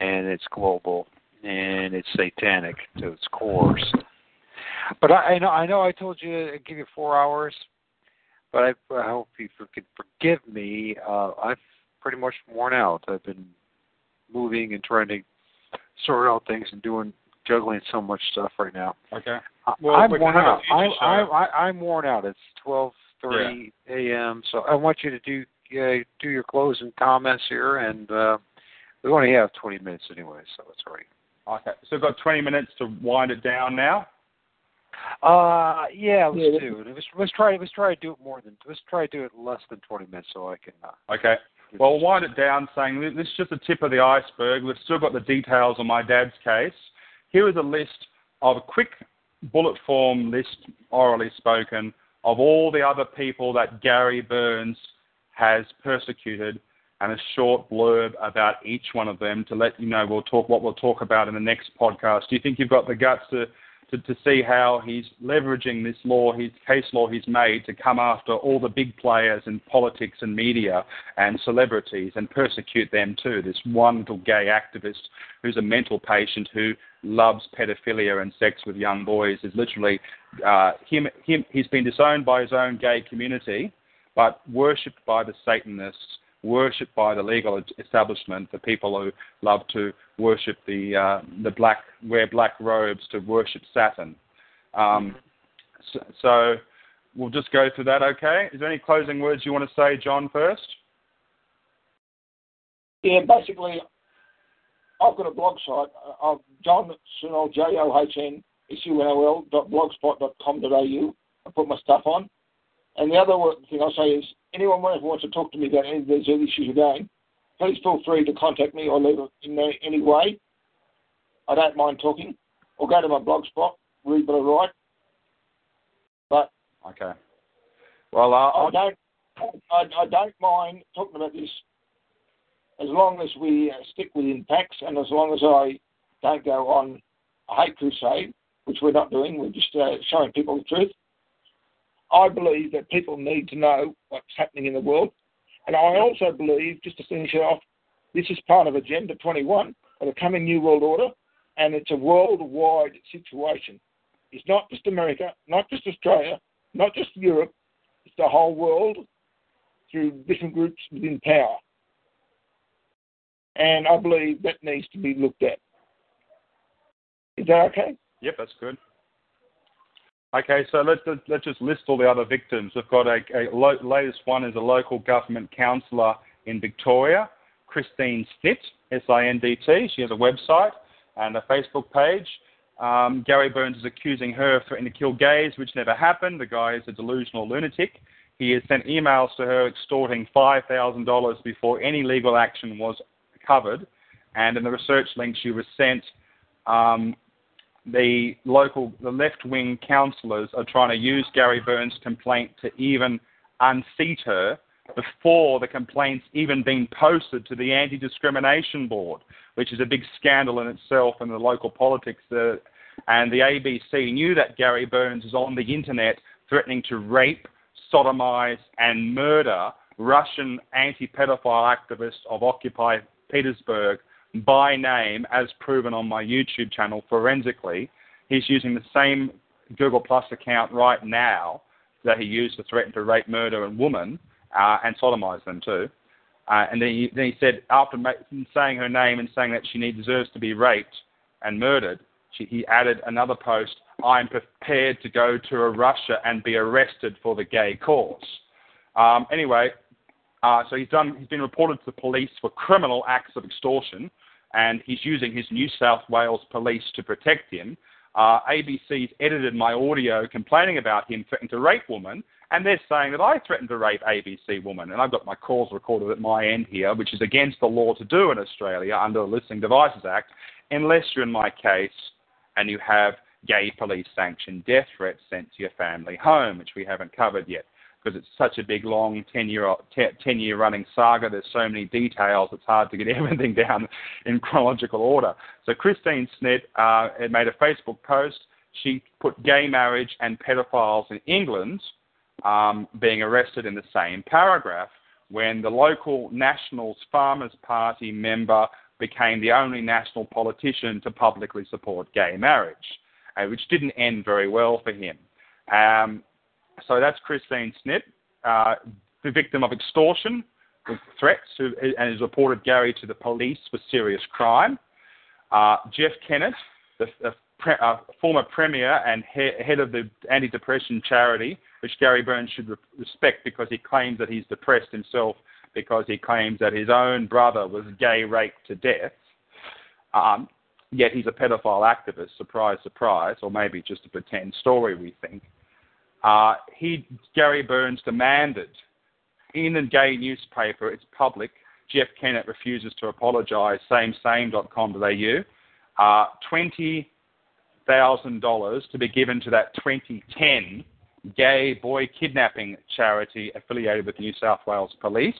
and it's global, and it's satanic to its core. But I, I know I know I told you I'd give you four hours, but I, I hope you could forgive me. Uh, I've pretty much worn out. I've been moving and trying to sort out things and doing juggling so much stuff right now. Okay. Well, I'm worn out. I, I, I, I'm worn out. It's twelve thirty yeah. a.m. So I want you to do uh, do your closing comments here, and uh, we only have 20 minutes anyway, so it's all right. Okay, so we've got 20 minutes to wind it down now. Uh, yeah, let's yeah. do it. Let's, let's try. Let's try to do it more than. Let's try to do it less than 20 minutes, so I can. Uh, okay. Well, we'll wind it down, saying this is just the tip of the iceberg. We've still got the details on my dad's case. Here is a list of a quick bullet form list, orally spoken, of all the other people that Gary Burns has persecuted and a short blurb about each one of them to let you know we'll talk what we'll talk about in the next podcast. Do you think you've got the guts to, to, to see how he's leveraging this law, his case law he's made to come after all the big players in politics and media and celebrities and persecute them too? This one little gay activist who's a mental patient who loves pedophilia and sex with young boys is literally uh, him, him. He's been disowned by his own gay community but worshipped by the Satanists, worshipped by the legal establishment, the people who love to worship the uh, the black wear black robes to worship Saturn. Um, so, so, we'll just go through that. Okay. Is there any closing words you want to say, John? First. Yeah, basically, I've got a blog site. Uh, John Sunol J O H N S U N O L dot blogspot dot com dot au. I put my stuff on. And the other thing I'll say is anyone who wants to talk to me about any of these issues again, please feel free to contact me or leave it in any way. I don't mind talking. Or go to my blog spot, read what I write. But okay. Well, uh, I don't. I, I, don't mind talking about this as long as we uh, stick within facts and as long as I don't go on a hate crusade, which we're not doing. We're just uh, showing people the truth. I believe that people need to know what's happening in the world. And I also believe, just to finish it off, This is part of Agenda 21 of the coming New World Order, and it's a worldwide situation. It's not just America, not just Australia, not just Europe, it's the whole world through different groups within power. And I believe that needs to be looked at. Is that okay? Yep, that's good. Okay, so let's let's just list all the other victims. We've got a, a lo- latest one is a local government councillor in Victoria, Christine Sindt, S-I-N-D-T. She has a website and a Facebook page. Um, Gary Burns is accusing her of threatening to kill gays, which never happened. The guy is a delusional lunatic. He has sent emails to her extorting $5,000 before any legal action was covered. And in the research link she was sent, um, the local, the left-wing councillors are trying to use Gary Burns' complaint to even unseat her before the complaint's even been posted to the Anti-Discrimination Board, which is a big scandal in itself in the local politics. Uh, and the ABC knew that Gary Burns is on the internet threatening to rape, sodomize, and murder Russian anti-pedophile activists of Occupy Petersburg by name, as proven on my YouTube channel forensically. He's using the same Google Plus account right now that he used to threaten to rape, murder, and woman, uh, and sodomize them too. Uh, and then he, then he said, after ma- saying her name and saying that she need, deserves to be raped and murdered, she, he added another post, I'm prepared to go to Russia and be arrested for the gay cause. Um, anyway, uh, so he's done. He's been reported to the police for criminal acts of extortion, and he's using his New South Wales police to protect him. Uh, ABC's edited my audio complaining about him threatening to rape women, and they're saying that I threatened to rape ABC woman, and I've got my calls recorded at my end here, which is against the law to do in Australia under the Listening Devices Act, unless you're in my case and you have gay police sanctioned death threats sent to your family home, which we haven't covered yet because it's such a big, long 10 year, 10 year running saga. There's so many details, it's hard to get everything down in chronological order. So Christine Sindt uh, made a Facebook post. She put gay marriage and pedophiles in England um, being arrested in the same paragraph when the local Nationals Farmers Party member became the only national politician to publicly support gay marriage, uh, which didn't end very well for him. Um, so that's Christine Sindt, uh, the victim of extortion with threats, who, and has reported Gary to the police for serious crime. Uh, Jeff Kennett, the, the pre, uh, former premier and he, head of the anti-depression charity, which Gary Burns should re- respect because he claims that he's depressed himself because he claims that his own brother was gay raped to death. Um, yet he's a pedophile activist, surprise, surprise, or maybe just a pretend story, we think. Uh, he, Gary Burns, demanded in the gay newspaper, it's public, Jeff Kennett refuses to apologise, samesame.com.au, uh, $20,000 to be given to that 2010 gay boy kidnapping charity affiliated with New South Wales Police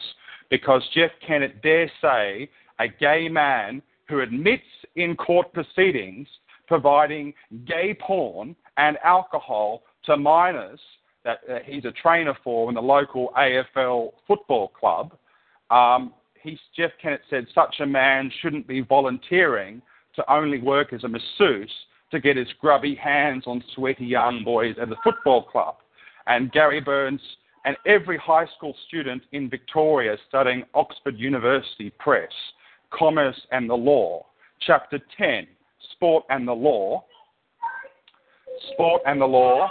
because Jeff Kennett dare say a gay man who admits in court proceedings providing gay porn and alcohol to minors that uh, he's a trainer for in the local AFL football club. Um, he's, Jeff Kennett said such a man shouldn't be volunteering to only work as a masseuse to get his grubby hands on sweaty young boys at the football club. And Gary Burns and every high school student in Victoria studying Oxford University Press, Commerce and the Law, Chapter 10, Sport and the Law, Sport and the Law,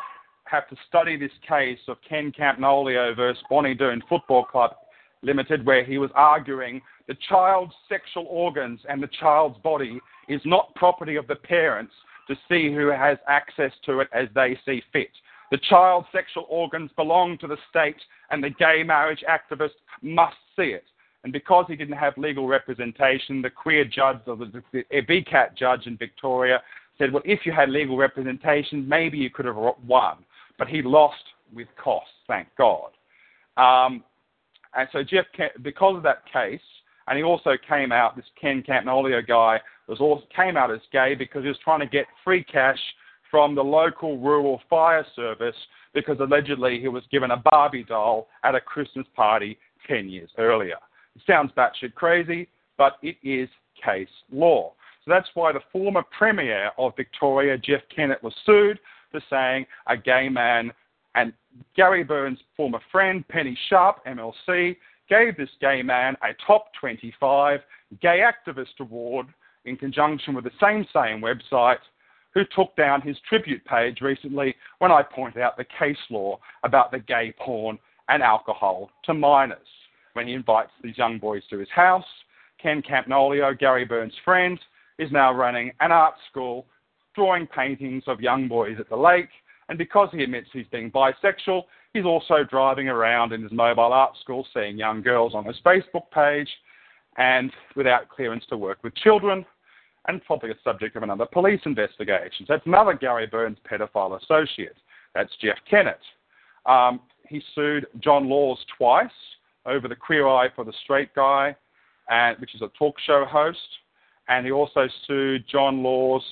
have to study this case of Ken Campagnolo versus Bonnie Doon Football Club Limited, where he was arguing the child's sexual organs and the child's body is not property of the parents to see who has access to it as they see fit. The child's sexual organs belong to the state, and the gay marriage activist must see it. And because he didn't have legal representation, the queer judge, or the, the VCAT judge in Victoria, said, well, if you had legal representation, maybe you could have won but he lost with costs, thank God. Um, and so Jeff, because of that case, and he also came out, this Ken Campagnolo guy was also came out as gay because he was trying to get free cash from the local rural fire service because allegedly he was given a Barbie doll at a Christmas party 10 years earlier. It sounds batshit crazy, but it is case law. So that's why the former Premier of Victoria, Jeff Kennett, was sued for saying a gay man and Gary Burns' former friend, Penny Sharpe, MLC, gave this gay man a top 25 gay activist award in conjunction with the same same website who took down his tribute page recently when I pointed out the case law about the gay porn and alcohol to minors. When he invites these young boys to his house, Ken Campagnolo, Gary Burns' friend, is now running an art school, drawing paintings of young boys at the lake. And because he admits he's being bisexual, he's also driving around in his mobile art school, seeing young girls on his Facebook page, and without clearance to work with children, and probably a subject of another police investigation. So that's another Gary Burns pedophile associate. That's Jeff Kennett. Um, he sued John Laws twice over the Queer Eye for the Straight Guy, and, which is a talk show host and he also sued John Laws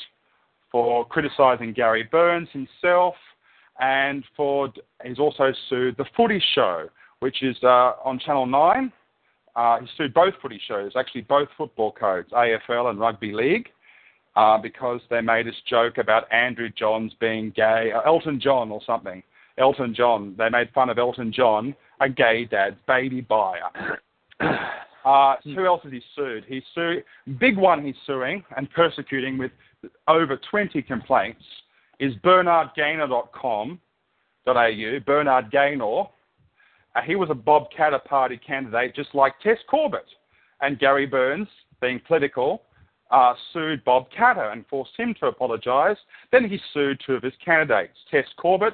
for criticising Gary Burns himself, and for he's also sued the Footy Show, which is uh, on Channel Nine. Uh, he sued both footy shows, actually both football codes, AFL and Rugby League, uh, because they made this joke about Andrew Johns being gay, uh, Elton John or something. Elton John, they made fun of Elton John, a gay dad's baby buyer. Uh, who else has he sued? He's sued, big one he's suing and persecuting with over 20 complaints is bernardgaynor.com.au, Bernard Gaynor. Uh, he was a Bob Katter party candidate just like Tess Corbett. And Gary Burns, being political, uh, sued Bob Katter and forced him to apologise. Then he sued two of his candidates, Tess Corbett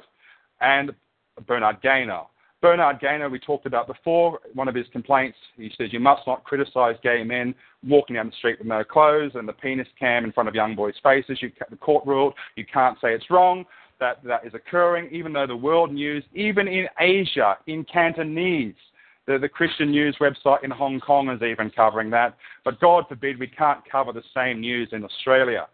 and Bernard Gaynor. Bernard Gaynor, we talked about before, one of his complaints, he says you must not criticise gay men walking down the street with no clothes and the penis cam in front of young boys' faces. You, the court ruled you can't say it's wrong. That that is occurring, even though the world news, even in Asia, in Cantonese, the, the Christian news website in Hong Kong is even covering that. But God forbid we can't cover the same news in Australia.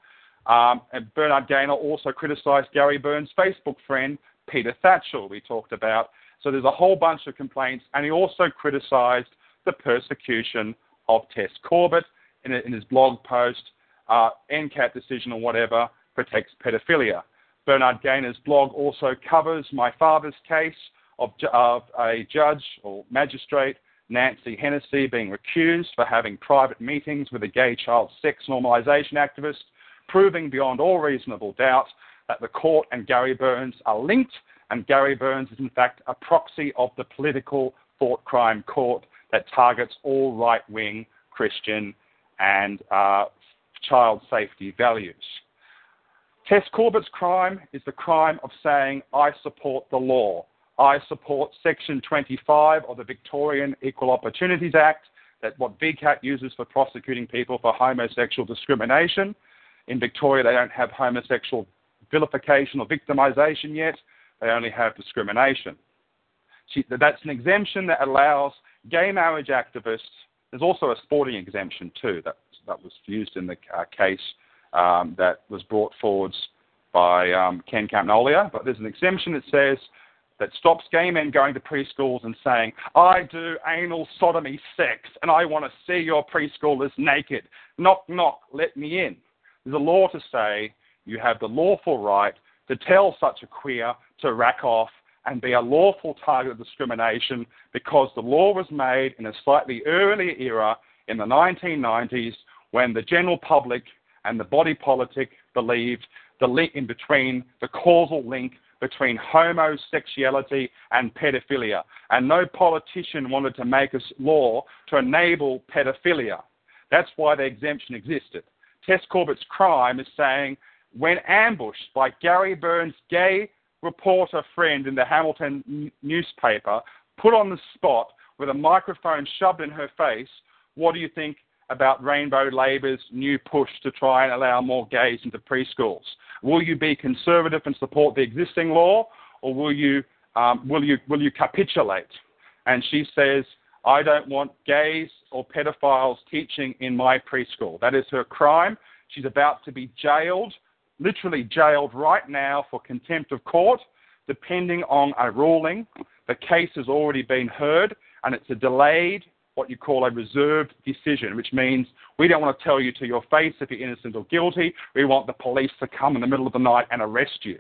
Um, and Bernard Gaynor also criticised Gary Burns' Facebook friend, Peter Tatchell, we talked about, so there's a whole bunch of complaints, and he also criticised the persecution of Tess Corbett in, in his blog post, uh, NCAT decision or whatever protects pedophilia. Bernard Gaynor's blog also covers my father's case of, of a judge or magistrate, Nancy Hennessy, being recused for having private meetings with a gay child sex normalisation activist, proving beyond all reasonable doubt that the court and Gary Burns are linked and Gary Burns is, in fact, a proxy of the political thought crime court that targets all right wing Christian and uh, child safety values. Tess Corbett's crime is the crime of saying, I support the law. I support Section 25 of the Victorian Equal Opportunities Act, that what VCAT uses for prosecuting people for homosexual discrimination. In Victoria, they don't have homosexual vilification or victimisation yet. They only have discrimination. She, that's an exemption that allows gay marriage activists. There's also a sporting exemption too that that was used in the uh, case um, that was brought forwards by um, Ken Campagnolo. But there's an exemption that says that stops gay men going to preschools and saying, I do anal sodomy sex and I want to see your preschoolers naked. Knock, knock, let me in. There's a law to say you have the lawful right to tell such a queer to rack off and be a lawful target of discrimination because the law was made in a slightly earlier era in the 1990s when the general public and the body politic believed the link in between the causal link between homosexuality and pedophilia. And no politician wanted to make a law to enable pedophilia. That's why the exemption existed. Tess Corbett's crime is saying when ambushed by Gary Burns' gay reporter friend in the Hamilton newspaper, put on the spot with a microphone shoved in her face, what do you think about Rainbow Labour's new push to try and allow more gays into preschools? Will you be conservative and support the existing law, or will you um, will you will you capitulate? And she says, I don't want gays or pedophiles teaching in my preschool. That is her crime. She's about to be jailed literally jailed right now for contempt of court, depending on a ruling. The case has already been heard, and it's a delayed what you call a reserved decision, which means we don't want to tell you to your face if you're innocent or guilty. We want the police to come in the middle of the night and arrest you.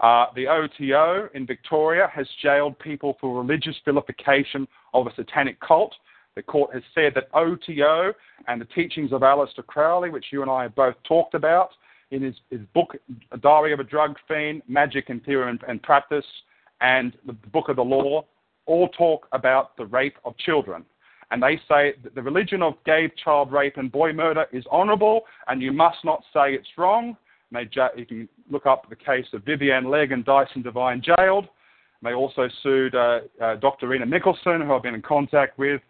Uh, the OTO in Victoria has jailed people for religious vilification of a satanic cult. The court has said that OTO and the teachings of Aleister Crowley, which you and I have both talked about in his, his book, Diary of a Drug Fiend, Magic and Theory and, and Practice, and the Book of the Law, all talk about the rape of children. And they say that the religion of gay child rape and boy murder is honourable, and you must not say it's wrong. And they, you can look up the case of Vivian Legg and Dyson Devine jailed. They also sued uh, uh, Dr. Reina Michaelson, who I've been in contact with.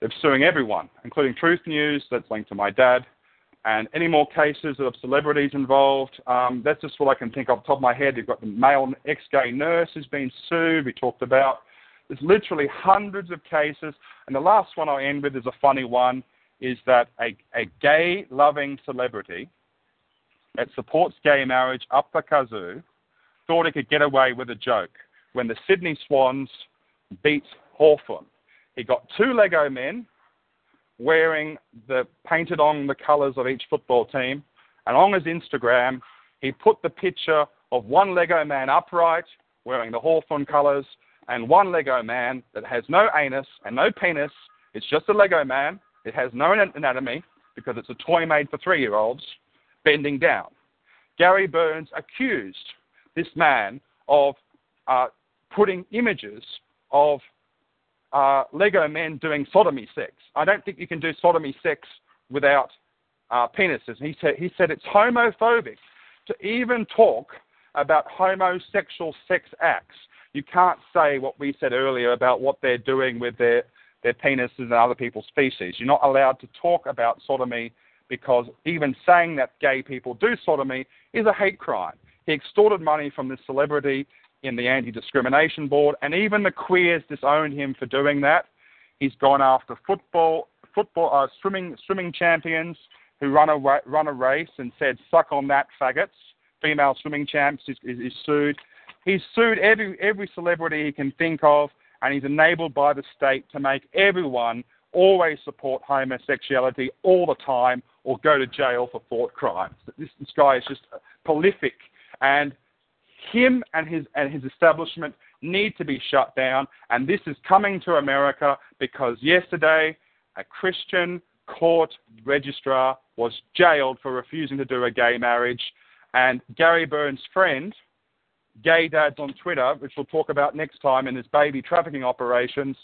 They're suing everyone, including Truth News, that's linked to my dad, and any more cases of celebrities involved. Um, that's just what I can think the top of my head. You've got the male ex-gay nurse who's been sued. We talked about there's literally hundreds of cases. And the last one I'll end with is a funny one, is that a, a gay-loving celebrity that supports gay marriage up the kazoo thought he could get away with a joke when the Sydney Swans beat Hawthorn. He got two Lego men wearing the painted on the colours of each football team, and on his Instagram, he put the picture of one Lego man upright wearing the Hawthorn colours and one Lego man that has no anus and no penis. It's just a Lego man. It has no anatomy because it's a toy made for three year olds bending down. Gary Burns accused this man of uh, putting images of uh, Lego men doing sodomy sex. I don't think you can do sodomy sex without uh, penises. he said, he said it's homophobic to even talk about homosexual sex acts. You can't say what we said earlier about what they're doing with their, their penises and other people's feces. You're not allowed to talk about sodomy because even saying that gay people do sodomy is a hate crime. He extorted money from this celebrity in the Anti Discrimination Board, and even the queers disowned him for doing that. He's gone after football, football, uh, swimming, swimming champions who run a run a race and said, "Suck on that, faggots." Female swimming champs is, is, is sued. He's sued every every celebrity he can think of, and he's enabled by the state to make everyone always support homosexuality all the time or go to jail for thought crimes. This, this guy is just prolific, and him and his and his establishment need to be shut down. And this is coming to America because yesterday a Christian court registrar was jailed for refusing to do a gay marriage, and Gary Burns' friend Gay Dads on Twitter, which we'll talk about next time in his baby trafficking operations,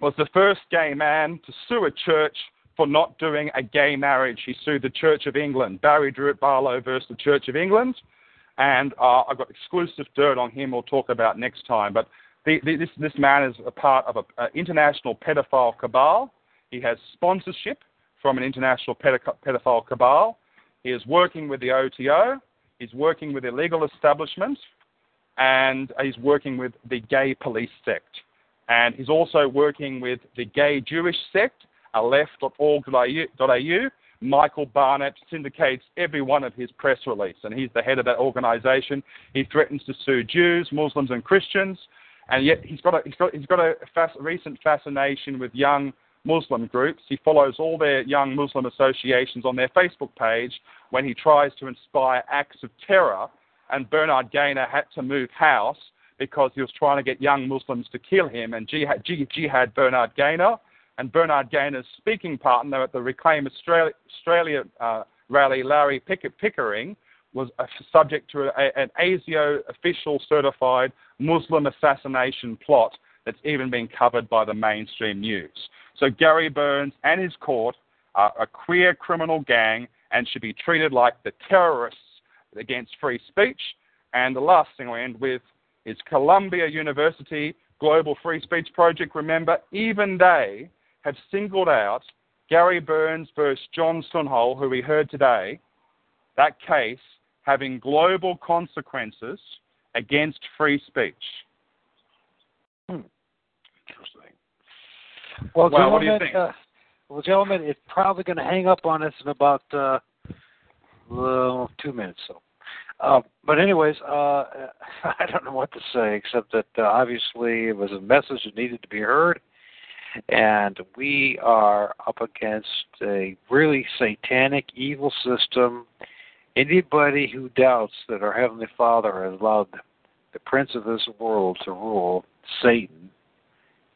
was the first gay man to sue a church for not doing a gay marriage. He sued the Church of England, Barrie Drewitt Barlow versus the Church of England. And uh, I've got exclusive dirt on him we'll talk about next time. But the, the, this, this man is a part of an international pedophile cabal. He has sponsorship from an international pedophile cabal. He is working with the OTO. He's working with illegal establishments and he's working with the gay police sect. And he's also working with the gay Jewish sect, aleph.org.au. Michael Barnett syndicates every one of his press releases, and he's the head of that organization. He threatens to sue Jews, Muslims, and Christians, and yet he's got a, he's got, he's got a recent fascination with young Muslim groups. He follows all their young Muslim associations on their Facebook page when he tries to inspire acts of terror. And Bernard Gaynor had to move house because he was trying to get young Muslims to kill him and jihad, jihad Bernard Gaynor. And Bernard Gaynor's speaking partner at the Reclaim Australia, Australia uh, rally, Larry Pickering, was subject to a, an ASIO official certified Muslim assassination plot that's even been covered by the mainstream news. So Gary Burns and his court are a queer criminal gang and should be treated like the terrorists against free speech. And the last thing I end with is Columbia University Global Free Speech Project. Remember, even they have singled out Gary Burns versus John Sunol, who we heard today, that case having global consequences against free speech. Hmm. Interesting. Well, well what do you think? Uh, well, gentlemen, it's probably going to hang up on us in about uh, well, two minutes. So, uh, but anyways, uh, I don't know what to say except that uh, obviously it was a message that needed to be heard, And we are up against a really satanic, evil system. Anybody who doubts that our Heavenly Father has allowed the Prince of this world to rule, Satan,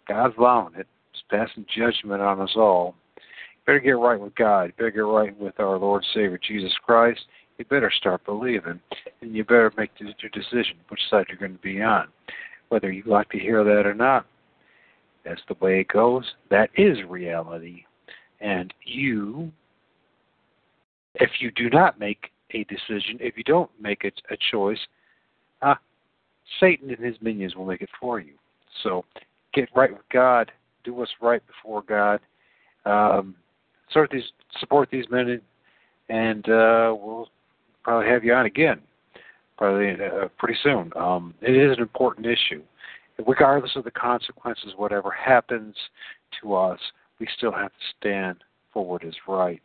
God's allowing it, He's passing judgment on us all. You better get right with God. You better get right with our Lord Savior Jesus Christ. You better start believing, and you better make your decision which side you're going to be on, whether you like to hear that or not. That's the way it goes. That is reality. And you, if you do not make a decision, if you don't make it a choice, uh, Satan and his minions will make it for you. So get right with God. Do what's right before God. Um, support these support these men, and uh, we'll probably have you on again, probably uh, pretty soon. Um, it is an important issue regardless of the consequences, whatever happens to us, we still have to stand for what is right.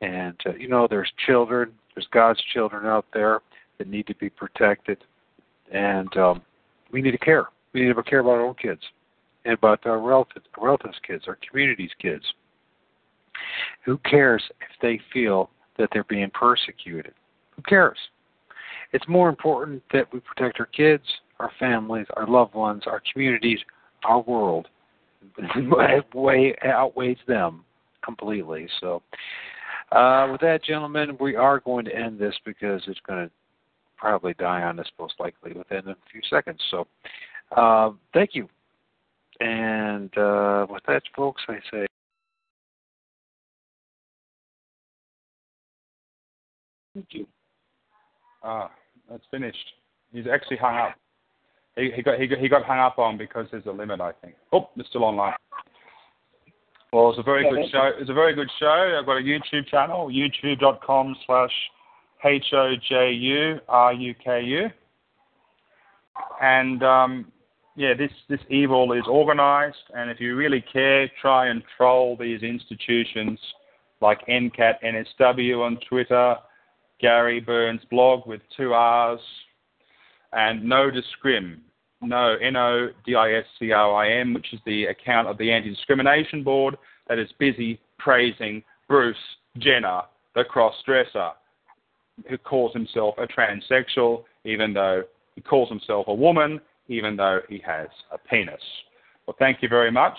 And, uh, you know, there's children, there's God's children out there that need to be protected. And um, we need to care. We need to care about our own kids and about our relatives, relatives' kids, our community's kids. Who cares if they feel that they're being persecuted? Who cares? It's more important that we protect our kids our families, our loved ones, our communities, our world way outweighs them completely. So, uh, with that, gentlemen, we are going to end this because it's going to probably die on us most likely within a few seconds. So, uh, thank you. And uh, with that, folks, I say. Thank you. Ah, that's finished. He's actually hung up. He, he got he got he got hung up on because there's a limit, I think. Oh, they're still online. Well, it's a very good show. It's a very good show. I've got a YouTube channel, youtube.com slash H O J U R U K U. And um, yeah, this, this evil is organized, and if you really care, try and troll these institutions like NCAT NSW on Twitter, Gary Burns blog with two R's, and No Discrim, no, N-O-D-I-S-C-R-I-M, which is the account of the Anti-Discrimination Board that is busy praising Bruce Jenner, the cross-dresser, who calls himself a transsexual, even though he calls himself a woman, even though he has a penis. Well, thank you very much,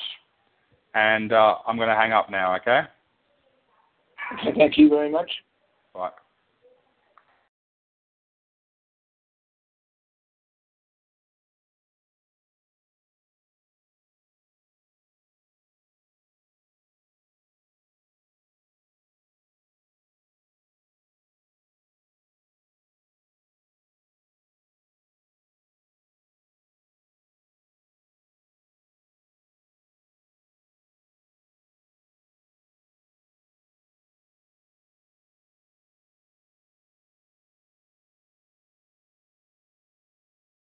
and uh, I'm going to hang up now, okay? Thank you very much. Right.